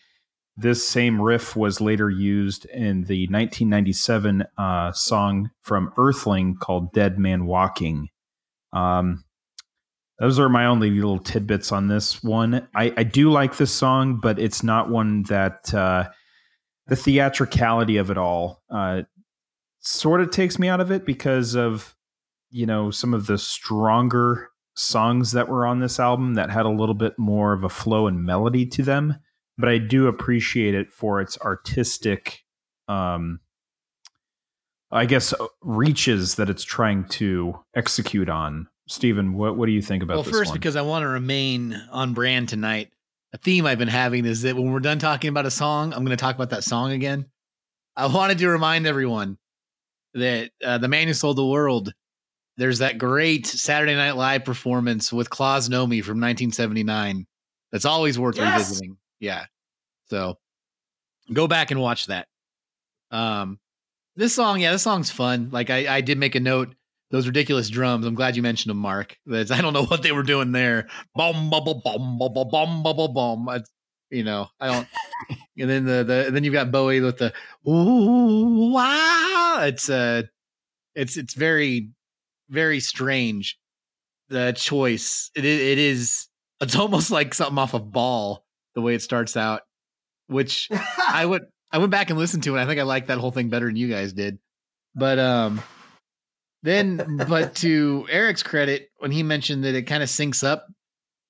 this same riff was later used in the 1997 uh, song from Earthling called "Dead Man Walking." Um, those are my only little tidbits on this one. I, I do like this song, but it's not one that uh, the theatricality of it all uh, sort of takes me out of it because of you know some of the stronger songs that were on this album that had a little bit more of a flow and melody to them. But I do appreciate it for its artistic, um, I guess, uh, reaches that it's trying to execute on. Stephen, what what do you think about this? well, first, one? because I want to remain on brand tonight. A theme I've been having is that when we're done talking about a song, I'm going to talk about that song again. I wanted to remind everyone that uh, the man who sold the world. There's that great Saturday Night Live performance with Klaus Nomi from 1979. That's always worth Yes! revisiting yeah. So go back and watch that. Um, this song, yeah, this song's fun. Like I, I did make a note. Those ridiculous drums. I'm glad you mentioned them, Mark. That's, I don't know what they were doing there. Bum bubble bum bubble bum bubble bum. boom. you know, I don't. and then the the then you've got Bowie with the ooh wow. It's uh, it's it's very very strange the choice. It it is. It's almost like something off a of ball the way it starts out, which I would I went back and listened to it. I think I liked that whole thing better than you guys did. But um then but to Eric's credit, when he mentioned that it kind of syncs up,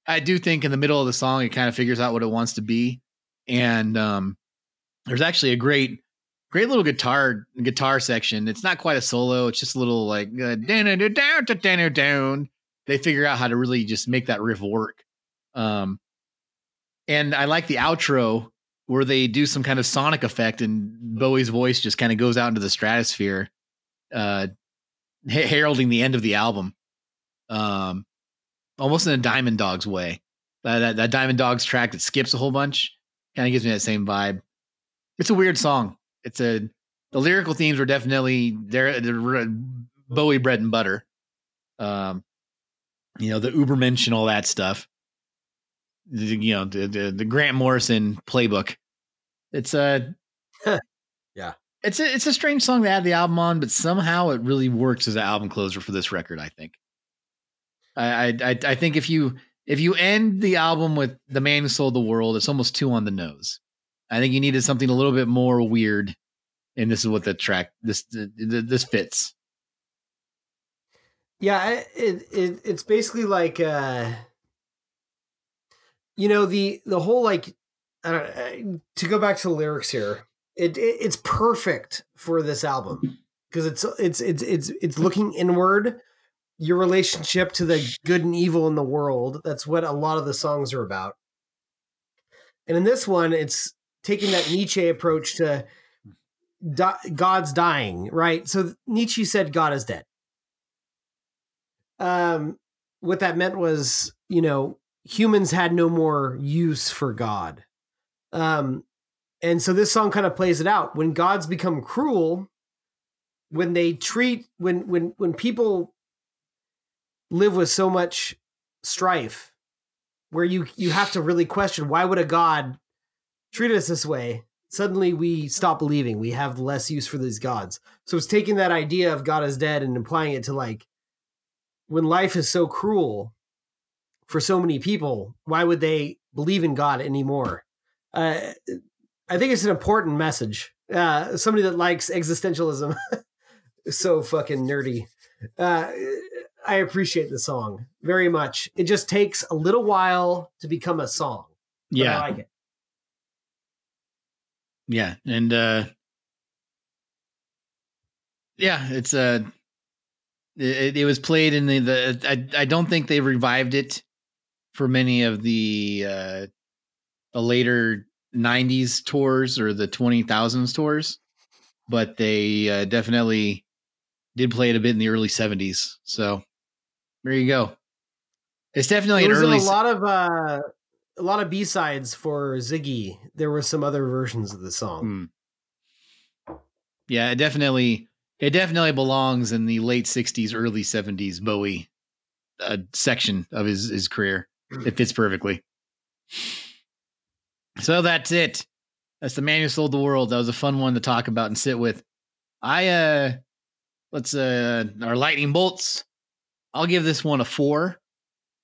I do think in the middle of the song it kind of figures out what it wants to be. And um there's actually a great great little guitar guitar section. It's not quite a solo, it's just a little like uh, down down down down. They figure out how to really just make that riff work. Um and I like the outro where they do some kind of sonic effect and Bowie's voice just kind of goes out into the stratosphere, uh, heralding the end of the album, um, almost in a Diamond Dogs way. Uh, that, that Diamond Dogs track that skips a whole bunch kind of gives me that same vibe. It's a weird song. It's a the lyrical themes were definitely they're, they're Bowie bread and butter. Um, you know the Ubermensch and all that stuff the, you know the, the the Grant Morrison playbook. It's a Yeah. It's a it's a strange song to add the album on, but somehow it really works as an album closer for this record. I think. I I I, think if you if you end the album with the man who sold the world, it's almost too on the nose. I think you needed something a little bit more weird, and this is what the track this this fits. Yeah, it, it it's basically like uh you know the the whole like uh, to go back to the lyrics here. It, it it's perfect for this album because it's it's it's it's it's looking inward. Your relationship to the good and evil in the world. That's what a lot of the songs are about. And in this one, it's taking that Nietzsche approach to di- God's dying, right? So Nietzsche said God is dead um what that meant was you know humans had no more use for god. Um and so this song kind of plays it out. When gods become cruel when they treat when when when people live with so much strife where you you have to really question why would a god treat us this way? Suddenly we stop believing. We have less use for these gods. So it's taking that idea of god is dead and applying it to like when life is so cruel for so many people, why would they believe in God anymore? Uh, I think it's an important message. Uh, somebody that likes existentialism so fucking nerdy. Uh, I appreciate the song very much. It just takes a little while to become a song. Yeah. I like it. Yeah, and uh yeah, it's uh it, it was played in the the I I don't think they revived it for many of the uh the later 90s tours or the 20,000s tours, but they uh, definitely did play it a bit in the early 70s. So there you go. It's definitely It an early a lot of uh, a lot of B sides for Ziggy. There were some other versions of the song. Hmm. Yeah, it definitely it definitely belongs in the late '60s, early '70s Bowie uh, section of his his career. It fits perfectly. So that's it. That's the man who sold the world. That was a fun one to talk about and sit with. I uh, let's uh, our lightning bolts. I'll give this one a four.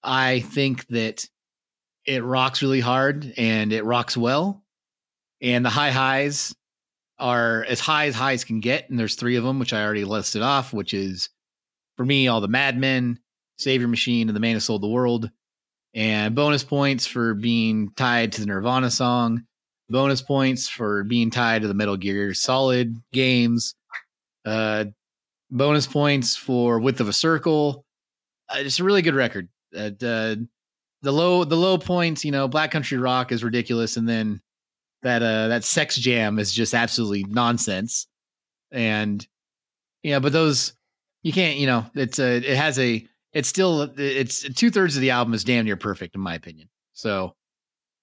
I think that it rocks really hard and it rocks well, and the high highs are as high as highs can get, and there's three of them, which I already listed off, which is for me all the Mad Men, Savior Machine, and the Man Who Sold the World, and bonus points for being tied to the Nirvana song, bonus points for being tied to the Metal Gear Solid games, uh, bonus points for Width of a Circle. Uh, it's a really good record. Uh, the low the low points, you know, Black Country Rock is ridiculous, and then that uh that sex jam is just absolutely nonsense and yeah but those you can't you know it's a it has a it's still uh, it's uh, two-thirds of the album is damn near perfect in my opinion. So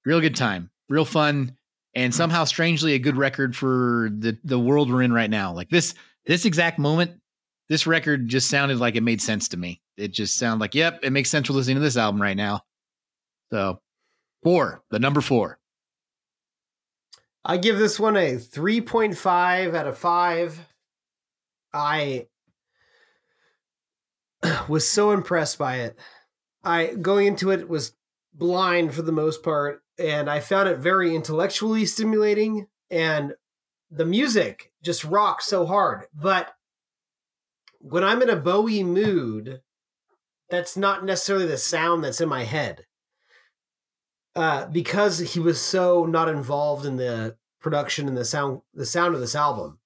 real good time real fun and somehow strangely a good record for the the world we're in right now. Like this this exact moment this record just sounded like it made sense to me. It just sounded like yep it makes sense for listening to this album right now. So four the number four. I give this one a 3.5 out of 5. I was so impressed by it. I going into it was blind for the most part and I found it very intellectually stimulating and the music just rocks so hard. But when I'm in a Bowie mood, that's not necessarily the sound that's in my head uh, because he was so not involved in the production and the sound the sound of this album.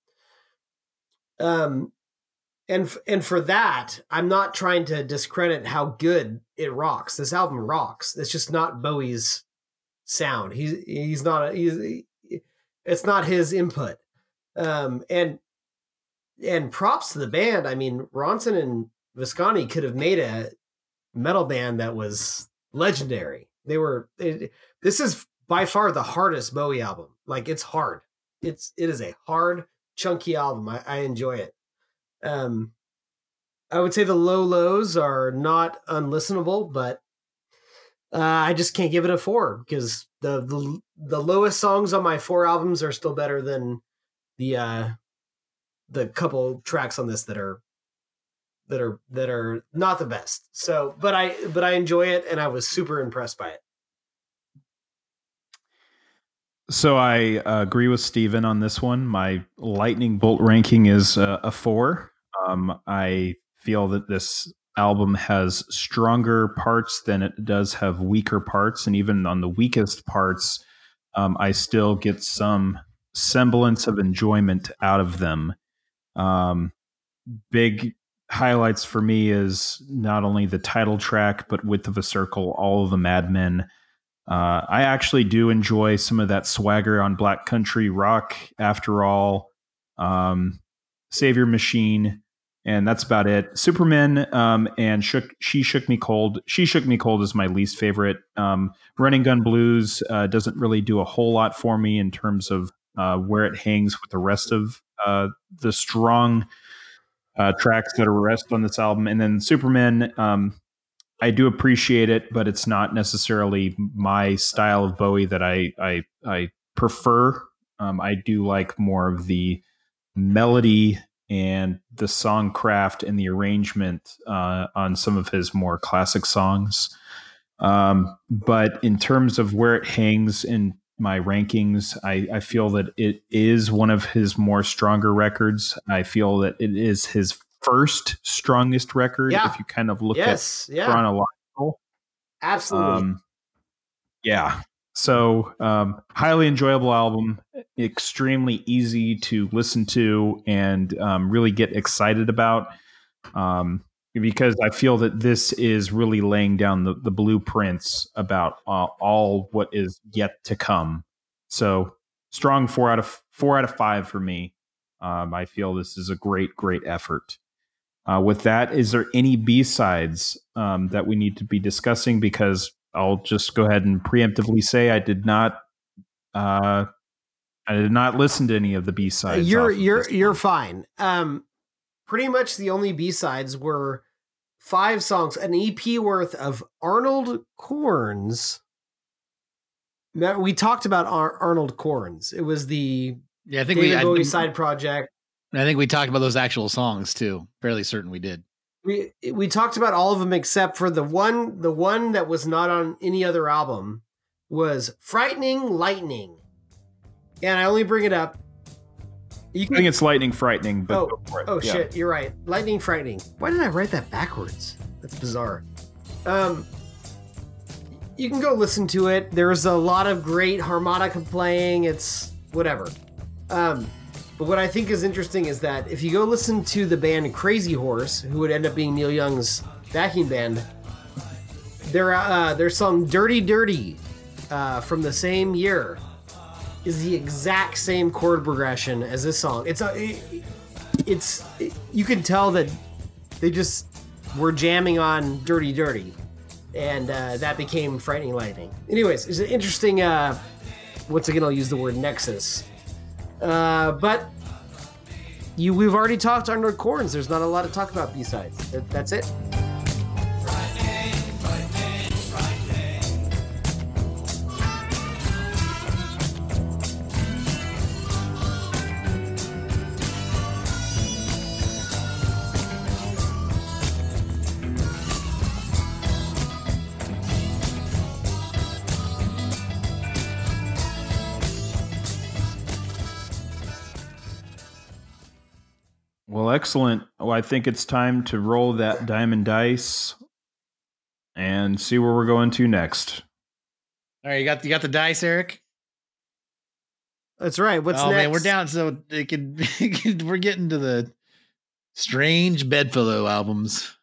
Um, and and for that, I'm not trying to discredit how good it rocks. This album rocks. It's just not Bowie's sound. He's he's not a, he's it's not his input. Um, and and props to the band. I mean, Ronson and Visconti could have made a metal band that was legendary. They were. It, this is by far the hardest Bowie album. Like it's hard. It's it is a hard, chunky album. I, I enjoy it. Um, I would say the low lows are not unlistenable, but uh, I just can't give it a four because the, the the lowest songs on my four albums are still better than the uh, the couple tracks on this that are that are that are not the best. So, but I but I enjoy it and I was super impressed by it. So I uh, agree with Steven on this one. My lightning bolt ranking is uh, a four. Um, I feel that this album has stronger parts than it does have weaker parts, and even on the weakest parts, um, I still get some semblance of enjoyment out of them. Um, big highlights for me is not only the title track, but Width of a Circle, all of the Mad Men. Uh, I actually do enjoy some of that swagger on Black Country Rock. After all, um, Savior Machine, and that's about it. Superman um, and shook, she shook me cold. She shook me cold is my least favorite. Um, Running Gun Blues uh, doesn't really do a whole lot for me in terms of uh, where it hangs with the rest of uh, the strong uh, tracks that are rest on this album. And then Superman, um, I do appreciate it, but it's not necessarily my style of Bowie that I I, I prefer. Um, I do like more of the melody and the song craft and the arrangement uh, on some of his more classic songs. Um, but in terms of where it hangs in my rankings. I, I feel that it is one of his more stronger records. I feel that it is his first strongest record. Yeah. If you kind of look yes, at yeah, chronological. absolutely. Um, yeah. So, um, highly enjoyable album, extremely easy to listen to and um, really get excited about. Um, because I feel that this is really laying down the, the blueprints about uh, all what is yet to come. So, strong four out of four out of five for me. Um, I feel this is a great, great effort. Uh, with that, is there any B sides um, that we need to be discussing? Because I'll just go ahead and preemptively say I did not. Uh, I did not listen to any of the B sides. you're you're you're fine. Um, pretty much the only B sides were five songs, an EP worth of Arnold Corns. Now, we talked about Ar- Arnold Corns. It was the Yeah, I think David we. Bowie think- side project. I think we talked about those actual songs too. Fairly certain we did. We we talked about all of them except for the one the one that was not on any other album was Frightening Lightning. And I only bring it up. You I think it's lightning frightening, but Oh, go for it. Oh Yeah. shit, you're right. Lightning frightening. Why did I write that backwards? That's bizarre. Um you can go listen to it. There's a lot of great harmonica playing. It's whatever. Um but what I think is interesting is that if you go listen to the band Crazy Horse, who would end up being Neil Young's backing band, their uh, their song "Dirty Dirty" uh, from the same year is the exact same chord progression as this song. It's a, it- it's you can tell that they just were jamming on "Dirty Dirty," and uh, that became "Frightening Lightning." Anyways, it's an interesting. Uh, once again, I'll use the word nexus. Uh, but you, we've already talked Arnold Corns. There's not a lot to talk about B-sides. That, that's it. Excellent. Well, I think it's time to roll that diamond dice and see where we're going to next. All right, you got you got the dice, Eric. That's right. What's oh next? man, we're down. So it could, we're getting to the strange bedfellow albums.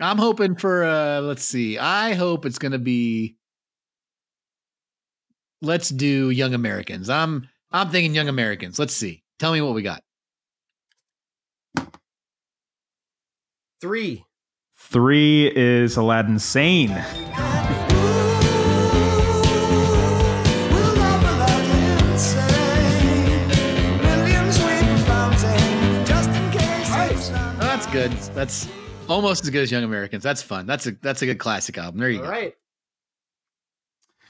I'm hoping for uh let's see. I hope it's gonna be let's do Young Americans. I'm I'm thinking Young Americans. Let's see. Tell me what we got. Three. Three is Aladdin Sane. That's good. That's almost as good as Young Americans. That's fun. That's a that's a good classic album. There you All go. right.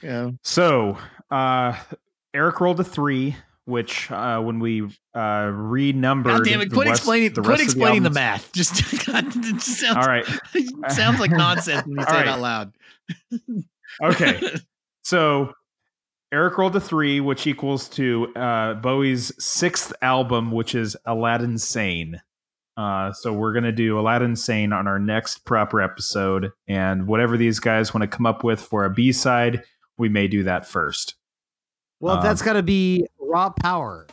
Yeah. So, uh, Eric rolled a three, which uh, when we uh, renumbered, God damn it! Quit rest- explaining. the Quit explaining the, albums- math. Just, God, it just sounds. All right. sounds like nonsense when you All say right. it out loud. Okay. So Eric rolled a three, which equals to uh, Bowie's sixth album, which is Aladdin Sane. Uh, so we're gonna do Aladdin Sane on our next proper episode, and whatever these guys want to come up with for a B side, we may do that first. Well, Um, that's got to be raw power.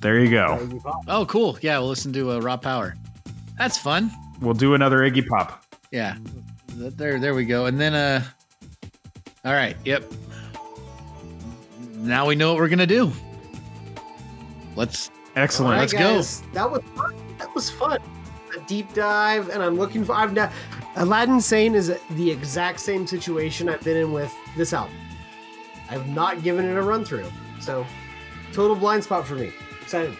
There you go. Oh, cool. Yeah, we'll listen to uh, Raw Power. That's fun. We'll do another Iggy Pop. Yeah. There, there we go. And then, uh, all right. Yep. Now we know what we're gonna do. Let's. Excellent. All let's go. That was fun. That was fun. A deep dive, and I'm looking for. I've now. Aladdin Sane is the exact same situation I've been in with this album. I've not given it a run through, so total blind spot for me. Excited.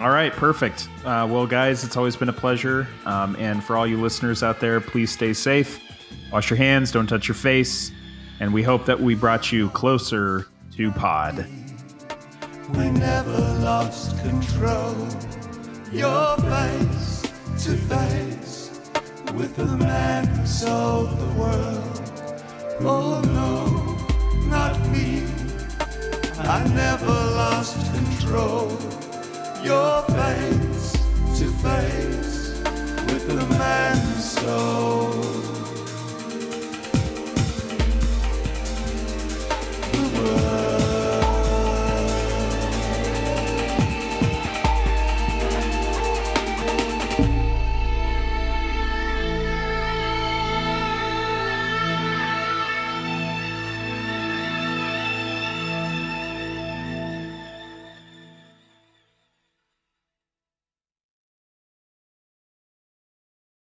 All right, perfect. Uh, well, guys, it's always been a pleasure. Um, and for all you listeners out there, please stay safe. Wash your hands, don't touch your face. And we hope that we brought you closer to Pod. We never lost control. You're face to face with the man who sold the world. Oh no, not me. I never lost control. Your face to face with the man's soul. The world.